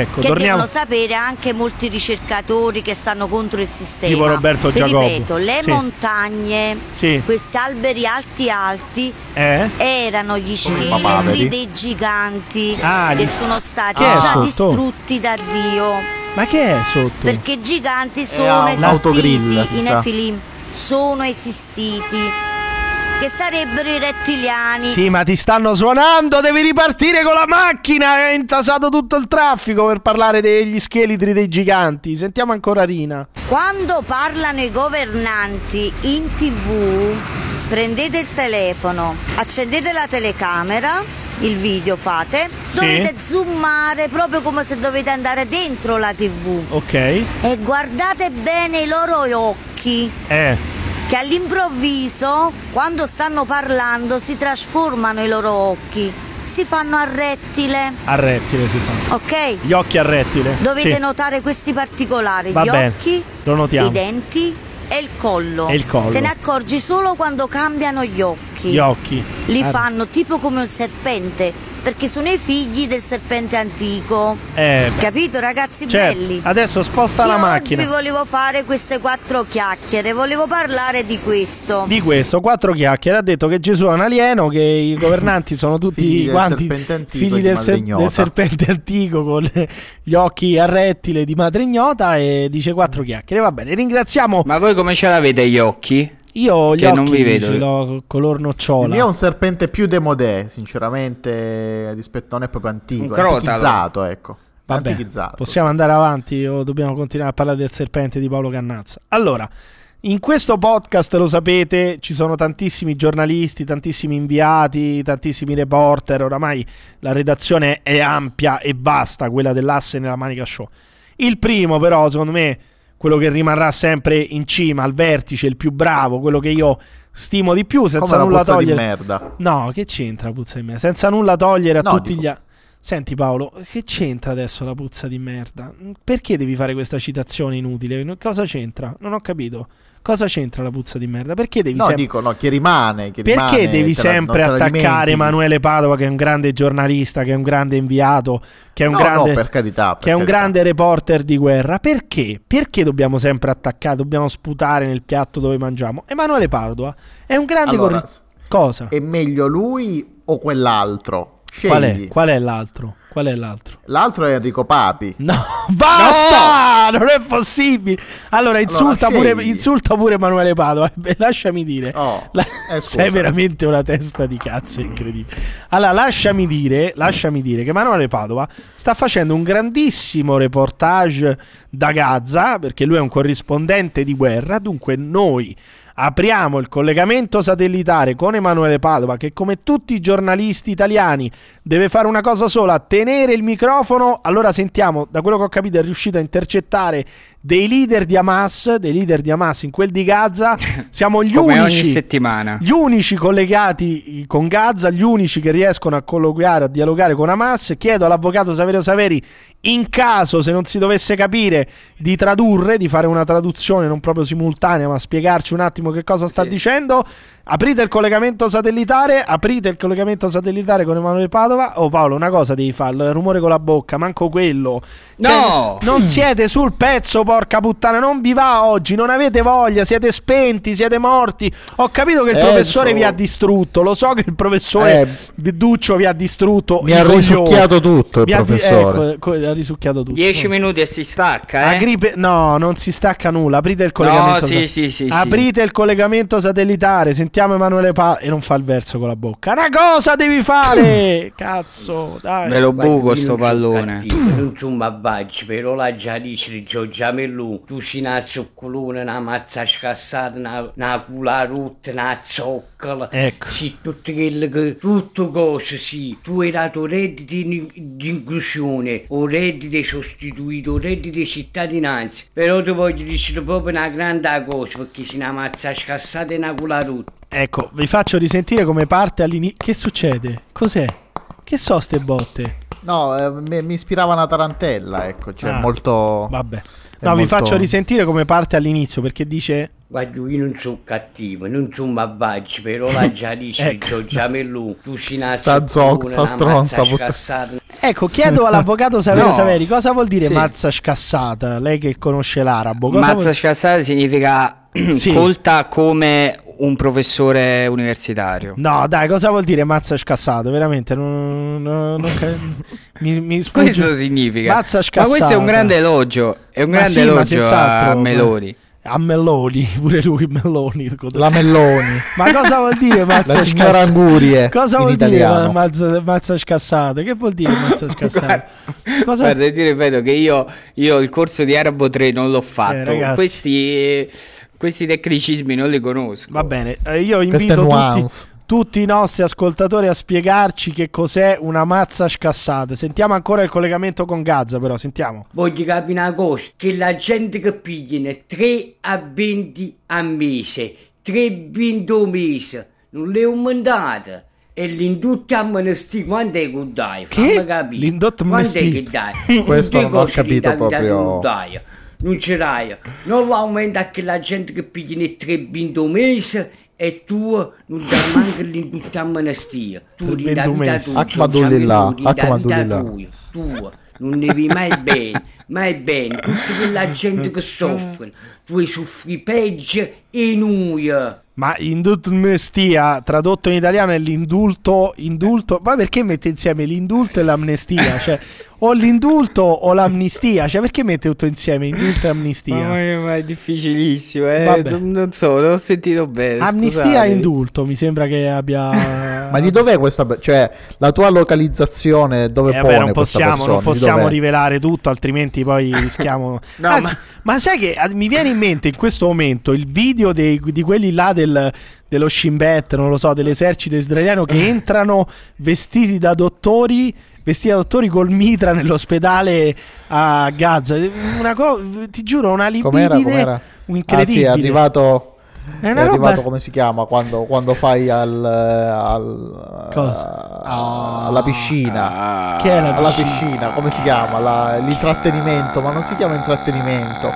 Speaker 3: ecco,
Speaker 11: che
Speaker 3: torniamo.
Speaker 11: devono sapere anche molti ricercatori che stanno contro il sistema.
Speaker 3: Tipo Roberto
Speaker 11: Vi
Speaker 3: Giacobbo.
Speaker 11: ripeto, le
Speaker 3: Sì.
Speaker 11: montagne,
Speaker 3: Sì.
Speaker 11: questi alberi alti alti,
Speaker 3: Eh?
Speaker 11: erano gli scheletri dei giganti
Speaker 3: Ah,
Speaker 11: che
Speaker 3: gli-
Speaker 11: sono stati
Speaker 3: è
Speaker 11: già
Speaker 3: sotto?
Speaker 11: distrutti da Dio.
Speaker 3: Ma che è sotto?
Speaker 11: Perché i giganti
Speaker 5: a
Speaker 11: sono
Speaker 5: un
Speaker 11: esistiti,
Speaker 5: autogrill,
Speaker 11: i
Speaker 5: mi sa.
Speaker 11: Nefilim sono esistiti, che sarebbero i rettiliani.
Speaker 3: Sì, ma ti stanno suonando, devi ripartire con la macchina. Hai intasato tutto il traffico per parlare degli scheletri dei giganti. Sentiamo ancora Rina.
Speaker 11: Quando parlano i governanti in tv, prendete il telefono, accendete la telecamera, il video fate,
Speaker 3: Sì.
Speaker 11: dovete zoomare proprio come se dovete andare dentro la tv
Speaker 3: Ok.
Speaker 11: e guardate bene i loro occhi.
Speaker 3: Eh.
Speaker 11: Che all'improvviso, quando stanno parlando, si trasformano i loro occhi, si fanno a rettile,
Speaker 3: A rettile si fa.
Speaker 11: ok?
Speaker 3: Gli occhi a rettile.
Speaker 11: Dovete
Speaker 3: Sì.
Speaker 11: notare questi particolari,
Speaker 3: Va
Speaker 11: gli
Speaker 3: bene,
Speaker 11: occhi,
Speaker 3: lo notiamo.
Speaker 11: i denti e il collo.
Speaker 3: E il collo.
Speaker 11: Te ne accorgi solo quando cambiano gli occhi.
Speaker 3: Gli occhi.
Speaker 11: Li
Speaker 3: Ah,
Speaker 11: fanno tipo come un serpente, perché sono i figli del serpente antico.
Speaker 3: Eh.
Speaker 11: Capito ragazzi
Speaker 3: Certo.
Speaker 11: belli?
Speaker 3: Adesso sposta la
Speaker 11: Io
Speaker 3: macchina.
Speaker 11: oggi vi volevo fare queste quattro chiacchiere, volevo parlare di questo.
Speaker 3: Di questo, quattro chiacchiere. Ha detto che Gesù è un alieno, che i (laughs) governanti sono tutti
Speaker 5: Figli del
Speaker 3: quanti
Speaker 5: serpente antico
Speaker 3: figli del, ser- del serpente antico con gli occhi a rettile di madre ignota e dice quattro chiacchiere. Va bene, ringraziamo.
Speaker 6: Ma voi come ce l'avete gli occhi?
Speaker 3: Io gli
Speaker 6: Che
Speaker 3: occhi
Speaker 6: non vi vedo.
Speaker 3: ce l'ho color nocciola.
Speaker 5: mio è un serpente più demodè, sinceramente, rispetto non è proprio antico,
Speaker 6: Un crotalo.
Speaker 5: ecco.
Speaker 3: Vabbè,
Speaker 5: Antichizzato.
Speaker 3: possiamo andare avanti o dobbiamo continuare a parlare del serpente di Paolo Cannazza? Allora, in questo podcast, lo sapete, ci sono tantissimi giornalisti, tantissimi inviati, tantissimi reporter. Oramai la redazione è ampia e vasta, quella dell'asse nella Manica Show. Il primo, però, secondo me, quello che rimarrà sempre in cima, al vertice, il più bravo, quello che io stimo di più, senza
Speaker 5: Come la
Speaker 3: nulla
Speaker 5: puzza di
Speaker 3: togliere.
Speaker 5: merda.
Speaker 3: No, che c'entra la puzza di merda? Senza nulla togliere a
Speaker 5: No,
Speaker 3: tutti
Speaker 5: dico-
Speaker 3: gli altri. Senti Paolo, che c'entra adesso la puzza di merda? Perché devi fare questa citazione inutile? Cosa c'entra? Non ho capito. Cosa c'entra la puzza di merda? Perché devi
Speaker 5: No,
Speaker 3: sempre...
Speaker 5: dico, no, che rimane, che
Speaker 3: Perché
Speaker 5: rimane,
Speaker 3: devi sempre
Speaker 5: la
Speaker 3: attaccare. Emanuele Padova, che è un grande giornalista, che è un grande inviato, che è un
Speaker 5: No,
Speaker 3: grande,
Speaker 5: no, carità,
Speaker 3: che è un grande reporter di guerra? Perché? Perché dobbiamo sempre attaccare, dobbiamo sputare nel piatto dove mangiamo? Emanuele Padova è un grande
Speaker 5: Allora,
Speaker 3: corri- Cosa?
Speaker 5: È meglio lui o quell'altro?
Speaker 3: Qual è? Qual è l'altro? Qual è l'altro?
Speaker 5: L'altro è Enrico Papi.
Speaker 3: No, (laughs) basta! Non è possibile. Allora, insulta,
Speaker 5: Allora,
Speaker 3: pure, insulta pure Emanuele Padova. (laughs) Lasciami dire.
Speaker 5: Oh,
Speaker 3: La-
Speaker 5: eh, (laughs)
Speaker 3: sei veramente una testa di cazzo incredibile. Allora, lasciami dire, lasciami dire che Emanuele Padova sta facendo un grandissimo reportage da Gaza, perché lui è un corrispondente di guerra, dunque noi apriamo il collegamento satellitare con Emanuele Padova che come tutti i giornalisti italiani deve fare una cosa sola, tenere il microfono. Allora sentiamo, da quello che ho capito è riuscito a intercettare dei leader di Hamas, dei leader di Hamas in quel di Gaza. (laughs) Siamo gli
Speaker 6: Come
Speaker 3: unici
Speaker 6: ogni settimana.
Speaker 3: gli unici collegati con Gaza, gli unici che riescono a colloquiare, a dialogare con Hamas. Chiedo all'avvocato Saverio Saveri, in caso se non si dovesse capire, di tradurre, di fare una traduzione non proprio simultanea, ma spiegarci un attimo che cosa sta dicendo. Aprite il collegamento satellitare, aprite il collegamento satellitare con Emanuele Padova. Oh Paolo, una cosa devi fare, il rumore con la bocca, manco quello. Cioè,
Speaker 6: No!
Speaker 3: non siete sul pezzo, porca puttana, non vi va oggi, non avete voglia, siete spenti, siete morti. Ho capito che il
Speaker 4: Eh,
Speaker 3: professore
Speaker 4: so-
Speaker 3: vi ha distrutto, lo so che il professore Duccio vi ha distrutto.
Speaker 4: Mi ha risucchiato tutto il
Speaker 3: Vi ha
Speaker 4: professore.
Speaker 3: ecco, co- ha risucchiato tutto.
Speaker 6: 10 minuti e si stacca, eh?
Speaker 3: gripe- no, non si stacca nulla. Aprite il collegamento.
Speaker 6: sì,
Speaker 3: sa-
Speaker 6: sì, sì, sì.
Speaker 3: Aprite il collegamento satellitare. Sentiamo sentiamo Emanuele Pa e non fa il verso con la bocca. Una cosa devi fare! (laughs) Cazzo, dai.
Speaker 6: Me lo buco sto pallone.
Speaker 12: sono babbaggi, (laughs) però la già dice di Giorgia Mellù, tu ci una zoccolona, una mazza scassata, una, cula rotta, una zoccola.
Speaker 3: Ecco.
Speaker 12: Sì, tutte quelle che, tutto cose, sì. Tu hai dato reddito di, inclusione, o reddito sostituito, o reddito di cittadinanza. Però ti voglio dire proprio una grande cosa, perché c'è una mazza scassata e una cula rotta.
Speaker 3: Ecco, vi faccio risentire come parte all'inizio. Che succede? Cos'è? Che so ste botte?
Speaker 5: No, eh, mi, mi ispirava una tarantella, ecco, cioè
Speaker 3: Ah,
Speaker 5: molto...
Speaker 3: Vabbè. No, vi
Speaker 5: molto-
Speaker 3: faccio risentire come parte all'inizio perché dice.
Speaker 12: Guarda, io non sono cattivo, non sono babbaggi, però la già (laughs) dice
Speaker 3: Ecco.
Speaker 12: Giorgia Mellù, tu
Speaker 5: Sta zoc, sta stronza,
Speaker 12: mazza
Speaker 5: putta-
Speaker 12: scassata.
Speaker 3: Ecco, chiedo all'avvocato (laughs) Saverio
Speaker 6: No.
Speaker 3: Saveri cosa vuol dire
Speaker 6: Sì.
Speaker 3: mazza scassata? Lei che conosce l'arabo. Cosa
Speaker 6: Mazza
Speaker 3: vuol-
Speaker 6: scassata significa (clears throat)
Speaker 3: Sì.
Speaker 6: colta come un professore universitario.
Speaker 3: No, dai, cosa vuol dire mazza scassata? Veramente, non, non- non mi, mi. (laughs)
Speaker 6: Questo significa.
Speaker 3: Mazza
Speaker 6: Ma
Speaker 3: scassata.
Speaker 6: questo è un grande elogio. È un
Speaker 3: Ma
Speaker 6: grande
Speaker 3: sì, ma
Speaker 6: elogio a
Speaker 3: ma-
Speaker 6: Meloni.
Speaker 3: A Melloni, (laughs) pure lui Melloni.
Speaker 5: La Melloni.
Speaker 3: Ma cosa vuol dire (laughs) mazza
Speaker 5: La signora? Angurie,
Speaker 3: Cosa vuol dire
Speaker 5: italiano.
Speaker 3: ma- mazza, mazza scassata? Che vuol dire mazza scassata? Cosa...
Speaker 6: Guarda, io ti ripeto che io, io il corso di Arabo 3 non l'ho fatto.
Speaker 3: Eh, ragazzi.
Speaker 6: questi, questi tecnicismi non li conosco.
Speaker 3: Va bene, eh, io invito tutti, tutti i nostri ascoltatori a spiegarci che cos'è una mazza scassata. Sentiamo ancora il collegamento con Gaza, però, sentiamo.
Speaker 12: Voglio capire una cosa, che la gente che pigliano 3 a 20 a mese, 3 20 a mese, non le ho mandate. E l'indotto a monastì, quando è che dai?
Speaker 3: Che?
Speaker 12: Fammi capire.
Speaker 3: L'indotto a monastì?
Speaker 12: che dai? (laughs)
Speaker 5: Questo non ho capito proprio.
Speaker 12: Dai. Non ce l'hai. Non lo aumenta che la gente che pigliano 3 20 a mese e tu non dai manco l'indotto a monastì. Tu
Speaker 3: 3
Speaker 12: li dai vita tua, Meloni, dai vita
Speaker 5: Akmadulillah.
Speaker 12: tua, tua. Non ne vi mai bene, mai bene. Tutta quella gente che soffre, tu soffri peggio e noi.
Speaker 3: Ma indultmestia, tradotto in italiano, è l'indulto, indulto. Ma perché mette insieme l'indulto e l'amnestia? Cioè, o l'indulto o l'amnistia? Cioè, perché mette tutto insieme, indulto e amnistia?
Speaker 6: Mamma mia, ma è difficilissimo, eh.
Speaker 3: Vabbè.
Speaker 6: Non, so, non ho sentito bene.
Speaker 3: Amnistia
Speaker 6: scusate.
Speaker 3: e indulto, mi sembra che abbia... (laughs)
Speaker 5: Ma di dov'è questa... Cioè, la tua localizzazione dove
Speaker 3: Eh,
Speaker 5: pone
Speaker 3: vabbè, non
Speaker 5: questa
Speaker 3: possiamo,
Speaker 5: persona?
Speaker 3: non possiamo rivelare tutto, altrimenti poi rischiamo. (laughs)
Speaker 6: No,
Speaker 3: Anzi, ma... sai che mi viene in mente in questo momento il video dei- di quelli là del, dello Shin Bet, non lo so, dell'esercito israeliano che (laughs) entrano vestiti da dottori. Vestiti da dottori col mitra nell'ospedale a Gaza. Una cosa, ti giuro, una libidine
Speaker 5: Com'era? Com'era?
Speaker 3: incredibile.
Speaker 5: Ah, sì, è arrivato...
Speaker 3: È
Speaker 5: È,
Speaker 3: una roba-
Speaker 5: arrivato come si chiama quando, quando fai al, al-
Speaker 3: Cosa?
Speaker 5: a- alla piscina
Speaker 3: Che è la
Speaker 5: alla
Speaker 3: piscina?
Speaker 5: piscina come si chiama La- l'intrattenimento ma non si chiama intrattenimento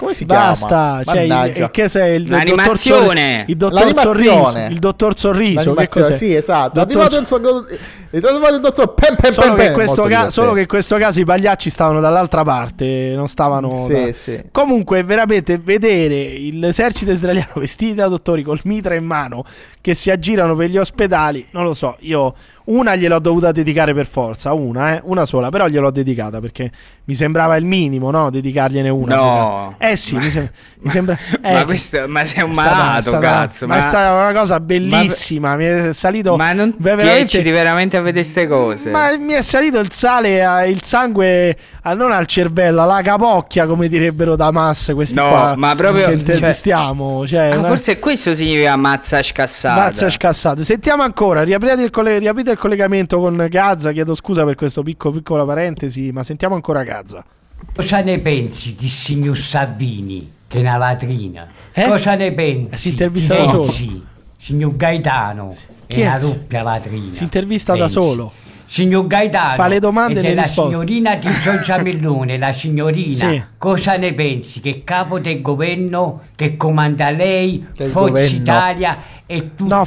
Speaker 5: come si
Speaker 3: Basta,
Speaker 5: chiama
Speaker 3: cioè, il,
Speaker 5: Mannaggia.
Speaker 3: il- che sei il, il dottor
Speaker 6: L'animazione.
Speaker 3: Il dottor Sorriso, il dottor Sorriso, che
Speaker 5: L'animazione,
Speaker 3: cos'è?
Speaker 5: sì esatto è
Speaker 3: Dottor
Speaker 5: arrivato il suo è arrivato il dottor Pem Pem
Speaker 3: Solo
Speaker 5: Pem
Speaker 3: che,
Speaker 5: Pem,
Speaker 3: ca- solo che in questo caso i pagliacci stavano dall'altra parte, non stavano.
Speaker 5: Sì,
Speaker 3: da-
Speaker 5: sì.
Speaker 3: Comunque, veramente vedere l'esercito israeliano (laughs) vestiti da dottori col mitra in mano che si aggirano per gli ospedali, non lo so. Io una gliel'ho dovuta dedicare per forza, una, eh, una sola, però gliel'ho dedicata perché mi sembrava il minimo, no? Dedicargliene una.
Speaker 6: No.
Speaker 3: Eh sì, mi, sem- mi sembra. (laughs) eh,
Speaker 6: ma, questo, ma sei un malato,
Speaker 3: stata-
Speaker 6: cazzo.
Speaker 3: Ma, è stata una cosa bellissima. mi è salito.
Speaker 6: Ma non ti ecciti veramente a vedere queste cose.
Speaker 3: Ma mi è salito il sale, eh, il sangue ah, non al cervello, alla capocchia, come direbbero da Mas questi
Speaker 6: No,
Speaker 3: qua
Speaker 6: ma proprio-
Speaker 3: che intervistiamo. Cioè,
Speaker 6: Ah,
Speaker 3: una-
Speaker 6: forse questo significa mazza scassata.
Speaker 3: Mazza scassate. Sentiamo ancora, riaprite il, colle- riaprite il collegamento con Gaza. Chiedo scusa per questo picco, piccola parentesi, ma sentiamo ancora Gaza.
Speaker 12: Cosa ne pensi di signor Salvini, che è una latrina?
Speaker 3: Eh?
Speaker 12: Cosa ne pensi?
Speaker 3: Si intervista da solo.
Speaker 12: Signor Gaetano,
Speaker 3: Chi
Speaker 12: che è una doppia latrina.
Speaker 3: Si intervista da
Speaker 12: Renzi.
Speaker 3: solo.
Speaker 12: Signor Gaetano
Speaker 3: Fa le domande
Speaker 12: e
Speaker 3: le
Speaker 12: della
Speaker 3: risposte.
Speaker 12: signorina di Giorgia Mellone, la signorina,
Speaker 3: Sì.
Speaker 12: cosa ne pensi? Che capo del governo che comanda lei,
Speaker 5: Del
Speaker 12: Forza
Speaker 5: governo.
Speaker 12: Italia e tutte
Speaker 3: No,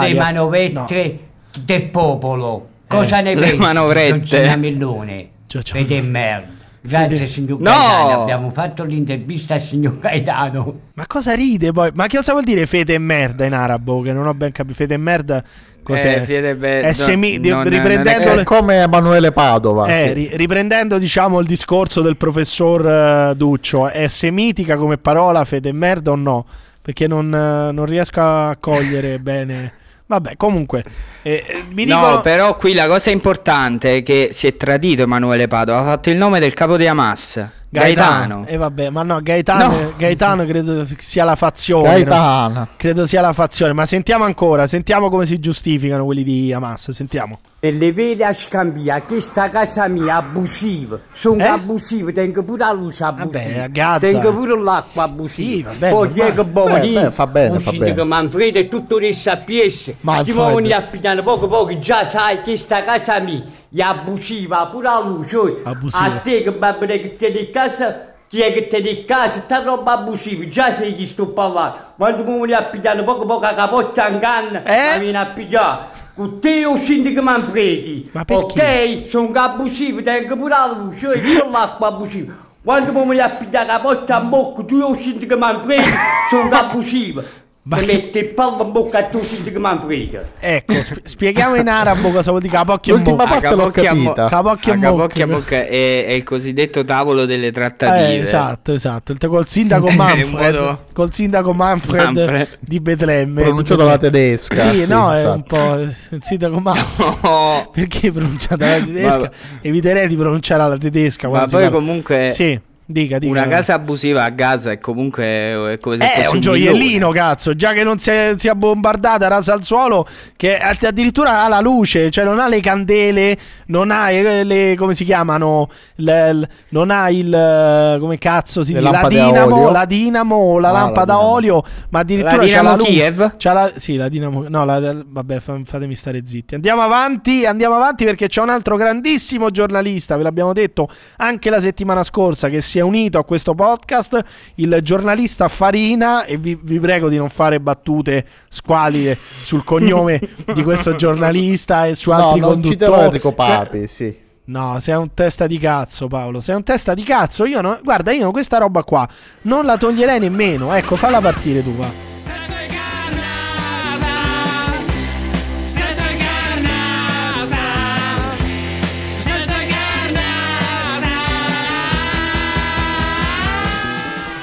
Speaker 12: le manovette del popolo. Cosa
Speaker 3: Eh,
Speaker 12: ne
Speaker 6: le
Speaker 12: pensi? di
Speaker 6: manovrette.
Speaker 12: Giorgia Mellone,
Speaker 3: Giorgia-
Speaker 12: fede merda. Grazie
Speaker 3: Fede-
Speaker 12: signor
Speaker 6: No!
Speaker 12: Gaetano, abbiamo fatto l'intervista al signor Gaetano.
Speaker 3: Ma cosa ride poi? Ma che cosa vuol dire fede e merda in arabo? Che non ho ben capito. Fede e merda cos'è?
Speaker 6: Eh, fede e merda,
Speaker 3: È semi-
Speaker 6: non- non è
Speaker 3: riprendendo
Speaker 6: che-
Speaker 3: le-
Speaker 5: è come Emanuele Padova
Speaker 3: Eh,
Speaker 5: sì.
Speaker 3: ri- riprendendo diciamo il discorso del professor eh, Duccio, è semitica come parola fede e merda o no? perché non, eh, non riesco a cogliere bene. Vabbè, comunque, eh, eh, mi
Speaker 6: no,
Speaker 3: dicono...
Speaker 6: però qui la cosa importante è che si è tradito Emanuele Padova. Ha fatto il nome del capo di Hamas, Gaetano.
Speaker 3: E vabbè, ma no, Gaetano,
Speaker 6: No. (laughs)
Speaker 3: Gaetano credo sia la fazione. no?
Speaker 5: Gaetano.
Speaker 3: Credo sia la fazione, ma sentiamo ancora, sentiamo come si giustificano quelli di Hamas, sentiamo.
Speaker 12: E le vedi a scambiare questa casa mia abusiva. Sono
Speaker 3: Eh?
Speaker 12: abusivo, tengo pure la luce abusiva.
Speaker 3: Vabbè.
Speaker 12: Tengo pure l'acqua abusiva.
Speaker 3: Sì,
Speaker 12: Poi Bomani.
Speaker 5: Eh, beh, fa bene, fa bene.
Speaker 12: Manfredo e tutto resto a PS. Ti muovono a pigliare poco poco, già sai che sta casa mia è abusiva, pure la luce.
Speaker 3: Abusiva.
Speaker 12: A te che babbo che ti di casa, ti è che ti di casa, sta roba abusiva, già sai chi sto parlando. Quando mi muovono a pigliare poco poco la capotta in canna,
Speaker 3: Eh?
Speaker 12: ma vieni a pigliare. Con te sento che Manfredi.
Speaker 3: Ma perché?
Speaker 12: Ok, sono abusivo, tengo pure la luce, io l'acqua abusiva. Quando mi voglio pigliare la porta a bocca, tu sento che Manfredi, sono abusivo.
Speaker 3: Ma
Speaker 12: Mi
Speaker 3: che-
Speaker 12: metti il pallo in bocca a tu sento che Manfredi.
Speaker 3: Ecco, sp- spieghiamo in arabo cosa vuol dire capocchio e
Speaker 5: L'ultima
Speaker 3: mocca.
Speaker 5: parte l'ho
Speaker 6: Capocchia
Speaker 5: capita.
Speaker 6: Capocchia
Speaker 3: mocca.
Speaker 6: bocca è, è il cosiddetto tavolo delle trattative.
Speaker 3: Eh, esatto, esatto. Col sindaco (laughs)
Speaker 6: In
Speaker 3: Manfred,
Speaker 6: modo-
Speaker 3: col sindaco Manfred,
Speaker 6: Manfred.
Speaker 3: di Betlemme.
Speaker 5: Pronunciato alla tedesca.
Speaker 3: Sì, no, è
Speaker 5: esatto.
Speaker 3: un po' il sindaco (laughs) Manfred.
Speaker 6: No.
Speaker 3: Perché pronunciata alla tedesca?
Speaker 6: Ma-
Speaker 3: Eviterei di pronunciare alla tedesca.
Speaker 6: Ma poi
Speaker 3: parla-
Speaker 6: comunque
Speaker 3: Sì, dica, dica.
Speaker 6: una casa abusiva a Gaza è comunque è come se
Speaker 3: Eh,
Speaker 6: fosse
Speaker 3: un
Speaker 6: milione.
Speaker 3: gioiellino, cazzo. Già che non si è, si è bombardata, rasa al suolo, che add- addirittura ha la luce, cioè non ha le candele, non ha eh, le. come si chiamano? Le- l- non ha il. come cazzo si
Speaker 5: Le
Speaker 3: dice? La dinamo,
Speaker 5: olio?
Speaker 3: la dinamo, la
Speaker 5: Ah, la
Speaker 3: lampada a
Speaker 5: dinamo.
Speaker 3: olio, ma addirittura
Speaker 6: La
Speaker 3: c'ha
Speaker 6: Dinamo
Speaker 3: la luce.
Speaker 6: Kiev?
Speaker 3: C'ha la, sì, la dinamo. No, la- vabbè, fa- fatemi stare zitti. Andiamo avanti, andiamo avanti perché c'è un altro grandissimo giornalista, ve l'abbiamo detto anche la settimana scorsa, che si è unito a questo podcast, il giornalista Farina, e vi, vi prego di non fare battute squalide sul cognome (laughs) di questo giornalista e su
Speaker 5: No,
Speaker 3: altri
Speaker 5: non
Speaker 3: conduttori.
Speaker 5: citerò Enrico Papi, sì.
Speaker 3: No, sei un testa di cazzo, Paolo. Sei un testa di cazzo. Io non- guarda, io questa roba qua non la toglierei nemmeno. Ecco, falla partire tu, va.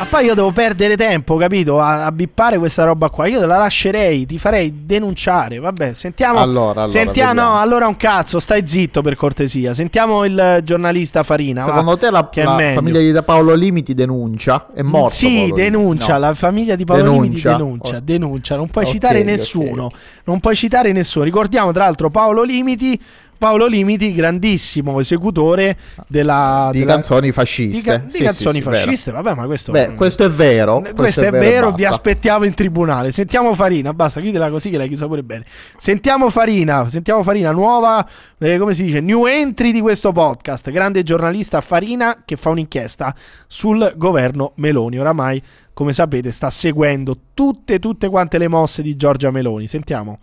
Speaker 3: Poi io devo perdere tempo, capito? A, a bippare questa roba qua. Io te la lascerei, ti farei denunciare. Vabbè, sentiamo.
Speaker 5: Allora, allora,
Speaker 3: sentiamo,
Speaker 5: vediamo.
Speaker 3: no, allora un cazzo, stai zitto per cortesia. Sentiamo il giornalista Farina. va,
Speaker 5: Secondo te la, la famiglia di Paolo Limiti denuncia? È morto?
Speaker 3: Sì, denuncia?
Speaker 5: No.
Speaker 3: la famiglia di Paolo Limiti
Speaker 5: Denuncia.
Speaker 3: denuncia,
Speaker 5: Oh.
Speaker 3: denuncia, non puoi
Speaker 5: Ok,
Speaker 3: citare nessuno, non puoi citare nessuno. Ricordiamo tra l'altro Paolo Limiti, Paolo Limiti, grandissimo esecutore della,
Speaker 5: Di
Speaker 3: della-
Speaker 5: canzoni
Speaker 3: di,
Speaker 5: fasciste.
Speaker 3: ca- di
Speaker 5: Sì, sì,
Speaker 3: canzoni
Speaker 5: sì, vero.
Speaker 3: fasciste, vabbè, ma questo
Speaker 5: Beh, questo è vero.
Speaker 3: questo è vero,
Speaker 5: e
Speaker 3: vi aspettiamo in tribunale. Sentiamo Farina, basta, chiudela così che l'hai chiusa pure bene. Sentiamo Farina, sentiamo Farina, nuova, eh, come si dice, new entry di questo podcast. Grande giornalista Farina che fa un'inchiesta sul governo Meloni. Oramai, come sapete, sta seguendo tutte, tutte quante le mosse di Giorgia Meloni. Sentiamo.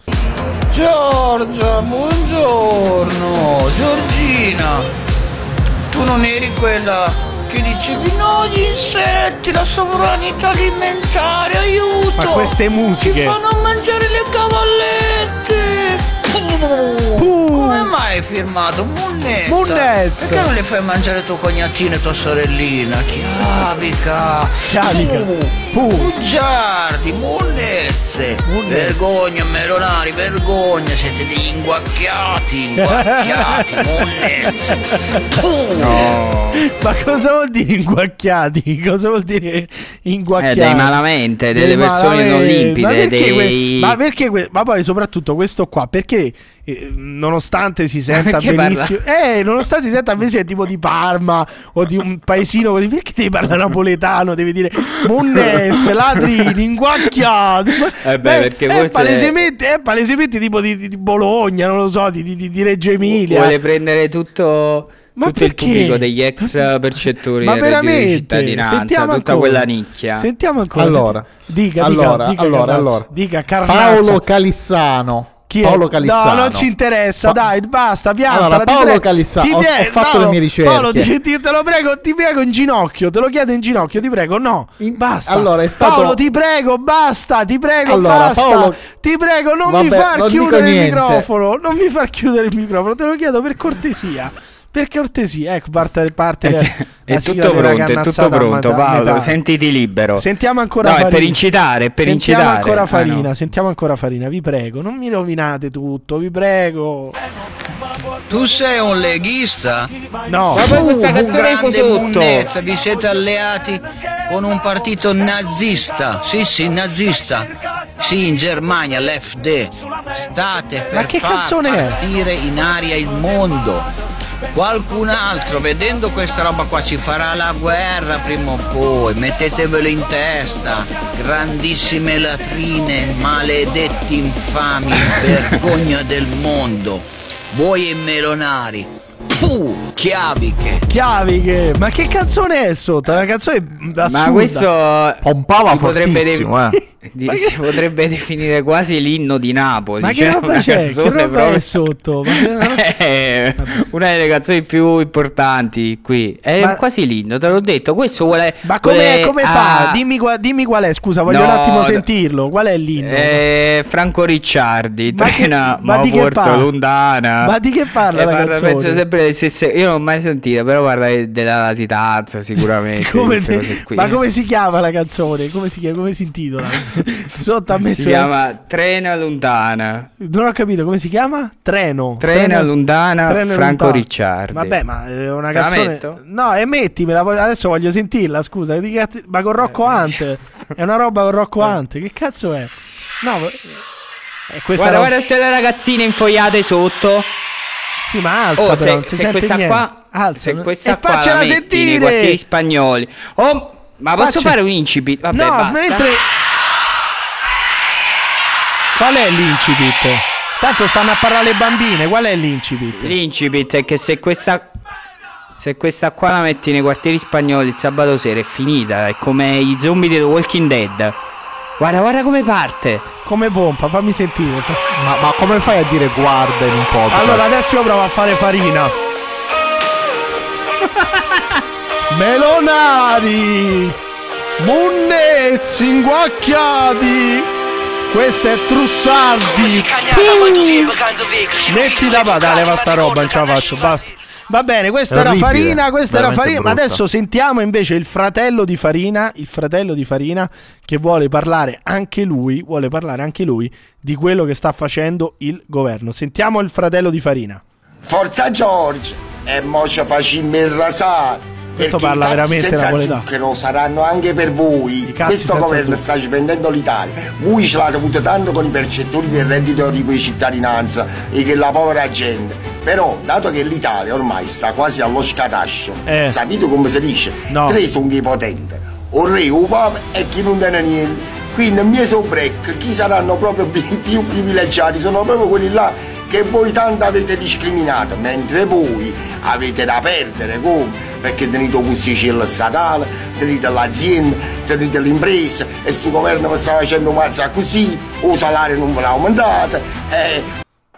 Speaker 13: Giorgia, buongiorno, Giorgina. Tu non eri quella che dicevi no gli insetti, la sovranità alimentare, aiuto.
Speaker 3: Ma queste musiche.
Speaker 13: Ci fanno mangiare le cavallette. Come mai hai firmato Munnezza?
Speaker 3: Munnezza.
Speaker 13: Perché non le fai mangiare tuo cognatino e tua sorellina? Chiavica.
Speaker 3: Chiavica.
Speaker 13: Bugiardi, Munnezze. Vergogna, Melonari, vergogna. Siete degli inguacchiati, inguacchiati, (laughs) Munnezze. Tu.
Speaker 3: Ma cosa vuol dire inguacchiati? Cosa vuol dire inguacchiati?
Speaker 6: Eh, dei malamente, delle
Speaker 3: Dei
Speaker 6: persone non
Speaker 3: malamente.
Speaker 6: limpide,
Speaker 3: Ma perché, que-
Speaker 6: dei-
Speaker 3: ma perché que- ma poi soprattutto questo qua, perché eh, nonostante si senta (laughs)
Speaker 6: Perché
Speaker 3: benissimo, eh, nonostante si senta benissimo è tipo di Parma o di un paesino così, perché devi parlare napoletano? Devi dire monnezze, (laughs) ladrini, inguacchiati.
Speaker 6: Eh beh, perché
Speaker 3: è,
Speaker 6: forse-
Speaker 3: palesemente, è palesemente tipo di, di- di Bologna, non lo so, di, di- di Reggio Emilia.
Speaker 6: Vuole prendere tutto,
Speaker 3: Ma
Speaker 6: tutto il
Speaker 3: perché?
Speaker 6: pubblico degli ex percettori
Speaker 3: Ma
Speaker 6: del reddito di
Speaker 3: veramente?
Speaker 6: cittadinanza,
Speaker 3: Sentiamo
Speaker 6: tutta
Speaker 3: ancora.
Speaker 6: quella nicchia.
Speaker 3: Sentiamo ancora.
Speaker 5: Allora,
Speaker 3: dica,
Speaker 5: allora,
Speaker 3: dica, dica,
Speaker 5: allora, allora.
Speaker 3: Dica.
Speaker 5: Paolo Calissano.
Speaker 3: Chi è?
Speaker 5: Paolo Calissano.
Speaker 3: No, non ci interessa, dai, basta, piantala.
Speaker 5: Allora, Paolo
Speaker 3: prego.
Speaker 5: Calissano, ho- ho fatto
Speaker 3: Paolo,
Speaker 5: le mie ricerche.
Speaker 3: Paolo, ti, ti- te lo prego, ti prego in ginocchio, te lo chiedo in ginocchio, ti prego, no, basta.
Speaker 5: allora, è stato-
Speaker 3: Paolo, ti prego, basta, ti prego,
Speaker 5: Allora,
Speaker 3: basta.
Speaker 5: Paolo-
Speaker 3: Ti prego, non mi
Speaker 5: Vabbè,
Speaker 3: far
Speaker 5: non
Speaker 3: chiudere il microfono, non mi far chiudere il microfono, te lo chiedo per cortesia. Per cortesia, ecco, parte, parte (laughs) la-
Speaker 6: È
Speaker 3: la sigla
Speaker 6: tutto pronto, è tutto pronto, Paolo.
Speaker 3: metà.
Speaker 6: Sentiti libero.
Speaker 3: Sentiamo ancora
Speaker 6: No, è
Speaker 3: Farina.
Speaker 6: per incitare, è per
Speaker 3: sentiamo
Speaker 6: incitare.
Speaker 3: ancora
Speaker 6: Ah,
Speaker 3: Farina,
Speaker 6: no.
Speaker 3: sentiamo ancora Farina, vi prego, non mi rovinate tutto, vi prego.
Speaker 13: Tu sei un leghista?
Speaker 3: No.
Speaker 6: Ma poi questa canzone in
Speaker 13: grande
Speaker 6: sotto.
Speaker 13: monnezza, vi siete alleati con un partito nazista. Sì, sì, nazista. Sì, in Germania, l'FD. State per
Speaker 3: Ma che
Speaker 13: far
Speaker 3: canzone è?
Speaker 13: partire in aria il mondo. Qualcun altro, vedendo questa roba qua, ci farà la guerra prima o poi. Mettetevelo in testa. Grandissime latrine, maledetti infami, (laughs) vergogna del mondo. Voi e melonari. Puh, chiaviche.
Speaker 3: Chiaviche, ma che canzone è sotto? È una canzone assurda.
Speaker 6: Ma questo
Speaker 5: Pompava
Speaker 6: potrebbe,
Speaker 5: fortissimo,
Speaker 6: de- di- si potrebbe definire quasi l'inno di Napoli.
Speaker 3: Ma
Speaker 6: cioè
Speaker 3: che roba c'è? Che
Speaker 6: canzone
Speaker 3: roba
Speaker 6: proprio-
Speaker 3: è sotto? Che-
Speaker 6: È (laughs) una delle canzoni più importanti qui. È
Speaker 3: Ma-
Speaker 6: quasi l'inno, te l'ho detto. Questo vuole.
Speaker 3: Ma come, come
Speaker 6: ah,
Speaker 3: fa? Dimmi, dimmi qual è, scusa, voglio
Speaker 6: No,
Speaker 3: un attimo sentirlo. Qual è l'inno?
Speaker 6: eh, Franco Ricciardi,
Speaker 3: Ma che-
Speaker 6: trena,
Speaker 3: ma
Speaker 6: ma,
Speaker 3: di che
Speaker 6: porto
Speaker 3: parla?
Speaker 6: lontana.
Speaker 3: Ma di che parla
Speaker 6: Eh,
Speaker 3: la
Speaker 6: parla,
Speaker 3: canzone?
Speaker 6: penso sempre le stesse. Io non ho mai sentito, però parla della latitanza sicuramente. (laughs)
Speaker 3: Come
Speaker 6: qui.
Speaker 3: ma come si chiama la canzone? Come si, chiama? Come si intitola? (laughs) Sotto ha messo
Speaker 6: Si chiama Trena lontana.
Speaker 3: Non ho capito come si chiama? Treno.
Speaker 6: Trena lontana,
Speaker 3: Treno
Speaker 6: Franco
Speaker 3: lontano.
Speaker 6: Ricciardi.
Speaker 3: Vabbè, ma è una
Speaker 6: Te
Speaker 3: canzone.
Speaker 6: metto?
Speaker 3: No, e mettimela. Adesso voglio sentirla. Scusa, ma con Rocco
Speaker 6: Eh.
Speaker 3: Hunt. È una roba con Rocco Hunt. Che cazzo è? No, è questa
Speaker 6: Guarda,
Speaker 3: roba-
Speaker 6: guarda tutte le ragazzine infoiate sotto.
Speaker 3: Sì, ma alza
Speaker 6: Oh,
Speaker 3: però,
Speaker 6: se, se questa
Speaker 3: niente.
Speaker 6: qua,
Speaker 3: Alza,
Speaker 6: se questa
Speaker 3: E
Speaker 6: qua
Speaker 3: faccela
Speaker 6: la
Speaker 3: sentire!
Speaker 6: nei quartieri spagnoli. Oh, ma posso fare un incipit? Vabbè,
Speaker 3: no,
Speaker 6: basta.
Speaker 3: mentre. Qual è l'incipit? Tanto stanno a parlare le bambine. Qual è l'incipit?
Speaker 6: L'incipit è che se questa se questa qua la metti nei quartieri spagnoli il sabato sera è finita, è come i zombie di The Walking Dead. Guarda, guarda come parte.
Speaker 3: Come pompa, fammi sentire.
Speaker 5: Ma, ma come fai a dire guarda in un podcast?
Speaker 3: Allora, adesso io provo a fare farina. (laughs) Melonari, munnezzi, inguacchiati. Questo è Trussardi. Tu. Metti da pa- dai, leva sta roba, non ce la faccio, basta. Va bene, questa era Farina, questa era Farina, ma
Speaker 5: brutta.
Speaker 3: adesso sentiamo invece il fratello di Farina, il fratello di Farina che vuole parlare anche lui, vuole parlare anche lui di quello che sta facendo il governo. Sentiamo il fratello di Farina.
Speaker 14: Forza George! E mo ci facciamo il rasato!
Speaker 3: Questo
Speaker 14: perché
Speaker 3: parla
Speaker 14: i
Speaker 3: veramente
Speaker 14: senza
Speaker 3: napoletano.
Speaker 14: zucchero saranno anche per voi. Questo governo sta svendendo l'Italia. Voi ce l'avete avuto tanto con i percettori del reddito di cittadinanza e che la povera gente. Però, dato che l'Italia ormai sta quasi allo scatascio,
Speaker 3: Eh.
Speaker 14: sapete come si dice?
Speaker 3: No.
Speaker 14: Tre sono i potenti. Un re, un papa e chi non tiene niente. Quindi il mio break, chi saranno proprio (laughs) pi- più privilegiati sono proprio quelli là che voi tanto avete discriminato, mentre voi avete da perdere come? Perché tenete un consiglio statale, tenete l'azienda, tenete l'impresa e questo governo vi sta facendo un mazzo così, o salario non ve l'ha aumentato, eh,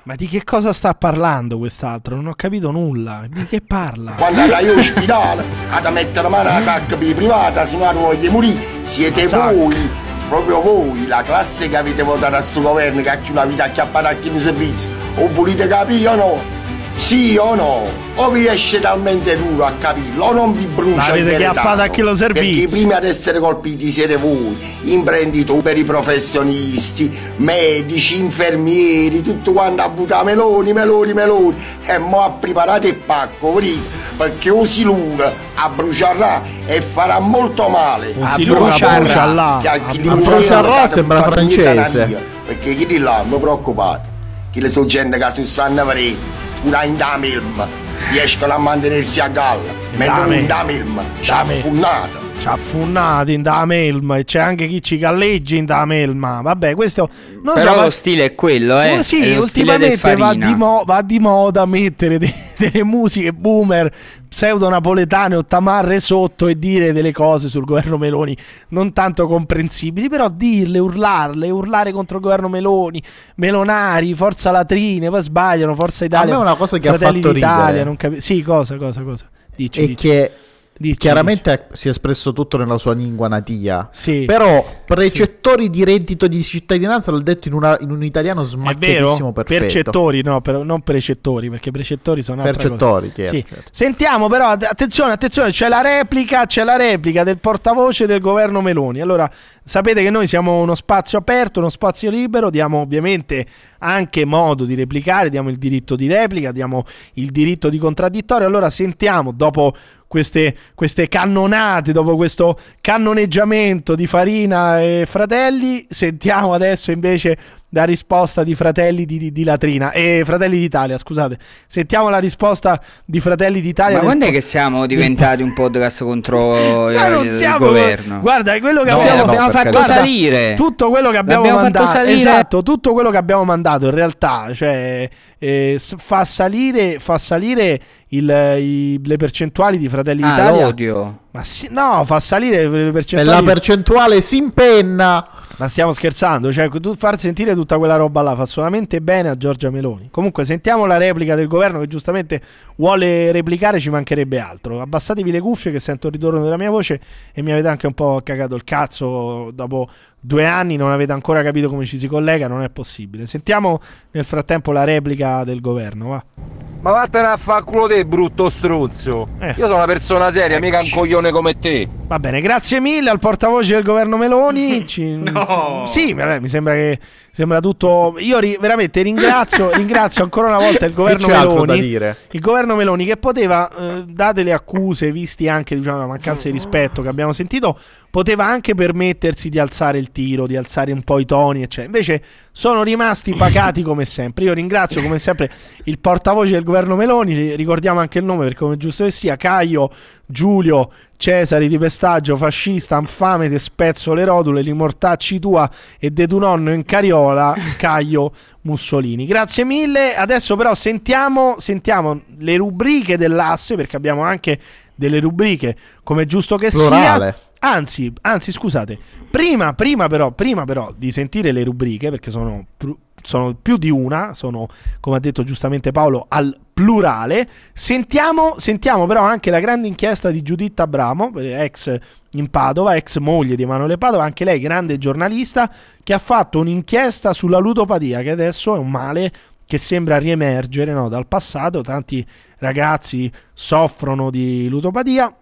Speaker 3: Ma di che cosa sta parlando quest'altro? Non ho capito nulla. Di che parla?
Speaker 14: quando andai all'ospedale ad mettere mano alla sacca privati, se no non voglio morire, siete voi, proprio voi, la classe che avete votato a questo governo che ha chiuso la vita acchiappata a chi non servizio, o volete capire o no? Sì o no? O vi esce talmente duro a capirlo o non vi brucia
Speaker 3: L'avete
Speaker 14: il
Speaker 3: chiappata a chi lo servizio.
Speaker 14: Perché i primi ad essere colpiti siete voi, imprenditori, professionisti, medici, infermieri, tutto quanto a buttare meloni, meloni, meloni. E mo ha preparato il pacco, vedete? Perché o si luna a bruciarla e farà molto male.
Speaker 3: O
Speaker 14: a
Speaker 3: si luna a bruciarla.
Speaker 14: A
Speaker 5: bruciarla sembra francese.
Speaker 14: Perché chi di là non preoccupate. Chi le sono gente che si stanno a vedere, una in da milm, riescono a mantenersi a galla. Mentre
Speaker 3: Dame.
Speaker 14: un da milm ci ha affunnato.
Speaker 3: Ci ha affunnato in da melma e c'è anche chi ci galleggia in da melma. Vabbè, questo non
Speaker 6: Però
Speaker 3: so. ma-
Speaker 6: lo stile è quello, eh.
Speaker 3: Oh, sì, ultimamente va di, mo- va di moda mettere de- delle musiche boomer pseudo napoletane o tamarre sotto e dire delle cose sul governo Meloni non tanto comprensibili, però dirle, urlarle, urlare contro il governo Meloni, Melonari, Forza Latrine, poi sbagliano, Forza Italia.
Speaker 5: A me una cosa che ha
Speaker 3: Fratelli
Speaker 5: fatto
Speaker 3: d'Italia,
Speaker 5: ridere.
Speaker 3: non capi- Sì, cosa, cosa, cosa? Dici,
Speaker 5: E
Speaker 3: dici.
Speaker 5: che
Speaker 3: Dici,
Speaker 5: chiaramente si è espresso tutto nella sua lingua natia.
Speaker 3: Sì.
Speaker 5: Però precettori di reddito di cittadinanza l'ho detto in, una- in un italiano
Speaker 3: vero?
Speaker 5: perfetto.
Speaker 3: Percettori, no, però non precettori, perché precettori sono
Speaker 5: Percettori, chiaro,
Speaker 3: Sì.
Speaker 5: certo.
Speaker 3: Sentiamo però, att- attenzione, attenzione, c'è la replica, c'è la replica del portavoce del governo Meloni. Allora, sapete che noi siamo uno spazio aperto, uno spazio libero, diamo ovviamente anche modo di replicare, diamo il diritto di replica, diamo il diritto di contraddittorio. Allora sentiamo dopo queste, queste cannonate, dopo questo cannoneggiamento di Farina e Fratelli, sentiamo adesso invece la risposta di Fratelli di, di- di Latrina e Fratelli d'Italia, scusate. Sentiamo la risposta di Fratelli d'Italia.
Speaker 6: Ma quando è
Speaker 3: po-
Speaker 6: che siamo diventati un podcast contro (laughs)
Speaker 3: Ma non
Speaker 6: il
Speaker 3: siamo-
Speaker 6: governo?
Speaker 3: Guarda, è quello che
Speaker 6: No,
Speaker 3: abbiamo,
Speaker 6: l'abbiamo fatto
Speaker 3: Guarda,
Speaker 6: salire.
Speaker 3: Tutto quello che abbiamo
Speaker 6: L'abbiamo fatto
Speaker 3: mandato,
Speaker 6: salire.
Speaker 3: esatto, tutto quello che abbiamo mandato in realtà, cioè eh, fa salire, fa salire il- i- le percentuali di Fratelli
Speaker 6: Ah,
Speaker 3: d'Italia.
Speaker 6: l'odio.
Speaker 3: Ma sì, no, fa salire le
Speaker 5: E
Speaker 3: percentuali.
Speaker 5: la percentuale si impenna.
Speaker 3: Ma stiamo scherzando, cioè tu far sentire tutta quella roba là fa solamente bene a Giorgia Meloni. Comunque sentiamo la replica del governo che giustamente vuole replicare, ci mancherebbe altro. Abbassatevi le cuffie che sento il ritorno della mia voce e mi avete anche un po' cagato il cazzo dopo due anni, non avete ancora capito come ci si collega, non è possibile. Sentiamo nel frattempo la replica del governo, va.
Speaker 1: Ma vattene a fa culo te, brutto stronzo.
Speaker 3: Eh.
Speaker 1: Io sono una persona seria, mica un coglione come te.
Speaker 3: Va bene, grazie mille al portavoce del governo Meloni. (laughs) Ci- Sì, vabbè, mi sembra che sembra tutto. Io ri- veramente ringrazio, (laughs) ringrazio ancora una volta il governo
Speaker 5: c'è altro da
Speaker 3: Meloni.
Speaker 5: dire?
Speaker 3: Il governo Meloni che poteva, eh, date le accuse, visti anche diciamo, la mancanza di rispetto che abbiamo sentito, poteva anche permettersi di alzare il tiro, di alzare un po' i toni, eccetera. Invece sono rimasti pacati come sempre. Io ringrazio come sempre il portavoce del governo Meloni, ricordiamo anche il nome perché come è giusto che sia, Caio Giulio Cesari di pestaggio, fascista, infame, te spezzo le rotule, li mortacci tua e de tu nonno in cariola, Caio Mussolini. Grazie mille. Adesso però sentiamo, sentiamo le rubriche dell'asse, perché abbiamo anche delle rubriche, come è giusto che
Speaker 5: Plurale.
Speaker 3: sia. Anzi, anzi, scusate, prima, prima però, prima però di sentire le rubriche, perché sono, sono più di una, sono, come ha detto giustamente Paolo, al plurale, sentiamo, sentiamo però anche la grande inchiesta di Giuditta Abramo, ex in Padova, ex moglie di Emanuele Padova, anche lei grande giornalista, che ha fatto un'inchiesta sulla ludopatia, che adesso è un male che sembra riemergere no, dal passato, tanti ragazzi soffrono di ludopatia,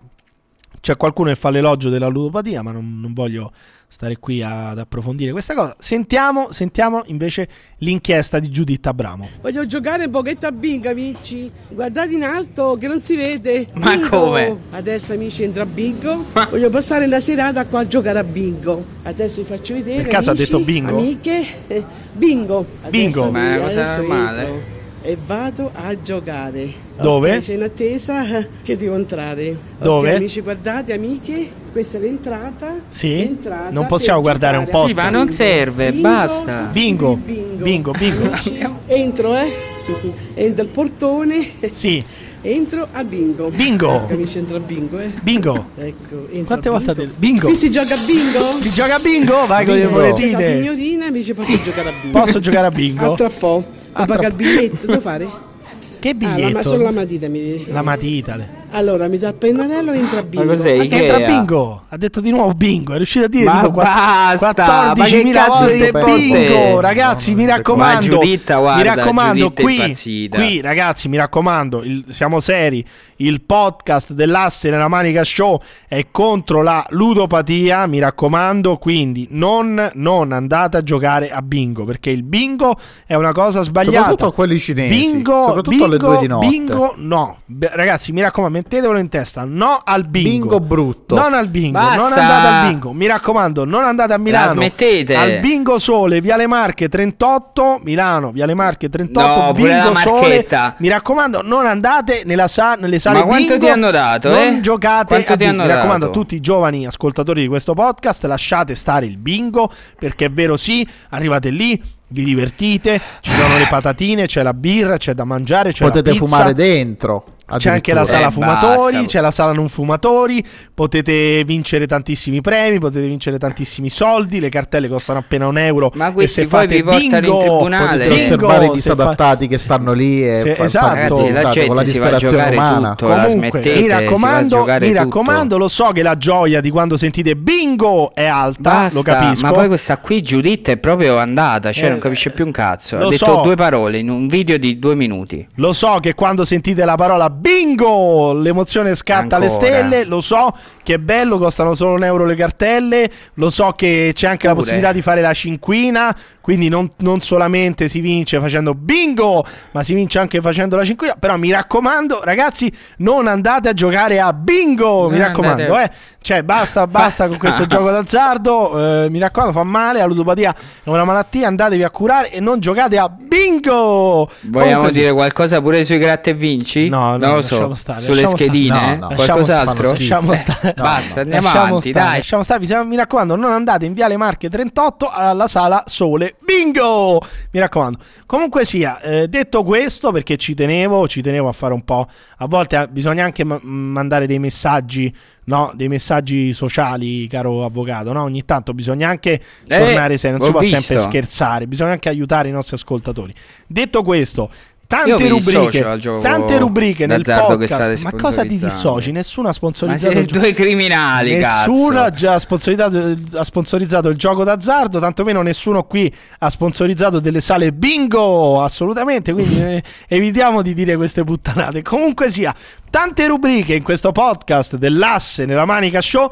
Speaker 3: c'è qualcuno che fa l'elogio della ludopatia, ma non, non voglio stare qui ad approfondire questa cosa. Sentiamo, sentiamo invece l'inchiesta di Giuditta Abramo.
Speaker 15: Voglio giocare un pochetto a bingo, amici. Guardate in alto che non si vede.
Speaker 6: Ma
Speaker 15: Bingo.
Speaker 6: come?
Speaker 15: Adesso, amici, entra bingo. Voglio passare la serata qua a giocare a bingo. Adesso vi faccio vedere.
Speaker 3: Per caso ha
Speaker 15: amici,
Speaker 3: detto bingo?
Speaker 15: Amiche, eh, bingo.
Speaker 3: Bingo.
Speaker 15: Adesso
Speaker 6: Ma è una
Speaker 15: vi-
Speaker 6: cosa
Speaker 15: adesso
Speaker 6: normale.
Speaker 15: entro E vado a giocare.
Speaker 3: Dove?
Speaker 15: Ok, c'è in attesa che devo entrare.
Speaker 3: Dove?
Speaker 15: amici, guardate, amiche, questa è l'entrata.
Speaker 3: Sì?
Speaker 15: L'entrata
Speaker 3: Non possiamo guardare un
Speaker 15: giocare
Speaker 3: po'.
Speaker 6: Sì, ma non serve,
Speaker 15: Bingo.
Speaker 6: basta.
Speaker 3: Bingo,
Speaker 15: Bingo.
Speaker 3: bingo, bingo.
Speaker 15: Amici, entro, eh. (laughs) Entro al portone.
Speaker 3: Sì,
Speaker 15: Entro a bingo.
Speaker 3: Bingo.
Speaker 15: Ecco, amici, entro a bingo, eh.
Speaker 3: bingo.
Speaker 15: Ecco, entro
Speaker 3: Quante
Speaker 15: a
Speaker 3: volte
Speaker 15: bingo.
Speaker 3: detto bingo?
Speaker 15: Qui si gioca a bingo?
Speaker 3: Si gioca a bingo? Vai con le
Speaker 5: Bingo.
Speaker 15: La
Speaker 3: monetine.
Speaker 15: signorina invece posso giocare a bingo.
Speaker 3: Posso giocare a bingo?
Speaker 15: A tra po'.
Speaker 3: A
Speaker 15: A
Speaker 3: tra
Speaker 15: paga il biglietto, devo fare?
Speaker 3: Che
Speaker 15: Ah, la, ma
Speaker 3: biglietto?
Speaker 15: solo la matita mi
Speaker 3: La matita.
Speaker 15: Allora, mi dà il pennarello e entra bingo.
Speaker 6: cos'è?
Speaker 3: Anche entra bingo. Ha detto di nuovo bingo. È riuscito a dire
Speaker 6: Ma
Speaker 3: tipo qua-
Speaker 6: basta, ma che
Speaker 3: 14.000
Speaker 6: cazzo
Speaker 3: volte bingo. Ragazzi, mi
Speaker 6: Ma
Speaker 3: raccomando.
Speaker 6: Giuditta,
Speaker 3: mi
Speaker 6: guarda,
Speaker 3: raccomando,
Speaker 6: Giuditta è
Speaker 3: qui, qui, ragazzi, mi raccomando, il- siamo seri. Il podcast dell'asse nella manica show è contro la ludopatia. Mi raccomando, quindi non, non andate a giocare a bingo perché il bingo è una cosa sbagliata.
Speaker 5: Soprattutto a quelli cinesi.
Speaker 3: Bingo,
Speaker 5: soprattutto
Speaker 3: bingo,
Speaker 5: alle due di notte.
Speaker 3: bingo, no. Beh, ragazzi, mi raccomando, mettetevelo in testa. No al bingo.
Speaker 5: Bingo brutto.
Speaker 3: Non al bingo.
Speaker 6: Basta.
Speaker 3: Non andate al bingo. Mi raccomando, non andate a Milano.
Speaker 6: smettete.
Speaker 3: Al bingo sole, Viale Marche 38. Milano, Viale Marche 38.
Speaker 6: No,
Speaker 3: bingo
Speaker 6: la
Speaker 3: sole. Mi raccomando, non andate nella sa- nelle sale
Speaker 6: Ma quanto
Speaker 3: bingo.
Speaker 6: ti hanno dato,
Speaker 3: Non
Speaker 6: eh?
Speaker 3: giocate
Speaker 6: Quanto
Speaker 3: a bingo. Mi raccomando a tutti i giovani ascoltatori di questo podcast, lasciate stare il bingo perché è vero sì, arrivate lì, vi divertite, ci sono le patatine, c'è la birra, c'è da mangiare, c'è
Speaker 5: Potete
Speaker 3: la pizza.
Speaker 5: fumare dentro.
Speaker 3: C'è anche la
Speaker 5: Addirittura.
Speaker 3: sala
Speaker 6: Eh,
Speaker 3: fumatori,
Speaker 6: basta.
Speaker 3: c'è la sala non fumatori, potete vincere tantissimi premi, potete vincere tantissimi soldi, le cartelle costano appena un euro.
Speaker 6: Ma
Speaker 3: e
Speaker 6: questi
Speaker 3: se
Speaker 6: poi
Speaker 3: fate
Speaker 6: vi portano in
Speaker 3: bingo,
Speaker 6: tribunale.
Speaker 5: Potete
Speaker 3: bingo,
Speaker 5: osservare i
Speaker 3: se
Speaker 5: disadattati che stanno lì e
Speaker 3: Se-
Speaker 5: fa-
Speaker 3: esatto.
Speaker 6: Ragazzi, la
Speaker 5: esatto,
Speaker 6: gente
Speaker 5: con la disperazione umana.
Speaker 6: tutto.
Speaker 3: Comunque, mi raccomando, mi raccomando, lo so che la gioia di quando sentite bingo è alta,
Speaker 6: Basta,
Speaker 3: lo capisco.
Speaker 6: ma poi questa qui Giuditta è proprio andata, cioè
Speaker 3: Eh,
Speaker 6: non capisce più un cazzo. Ha detto
Speaker 3: so.
Speaker 6: due parole in un video di due minuti.
Speaker 3: Lo so che quando sentite la parola bingo l'emozione scatta alle
Speaker 6: Ancora.
Speaker 3: stelle, lo so che è bello, costano solo un euro le cartelle, lo so che c'è anche la
Speaker 6: Pure.
Speaker 3: possibilità di fare la cinquina, quindi non, non solamente si vince facendo bingo, ma si vince anche facendo la cinquina, però mi raccomando ragazzi non andate a giocare a bingo, mi
Speaker 6: Non
Speaker 3: raccomando, eh. Cioè basta, basta con questo gioco d'azzardo, eh, mi raccomando fa male, la ludopatia è una malattia, andatevi a curare e non giocate a bingo!
Speaker 6: Vogliamo
Speaker 3: Comunque
Speaker 6: dire qualcosa pure sui gratta e vinci?
Speaker 3: No, no,
Speaker 6: non lo so.
Speaker 3: stare,
Speaker 6: Sulle schedine?
Speaker 3: stare.
Speaker 6: eh?
Speaker 3: No, no.
Speaker 6: Qualcos'altro?
Speaker 3: Lasciamo stare.
Speaker 6: Basta, andiamo
Speaker 3: Lasciamo
Speaker 6: avanti,
Speaker 3: stare,
Speaker 6: dai.
Speaker 3: lasciamo stare. Vi- Mi raccomando, non andate in Viale Marche 38 alla sala Sole. Bingo! Mi raccomando. Comunque sia, eh, detto questo, perché ci tenevo, ci tenevo a fare un po'. A volte eh, bisogna anche ma- mandare dei messaggi, no? Dei messaggi sociali, caro avvocato, no? Ogni tanto bisogna anche
Speaker 6: Eh,
Speaker 3: tornare sei, non si può
Speaker 6: visto.
Speaker 3: sempre scherzare, bisogna anche aiutare i nostri ascoltatori. Detto questo, tante rubriche, tante rubriche nel podcast. Ma cosa ti dissoci? Nessuno ha
Speaker 6: Ma
Speaker 3: sponsorizzato
Speaker 6: siete
Speaker 3: il gioco.
Speaker 6: due criminali,
Speaker 3: Nessuno ha già sponsorizzato, ha sponsorizzato il gioco d'azzardo, tantomeno nessuno qui ha sponsorizzato delle sale bingo, assolutamente, quindi (laughs) eh, evitiamo di dire queste puttanate. Comunque sia, tante rubriche in questo podcast dell'asse nella Manica Show.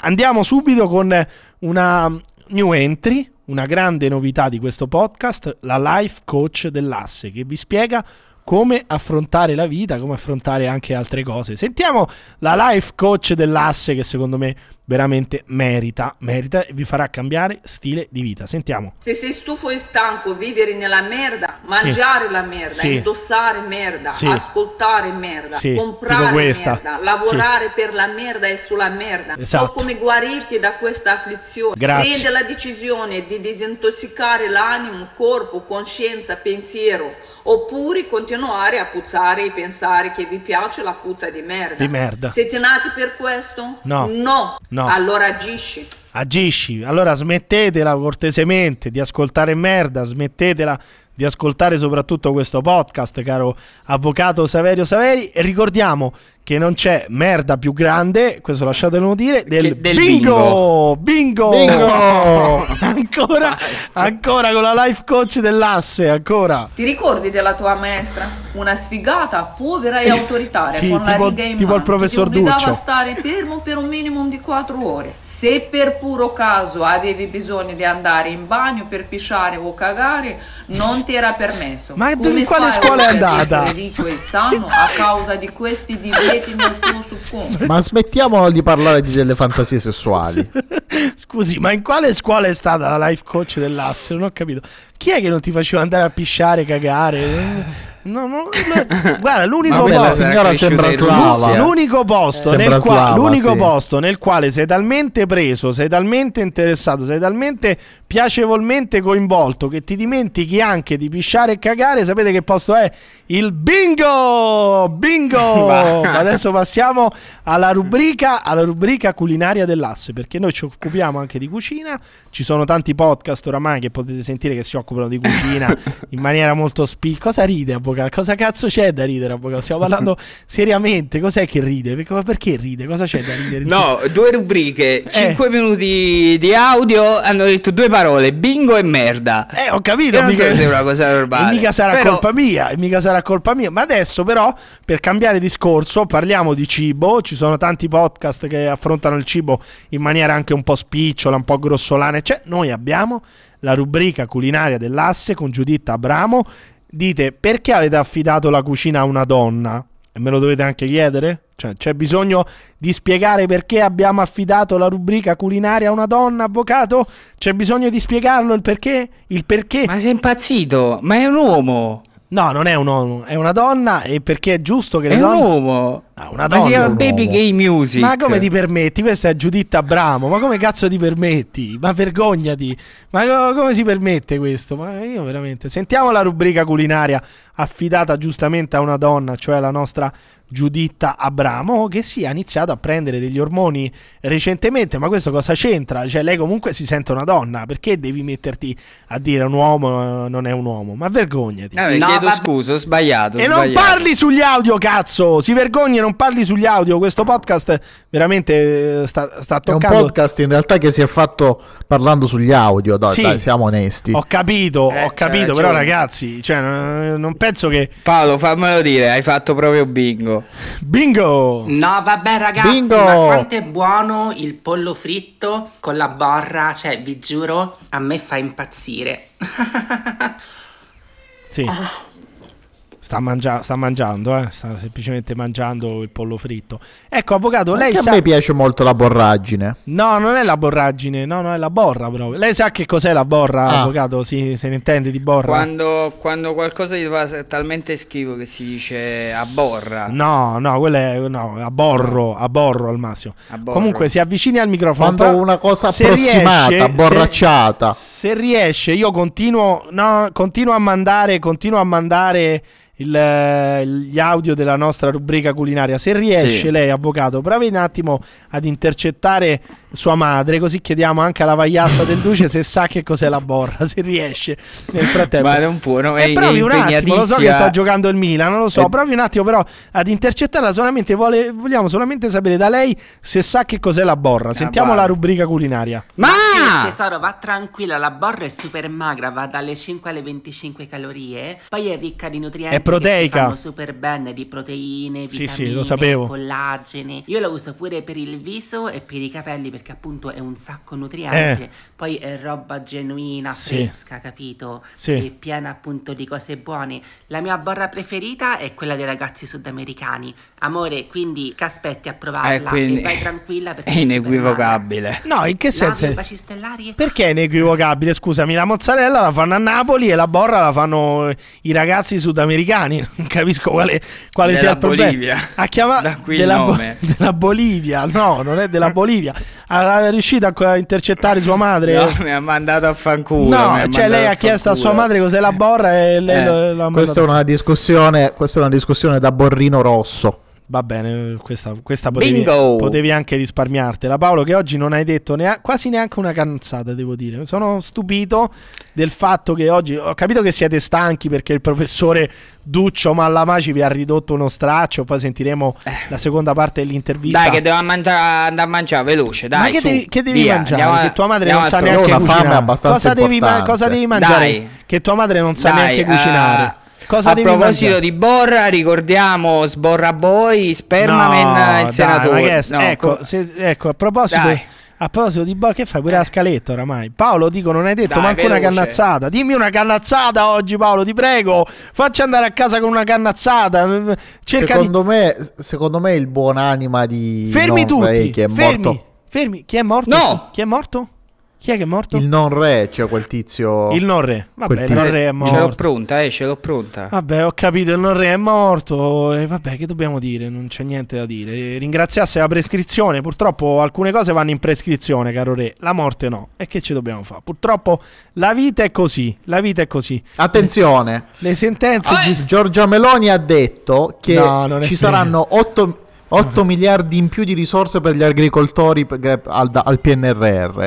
Speaker 3: Andiamo subito con una new entry, una grande novità di questo podcast, la life coach dell'asse che vi spiega come affrontare la vita, come affrontare anche altre cose. Sentiamo la life coach dell'asse che secondo me veramente merita, merita e vi farà cambiare stile di vita. Sentiamo.
Speaker 16: Se sei stufo e stanco, vivere nella merda, mangiare la merda,
Speaker 3: Sì.
Speaker 16: indossare merda,
Speaker 3: Sì.
Speaker 16: ascoltare merda,
Speaker 3: Sì,
Speaker 16: comprare merda, lavorare per la merda e sulla merda,
Speaker 3: Esatto.
Speaker 16: so come guarirti da questa afflizione.
Speaker 3: Grazie.
Speaker 16: Prende la decisione di disintossicare l'animo, corpo, coscienza, pensiero, oppure continuare a puzzare e pensare che vi piace la puzza di merda.
Speaker 3: Di merda.
Speaker 16: Siete nati per questo?
Speaker 3: No.
Speaker 16: No.
Speaker 3: No.
Speaker 16: Allora agisci.
Speaker 3: Agisci. Allora smettetela cortesemente di ascoltare merda, smettetela di ascoltare soprattutto questo podcast, caro avvocato Saverio Saveri. E ricordiamo che non c'è merda più grande, questo lasciatemelo dire, del,
Speaker 6: del
Speaker 3: bingo! Bingo!
Speaker 5: Bingo! (laughs)
Speaker 3: ancora, ancora con la life coach dell'asse, ancora.
Speaker 16: Ti ricordi della tua maestra? Una sfigata, povera e autoritaria,
Speaker 3: Sì,
Speaker 16: con la
Speaker 3: tipo-
Speaker 16: riga in
Speaker 3: tipo
Speaker 16: mano,
Speaker 3: il professor
Speaker 16: che ti obbligava
Speaker 3: Duccio.
Speaker 16: a stare fermo per un minimo di 4 ore. Se per puro caso avevi bisogno di andare in bagno per pisciare o cagare, non ti era permesso.
Speaker 3: Ma
Speaker 16: Come
Speaker 3: in quale scuola è andata?
Speaker 16: ricco e sano a causa di questi (laughs) divieti nel tuo subconscio?
Speaker 5: Ma smettiamo di parlare di delle fantasie sessuali. (laughs)
Speaker 3: Scusi, ma in quale scuola è stata la life coach dell'asse? Non ho capito. Chi è che non ti faceva andare a pisciare, cagare? No, no, no, guarda, l'unico posto,
Speaker 5: signora sembra slava.
Speaker 3: l'unico posto,
Speaker 5: Sembra
Speaker 3: nel, qua-
Speaker 5: slava,
Speaker 3: l'unico
Speaker 5: sì.
Speaker 3: posto nel quale sei talmente preso, sei talmente interessato, sei talmente piacevolmente coinvolto che ti dimentichi anche di pisciare e cagare. Sapete che posto è? Il bingo! Bingo! (laughs) Adesso passiamo alla rubrica, alla rubrica culinaria dell'asse, perché noi ci occupiamo anche di cucina. Ci sono tanti podcast oramai che potete sentire che si occupano di cucina (laughs) in maniera molto spi. Cosa ride, avvocato? Cosa cazzo c'è da ridere, avvocato? Stiamo parlando (laughs) seriamente. Cos'è che ride? Perché, perché ride? Cosa c'è da ridere?
Speaker 6: No, due rubriche,
Speaker 3: Eh.
Speaker 6: 5 minuti di audio, hanno detto due parole, bingo e merda.
Speaker 3: Eh, ho capito.
Speaker 6: Io non
Speaker 3: mica-
Speaker 6: so se è una cosa normale.
Speaker 3: E mica sarà
Speaker 6: però-
Speaker 3: colpa mia, e mica sarà colpa mia. Ma adesso, però, per cambiare discorso, parliamo di cibo. Ci sono tanti podcast che affrontano il cibo in maniera anche un po' spicciola, un po' grossolana. Cioè, noi abbiamo la rubrica culinaria dell'asse con Giuditta Abramo. Dite perché avete affidato la cucina a una donna? E me lo dovete anche chiedere? Cioè, c'è bisogno di spiegare perché abbiamo affidato la rubrica culinaria a una donna, avvocato? C'è bisogno di spiegarlo il perché? Il perché?
Speaker 6: Ma sei impazzito? Ma è un uomo.
Speaker 3: No, non è un uomo, è una donna e perché è giusto che le
Speaker 6: È un
Speaker 3: donne...
Speaker 6: uomo.
Speaker 3: Ah, una
Speaker 6: Ma
Speaker 3: donna
Speaker 6: si
Speaker 3: è
Speaker 6: chiama Baby
Speaker 3: uomo.
Speaker 6: Gay Music.
Speaker 3: Ma come ti permetti? Questa è Giuditta Abramo, ma come cazzo ti permetti? Ma vergognati. Ma co- come si permette questo? Ma io veramente... Sentiamo la rubrica culinaria affidata giustamente a una donna, cioè la nostra Giuditta Abramo che sì, ha iniziato a prendere degli ormoni recentemente, ma questo cosa c'entra? Cioè lei comunque si sente una donna, perché devi metterti a dire un uomo eh, non è un uomo? Ma vergognati.
Speaker 6: Vabbè,
Speaker 12: No,
Speaker 6: chiedo
Speaker 12: vabbè.
Speaker 6: scusa, ho sbagliato.
Speaker 3: E non
Speaker 6: sbagliato.
Speaker 3: parli sugli audio, cazzo! Si vergogni e non parli sugli audio. Questo podcast veramente eh, sta, sta
Speaker 5: È un
Speaker 3: toccando.
Speaker 5: podcast in realtà che si è fatto parlando sugli audio, dai,
Speaker 3: Sì.
Speaker 5: dai, siamo onesti.
Speaker 3: Ho capito,
Speaker 6: Eh,
Speaker 3: ho
Speaker 6: c'ha
Speaker 3: capito, però ragazzi, cioè, non non penso che...
Speaker 6: Paolo, fammelo dire, hai fatto proprio bingo.
Speaker 3: Bingo!
Speaker 17: No, vabbè, ragazzi,
Speaker 5: Bingo!
Speaker 17: ma quanto è buono il pollo fritto con la borra, cioè, vi giuro, a me fa impazzire. (laughs)
Speaker 3: Sì. Sta, mangia- sta mangiando, eh? sta semplicemente mangiando il pollo fritto. Ecco, avvocato, lei
Speaker 5: Anche a
Speaker 3: sa...
Speaker 5: me piace molto la borragine.
Speaker 3: No, non è la borragine, no, no, è la borra proprio. Lei sa che cos'è la borra,
Speaker 5: Ah.
Speaker 3: avvocato? Sì, se ne intende di borra?
Speaker 6: Quando, quando qualcosa gli fa talmente schifo che si dice a borra.
Speaker 3: No, no, quello è no, a borro, a borro al massimo.
Speaker 6: A borro.
Speaker 3: Comunque si avvicini al microfono.
Speaker 5: Quando una cosa approssimata,
Speaker 3: riesce-
Speaker 5: borracciata.
Speaker 3: Se, se riesce, io continuo, no, continuo a mandare, continuo a mandare il, gli audio della nostra rubrica culinaria. Se riesce
Speaker 6: Sì.
Speaker 3: lei, avvocato, provi un attimo ad intercettare sua madre, così chiediamo anche alla vagliassa del duce se sa che cos'è la borra, se riesce nel frattempo.
Speaker 6: Ma non può, no,
Speaker 3: E
Speaker 6: è,
Speaker 3: provi
Speaker 6: è
Speaker 3: un attimo, lo so che sta giocando il Milan, non lo so,
Speaker 6: Eh.
Speaker 3: provi un attimo però ad intercettarla solamente, vuole- vogliamo solamente sapere da lei se sa che cos'è la borra. Sentiamo la
Speaker 6: guarda.
Speaker 3: rubrica culinaria.
Speaker 6: Ma!
Speaker 17: Tesoro, va tranquilla, la borra è super magra, va dalle 5 alle 25 calorie, poi è ricca di nutrienti
Speaker 3: È proteica.
Speaker 17: super bene, di proteine,
Speaker 3: Sì,
Speaker 17: vitamine,
Speaker 3: sì, lo sapevo.
Speaker 17: collagene. Io la uso pure per il viso e per i capelli perché appunto è un sacco nutriente.
Speaker 3: Eh.
Speaker 17: Poi è roba genuina,
Speaker 3: Sì.
Speaker 17: fresca, capito?
Speaker 3: Sì.
Speaker 17: E piena appunto di cose buone. La mia borra preferita è quella dei ragazzi sudamericani. Amore, quindi che aspetti a provarla
Speaker 6: Eh, quindi-
Speaker 17: e vai tranquilla perché
Speaker 6: È inequivocabile.
Speaker 3: No, in che senso?
Speaker 17: stellari?
Speaker 3: Perché è inequivocabile? Scusami, la mozzarella la fanno a Napoli e la borra la fanno i ragazzi sudamericani. (laughs) Non capisco quale, quale sia il problema.
Speaker 6: Bolivia.
Speaker 3: Ha chiamato
Speaker 6: Da qui il
Speaker 3: della, Bo- (laughs) della Bolivia. No, non è della Bolivia. Ha è riuscito a intercettare sua madre.
Speaker 6: No, mi ha mandato a fanculo.
Speaker 3: No, cioè lei ha chiesto a sua madre cos'è la borra e lei
Speaker 6: Eh,
Speaker 3: l'ha
Speaker 5: Questa è una discussione, questa è una discussione da borrino rosso.
Speaker 3: Va bene, questa, questa potevi, potevi anche risparmiartela. Paolo, che oggi non hai detto nea- quasi neanche una canzata, devo dire. Sono stupito del fatto che oggi ho capito che siete stanchi perché il professore Duccio Mallamaci vi ha ridotto uno straccio. Poi sentiremo la seconda parte dell'intervista.
Speaker 6: Eh. Dai, che devo mangiare, andare a mangiare veloce. Dai,
Speaker 3: Ma che
Speaker 6: su,
Speaker 3: devi, che devi
Speaker 6: via,
Speaker 3: mangiare?
Speaker 6: andiamo
Speaker 3: che tua madre non sa neanche cucinare. cosa, devi, cosa devi mangiare?
Speaker 6: Dai.
Speaker 3: Che tua madre non sa
Speaker 6: Dai,
Speaker 3: neanche cucinare.
Speaker 6: eh,
Speaker 3: Cosa
Speaker 6: a
Speaker 3: devi
Speaker 6: proposito
Speaker 3: mangiare?
Speaker 6: di Borra, ricordiamo Sborra Boy, Spermamen,
Speaker 3: No,
Speaker 6: il
Speaker 3: dai,
Speaker 6: senatore.
Speaker 3: è-
Speaker 6: No,
Speaker 3: ecco,
Speaker 6: co-
Speaker 3: se- ecco, a proposito,
Speaker 6: Dai.
Speaker 3: a proposito di Bo, che fai pure la scaletta oramai? Paolo, dico, non hai detto
Speaker 6: Dai,
Speaker 3: manco una cannazzata. Dimmi una cannazzata oggi, Paolo, ti prego. Facci andare a casa con una cannazzata. Cerca
Speaker 5: Secondo me, secondo me il buon anima di
Speaker 3: di. Fermi tutti.
Speaker 5: che è
Speaker 3: fermi.
Speaker 5: morto.
Speaker 3: Fermi. Chi è morto?
Speaker 6: No!
Speaker 3: Chi è morto? Chi è che è morto?
Speaker 5: Il non re, cioè quel tizio.
Speaker 3: Il non re. Vabbè,
Speaker 5: Quel
Speaker 3: il non re è
Speaker 6: Ce l'ho
Speaker 3: morto.
Speaker 6: pronta, eh, ce l'ho pronta.
Speaker 3: Vabbè, ho capito, il non re è morto. E vabbè, che dobbiamo dire? Non c'è niente da dire. Ringraziasse la prescrizione. Purtroppo alcune cose vanno in prescrizione, caro re. La morte no. E che ci dobbiamo fare? Purtroppo la vita è così. La vita è così.
Speaker 5: Attenzione,
Speaker 3: Le sentenze. gi-
Speaker 5: Giorgia Meloni ha detto che
Speaker 3: No,
Speaker 5: ci saranno 8, miliardi in più di risorse per gli agricoltori al, al PNRR.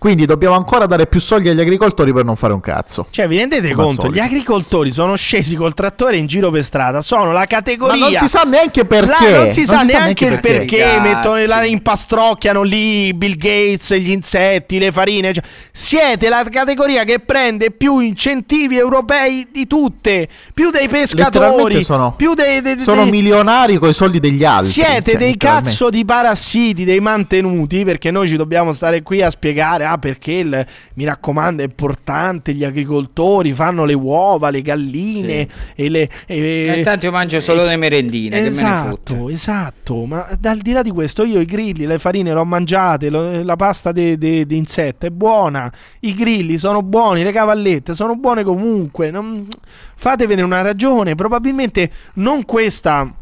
Speaker 5: Quindi dobbiamo ancora dare più soldi agli agricoltori per non fare un cazzo.
Speaker 3: Cioè, vi rendete
Speaker 5: Come
Speaker 3: conto? Gli agricoltori sono scesi col trattore in giro per strada. Sono la categoria.
Speaker 5: Ma non si sa neanche perché.
Speaker 3: Là non si sa neanche il
Speaker 5: perché.
Speaker 3: perché,
Speaker 6: Cazzi.
Speaker 3: mettono la, impastrocchiano lì Bill Gates, gli insetti, le farine. cioè, siete la categoria che prende più incentivi europei di tutte, più dei pescatori,
Speaker 5: sono,
Speaker 3: più dei, dei-
Speaker 5: sono
Speaker 3: dei-
Speaker 5: milionari con i soldi degli altri.
Speaker 3: siete
Speaker 5: cioè,
Speaker 3: dei
Speaker 5: letteralmente.
Speaker 3: cazzo di parassiti, dei mantenuti, perché noi ci dobbiamo stare qui a spiegare, ah perché il- mi raccomando è importante, gli agricoltori fanno le uova, le galline e le... e-
Speaker 6: E intanto io mangio solo le merendine, che me.
Speaker 3: Esatto, esatto, ma al di là di questo io i grilli, le farine le ho mangiate, lo- la pasta di insetto è buona, i grilli sono buoni, le cavallette sono buone comunque, non- fatevene una ragione, probabilmente non questa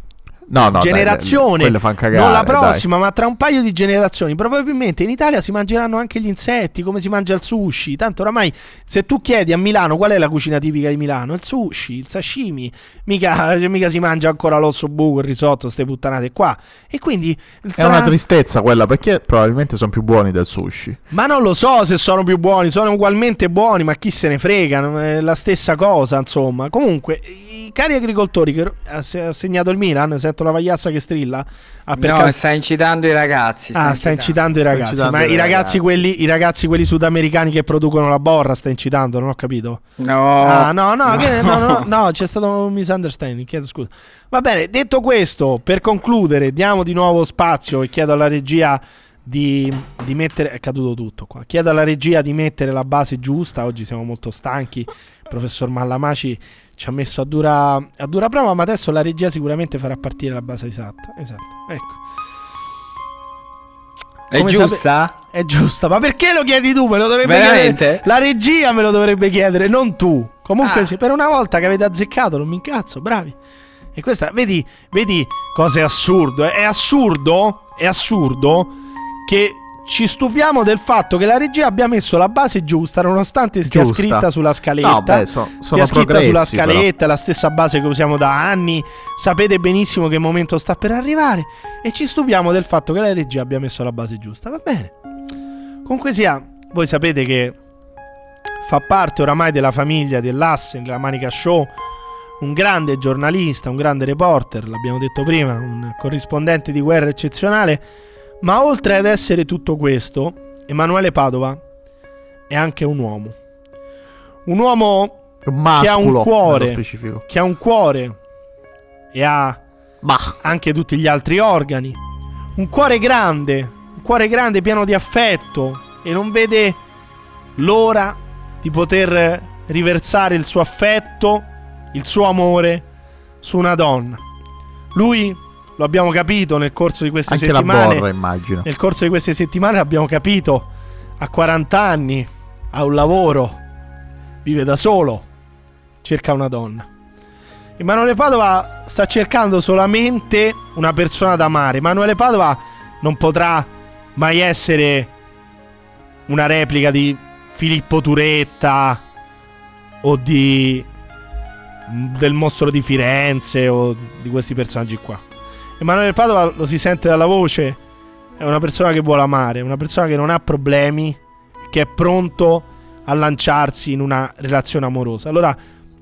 Speaker 5: No, no, dai,
Speaker 3: generazione,
Speaker 5: fan cagare,
Speaker 3: non la
Speaker 5: dai.
Speaker 3: prossima, ma tra un paio di generazioni, probabilmente in Italia si mangeranno anche gli insetti, come si mangia il sushi. Tanto oramai, se tu chiedi a Milano qual è la cucina tipica di Milano, il sushi, il sashimi, mica, cioè, mica si mangia ancora l'osso buco, il risotto, queste puttanate qua. E quindi
Speaker 5: È
Speaker 3: tra-
Speaker 5: una tristezza quella perché probabilmente sono più buoni del sushi.
Speaker 3: Ma non lo so se sono più buoni, sono ugualmente buoni, ma chi se ne frega, non è la stessa cosa, insomma. Comunque, i cari agricoltori che ha se- ha segnato il Milan, sento la pagliazza che strilla. Ah, per
Speaker 6: No,
Speaker 3: caso-
Speaker 6: sta incitando i ragazzi.
Speaker 3: Ah, sta incitando i
Speaker 6: Sta
Speaker 3: ragazzi.
Speaker 6: incitando
Speaker 3: Ma
Speaker 6: i
Speaker 3: ragazzi,
Speaker 6: ragazzi.
Speaker 3: quelli, i ragazzi quelli sudamericani che producono la borra sta incitando, non ho capito.
Speaker 6: No.
Speaker 3: Ah, no, no, che- no, no,
Speaker 6: No.
Speaker 3: no, (laughs) c'è stato un misunderstanding, chiedo scusa. Va bene, detto questo, per concludere, diamo di nuovo spazio e chiedo alla regia di, di mettere... È caduto tutto qua. Chiedo alla regia di mettere la base giusta, oggi siamo molto stanchi, il professor Mallamaci ci ha messo a dura, a dura prova, ma adesso la regia sicuramente farà partire la base esatta. Esatto, ecco.
Speaker 6: È
Speaker 3: Come
Speaker 6: giusta?
Speaker 3: sape- È giusta, ma perché lo chiedi tu? Me lo dovrebbe
Speaker 6: Veramente?
Speaker 3: chiedere. La regia me lo dovrebbe chiedere, non tu. Comunque,
Speaker 6: Ah.
Speaker 3: sì, per una volta che avete azzeccato, non mi incazzo, bravi. E questa, vedi, vedi cosa è assurdo? È assurdo, è assurdo che ci stupiamo del fatto che la regia abbia messo la base giusta, nonostante
Speaker 5: Giusta.
Speaker 3: scritta sulla scaletta.
Speaker 5: No, beh, so- sono
Speaker 3: stia scritta sulla
Speaker 5: però.
Speaker 3: scaletta, è la stessa base che usiamo da anni. Sapete benissimo che momento sta per arrivare. E ci stupiamo del fatto che la regia abbia messo la base giusta. Va bene. Comunque sia, voi sapete che fa parte oramai della famiglia dell'Asse, della Manica Show, un grande giornalista, un grande reporter, l'abbiamo detto prima, un corrispondente di guerra eccezionale, ma oltre ad essere tutto questo, Emanuele Padova è anche un uomo. Un uomo
Speaker 5: Un
Speaker 3: che ha un
Speaker 5: masculo,
Speaker 3: cuore, che ha un cuore e ha anche tutti gli altri organi. Un cuore grande, un cuore grande pieno di affetto e non vede l'ora di poter riversare il suo affetto, il suo amore su una donna. Lui, lo abbiamo capito nel corso di queste
Speaker 5: Anche la
Speaker 3: settimane.
Speaker 5: borra, immagino.
Speaker 3: Nel corso di queste settimane l'abbiamo capito. Ha 40 anni, ha un lavoro, vive da solo, cerca una donna. Emanuele Padova sta cercando solamente una persona da amare. Emanuele Padova non potrà mai essere una replica di Filippo Turetta o di del mostro di Firenze o di questi personaggi qua. Emanuele Padova lo si sente dalla voce, è una persona che vuole amare, una persona che non ha problemi, che è pronto a lanciarsi in una relazione amorosa. Allora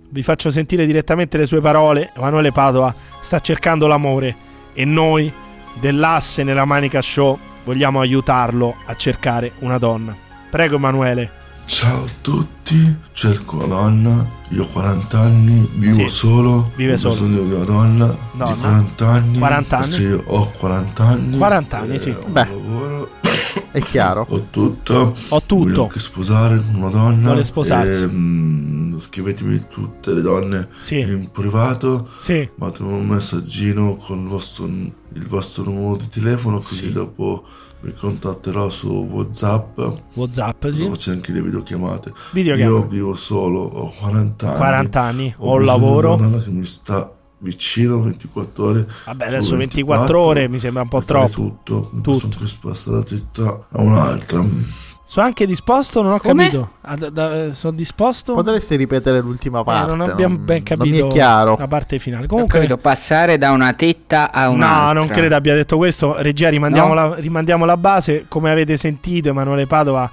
Speaker 3: vi faccio sentire direttamente le sue parole. Emanuele Padova sta cercando l'amore e noi dell'asse nella Manica Show vogliamo aiutarlo a cercare una donna. Prego Emanuele.
Speaker 18: Ciao a tutti, cerco una donna, io ho 40 anni, vivo
Speaker 3: Sì,
Speaker 18: solo,
Speaker 3: vive
Speaker 18: ho
Speaker 3: solo.
Speaker 18: bisogno di una donna di
Speaker 3: Donna.
Speaker 18: 40 anni,
Speaker 3: 40 anni?
Speaker 18: perché io ho 40 anni,
Speaker 3: 40 anni, sì.
Speaker 18: eh, ho un
Speaker 3: Beh,
Speaker 18: lavoro,
Speaker 5: è chiaro,
Speaker 18: ho tutto,
Speaker 3: ho tutto,
Speaker 18: voglio anche sposare una donna,
Speaker 3: Vuole sposarsi.
Speaker 18: e, mm, scrivetemi tutte le donne
Speaker 3: Sì.
Speaker 18: in privato,
Speaker 3: Sì.
Speaker 18: fatemi un messaggino con il vostro, il vostro numero di telefono, così
Speaker 3: Sì.
Speaker 18: dopo vi contatterò su Whatsapp.
Speaker 3: WhatsApp, sì.
Speaker 18: Faccio anche le videochiamate.
Speaker 3: Videochiamate.
Speaker 18: Io vivo solo, ho 40 anni.
Speaker 3: 40 anni, ho un
Speaker 18: bisogno di
Speaker 3: lavoro.
Speaker 18: Una che mi sta vicino 24 ore.
Speaker 3: Vabbè, adesso 24 ore mi sembra un po' troppo.
Speaker 18: Tutto. Mi posso anche spostare da città a un'altra.
Speaker 3: Sono anche disposto, non ho
Speaker 5: Come?
Speaker 3: capito. Ah, da- da- sono disposto?
Speaker 5: Potresti ripetere l'ultima
Speaker 3: Eh,
Speaker 5: parte?
Speaker 3: non abbiamo ben capito
Speaker 5: Non mi è chiaro.
Speaker 3: la parte finale.
Speaker 6: Ho
Speaker 3: Comunque,
Speaker 6: capito, passare da una tetta a
Speaker 3: no,
Speaker 6: un'altra.
Speaker 3: non credo abbia detto questo. Regia, rimandiamo,
Speaker 6: No?
Speaker 3: la, rimandiamo la base. Come avete sentito, Emanuele Padova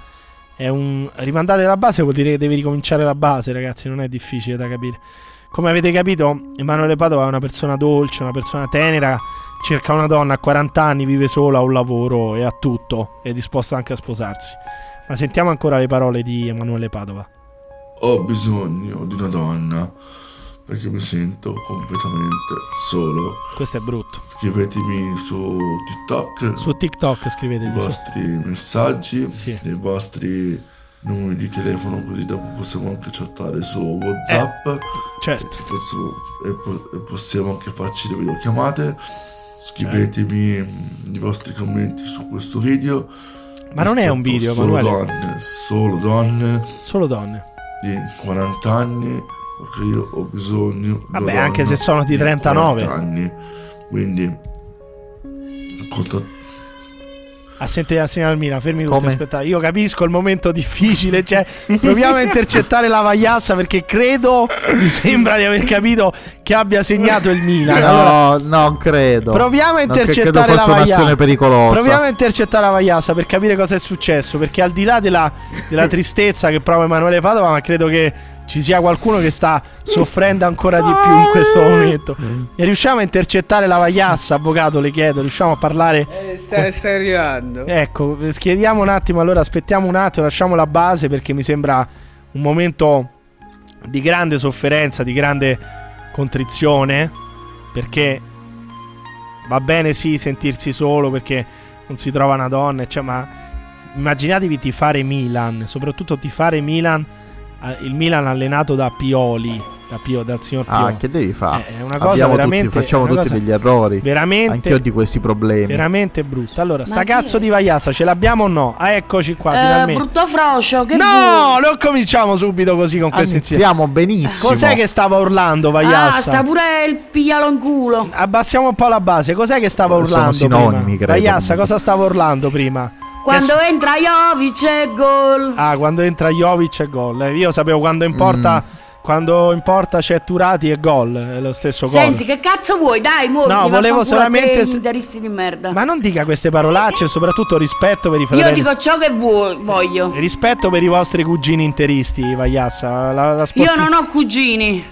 Speaker 3: è un. Rimandate la base vuol dire che devi ricominciare la base, ragazzi. Non è difficile da capire. Come avete capito, Emanuele Padova è una persona dolce, una persona tenera. Cerca una donna a 40 anni, vive sola, ha un lavoro e ha tutto. È disposta anche a sposarsi. Ma sentiamo ancora le parole di Emanuele Padova.
Speaker 18: Ho bisogno di una donna perché mi sento completamente solo.
Speaker 3: Questo è brutto.
Speaker 18: Scrivetemi su TikTok.
Speaker 3: Su TikTok scrivete
Speaker 18: i
Speaker 3: di sì.
Speaker 18: vostri messaggi, i vostri numeri di telefono così dopo possiamo anche chattare su Whatsapp.
Speaker 3: certo.
Speaker 18: E, ci facciamo- e po- e possiamo anche farci le videochiamate. Scrivetemi mm, i vostri commenti su questo video.
Speaker 3: Ma non è un video,
Speaker 18: solo
Speaker 3: Emanuele.
Speaker 18: donne, solo donne
Speaker 3: Solo donne.
Speaker 18: di 40 anni perché io ho bisogno di
Speaker 3: Vabbè, anche se sono di 39.
Speaker 18: 40 anni Quindi, contatto
Speaker 3: A sentire la signora Almina, fermi tutti,
Speaker 5: Come?
Speaker 3: aspettate. Io capisco il momento difficile, cioè proviamo a intercettare la Vagliassa perché credo, mi sembra di aver capito che abbia segnato il Milan. Allora,
Speaker 5: No, non credo.
Speaker 3: Proviamo a
Speaker 5: Non
Speaker 3: intercettare
Speaker 5: fosse
Speaker 3: la Vagliassa.
Speaker 5: pericolosa.
Speaker 3: Proviamo a intercettare la Vagliassa per capire cosa è successo. Perché al di là della, della tristezza che prova Emanuele Padova, ma credo che ci sia qualcuno che sta soffrendo ancora di più in questo momento. E riusciamo a intercettare la Vagliassa, avvocato, le chiedo, riusciamo a parlare.
Speaker 6: Sta, sta arrivando.
Speaker 3: Ecco, chiediamo un attimo, allora aspettiamo un attimo, lasciamo la base perché mi sembra un momento di grande sofferenza, di grande contrizione, perché va bene sì sentirsi solo perché non si trova una donna, cioè, ma immaginatevi tifare Milan, soprattutto tifare Milan, eh, il Milan allenato da Pioli, da Pio, dal signor Pioli.
Speaker 5: Ah, che devi fare?
Speaker 3: È una cosa
Speaker 5: Abbiamo tutti-
Speaker 3: veramente-
Speaker 5: facciamo
Speaker 3: è una
Speaker 5: tutti degli errori.
Speaker 3: veramente-
Speaker 5: Anch'io ho di questi problemi.
Speaker 3: Veramente brutta. Allora, sta
Speaker 19: Ma
Speaker 3: cazzo di Vagliassa ce l'abbiamo o no? Ah, eccoci qua,
Speaker 19: Eh,
Speaker 3: finalmente.
Speaker 19: brutto frocio, che
Speaker 3: No, non cominciamo subito così con questi
Speaker 5: Iniziamo benissimo.
Speaker 3: Cos'è che stava urlando
Speaker 19: Ah,
Speaker 3: Vagliassa?
Speaker 19: sta pure il piglialo in culo.
Speaker 3: Abbassiamo un po' la base. Cos'è che stava
Speaker 5: Sono
Speaker 3: urlando
Speaker 5: sinonimi,
Speaker 3: prima?
Speaker 5: credo.
Speaker 3: Vagliassa, cosa stava urlando prima?
Speaker 19: Quando entra Jovic e gol.
Speaker 3: Ah, quando entra Jovic è gol. Eh, Io sapevo quando in porta
Speaker 5: Mm.
Speaker 3: quando in porta c'è Turati è gol, è lo stesso gol.
Speaker 19: Senti, che cazzo vuoi? Dai, mo,
Speaker 3: No, volevo solamente
Speaker 19: te, interisti di merda.
Speaker 3: Ma non dica queste parolacce, soprattutto rispetto per i fratelli.
Speaker 19: Io dico ciò che vuoi, voglio.
Speaker 3: Rispetto per i vostri cugini interisti, Vagliassa. La, la sporti-
Speaker 19: Io non ho cugini.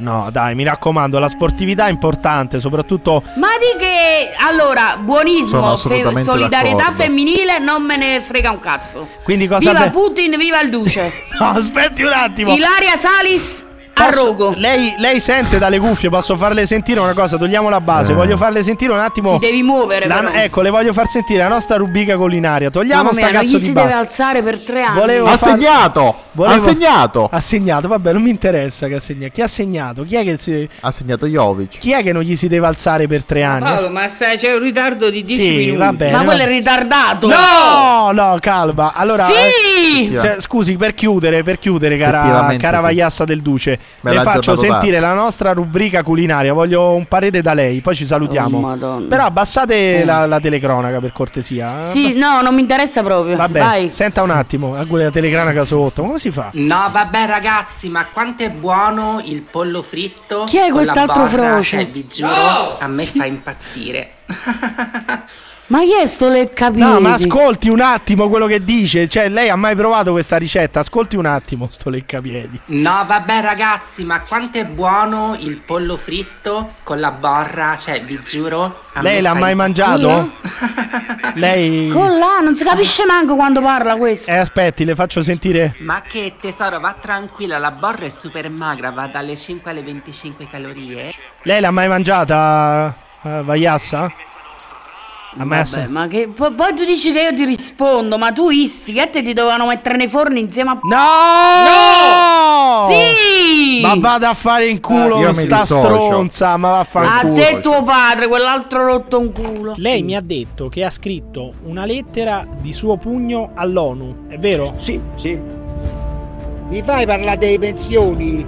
Speaker 3: No, dai, mi raccomando, la sportività è importante, soprattutto
Speaker 19: Ma di che allora, buonismo,
Speaker 3: assolutamente
Speaker 19: solidarietà
Speaker 3: d'accordo.
Speaker 19: femminile, non me ne frega un cazzo.
Speaker 3: Quindi cosa
Speaker 19: Viva
Speaker 3: be-
Speaker 19: Putin, viva il duce. (laughs)
Speaker 3: No, aspetti un attimo.
Speaker 19: Ilaria Salis a
Speaker 3: Posso-
Speaker 19: rogo.
Speaker 3: Lei, lei sente dalle cuffie, posso farle sentire una cosa, togliamo la base,
Speaker 5: Eh.
Speaker 3: voglio farle sentire un attimo...
Speaker 19: Ti devi muovere,
Speaker 3: La- ecco, le voglio far sentire la nostra rubrica collinaria. Togliamo
Speaker 19: Mamma
Speaker 3: sta
Speaker 19: mia, non
Speaker 3: cazzo
Speaker 19: gli
Speaker 3: di
Speaker 19: si
Speaker 3: base.
Speaker 19: deve alzare per tre anni.
Speaker 3: Volevo
Speaker 5: Ha
Speaker 3: far-
Speaker 5: segnato!
Speaker 3: Volevo-
Speaker 5: Ha segnato!
Speaker 3: Ha segnato, vabbè, non mi interessa che ha segnato. Chi ha segnato? Chi è che, si-
Speaker 5: Ha segnato Jovic.
Speaker 3: chi è che non gli si deve alzare per tre anni?
Speaker 6: Paolo, ma stai- c'è un ritardo di 10
Speaker 3: Sì,
Speaker 6: minuti.
Speaker 3: va bene.
Speaker 19: Ma quello è ritardato.
Speaker 3: No, no, calma. Allora,
Speaker 19: Sì!
Speaker 3: eh, se- scusi, per chiudere, per chiudere, cara, cara
Speaker 5: sì.
Speaker 3: Vagliassa del Duce,
Speaker 5: Me
Speaker 3: le faccio sentire
Speaker 5: tardi.
Speaker 3: la nostra rubrica culinaria. Voglio un parere da lei, poi ci salutiamo.
Speaker 19: Oh.
Speaker 3: Però abbassate
Speaker 19: Eh.
Speaker 3: la, la telecronaca per cortesia. eh.
Speaker 19: Sì, no, non mi interessa proprio.
Speaker 3: Vabbè,
Speaker 19: Vai.
Speaker 3: senta un attimo, la telecronaca sotto. Come si fa?
Speaker 17: No, vabbè ragazzi, ma quanto è buono il pollo fritto?
Speaker 19: Chi è
Speaker 17: con la
Speaker 19: quest'altro frocio?
Speaker 17: Cioè, vi giuro, a me fa impazzire. (laughs)
Speaker 19: Ma chi è sto leccapiedi?
Speaker 3: No, ma ascolti un attimo quello che dice. Cioè, lei ha mai provato questa ricetta? Ascolti un attimo, sto leccapiedi.
Speaker 17: No, vabbè ragazzi, ma quanto è buono il pollo fritto con la borra? Cioè, vi giuro,
Speaker 3: Lei l'ha mai mangiato? (laughs) Lei.
Speaker 19: Con là, non si capisce manco quando parla questo.
Speaker 3: Eh, aspetti, le faccio sentire.
Speaker 17: Ma che tesoro, va tranquilla, la borra è super magra, va dalle 5 alle 25 calorie.
Speaker 3: Lei l'ha mai mangiata, eh, Vagliassa? Ha mai
Speaker 19: Vabbè, ma che poi, poi tu dici che io ti rispondo, ma tu isti che te ti dovevano mettere nei forni insieme a
Speaker 3: No!
Speaker 19: Sì!
Speaker 3: Ma vada a fare in culo
Speaker 5: mi
Speaker 3: sta stronza, ma va a fare
Speaker 19: A
Speaker 3: in
Speaker 19: te
Speaker 3: culo.
Speaker 19: tuo padre, quell'altro rotto un culo.
Speaker 3: Lei mi ha detto che ha scritto una lettera di suo pugno all'ONU, è vero?
Speaker 8: Sì, sì. Mi fai parlare delle pensioni?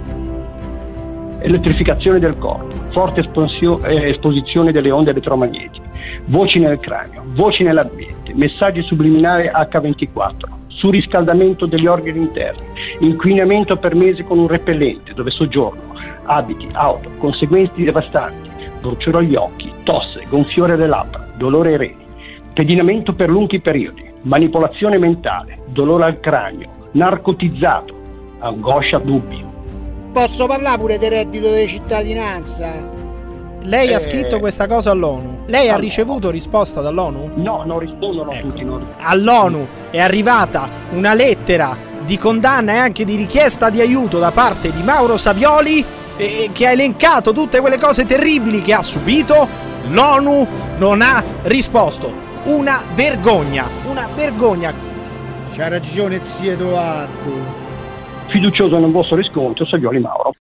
Speaker 20: Elettrificazione del corpo, forte eh, esposizione delle onde elettromagnetiche, voci nel cranio, voci nell'ambiente, messaggi subliminali H24, surriscaldamento degli organi interni, inquinamento per mesi con un repellente dove soggiorno, abiti, auto, conseguenze devastanti, bruciore agli occhi, tosse, gonfiore alle labbra, dolore ai reni, pedinamento per lunghi periodi, manipolazione mentale, dolore al cranio, narcotizzato, angoscia, dubbi.
Speaker 8: Posso parlare pure del reddito di cittadinanza?
Speaker 3: Lei ha
Speaker 20: Eh,
Speaker 3: scritto questa cosa all'ONU. Lei ha
Speaker 20: allora.
Speaker 3: ricevuto risposta dall'ONU?
Speaker 20: No, non rispondono
Speaker 3: Ecco.
Speaker 20: tutti. Non...
Speaker 3: All'ONU è arrivata una lettera di condanna e anche di richiesta di aiuto da parte di Mauro Savioli eh, che ha elencato tutte quelle cose terribili che ha subito. L'ONU non ha risposto. Una vergogna, una vergogna.
Speaker 8: C'ha ragione zio Edoardo.
Speaker 20: Fiducioso nel vostro riscontro, Saglioli Mauro.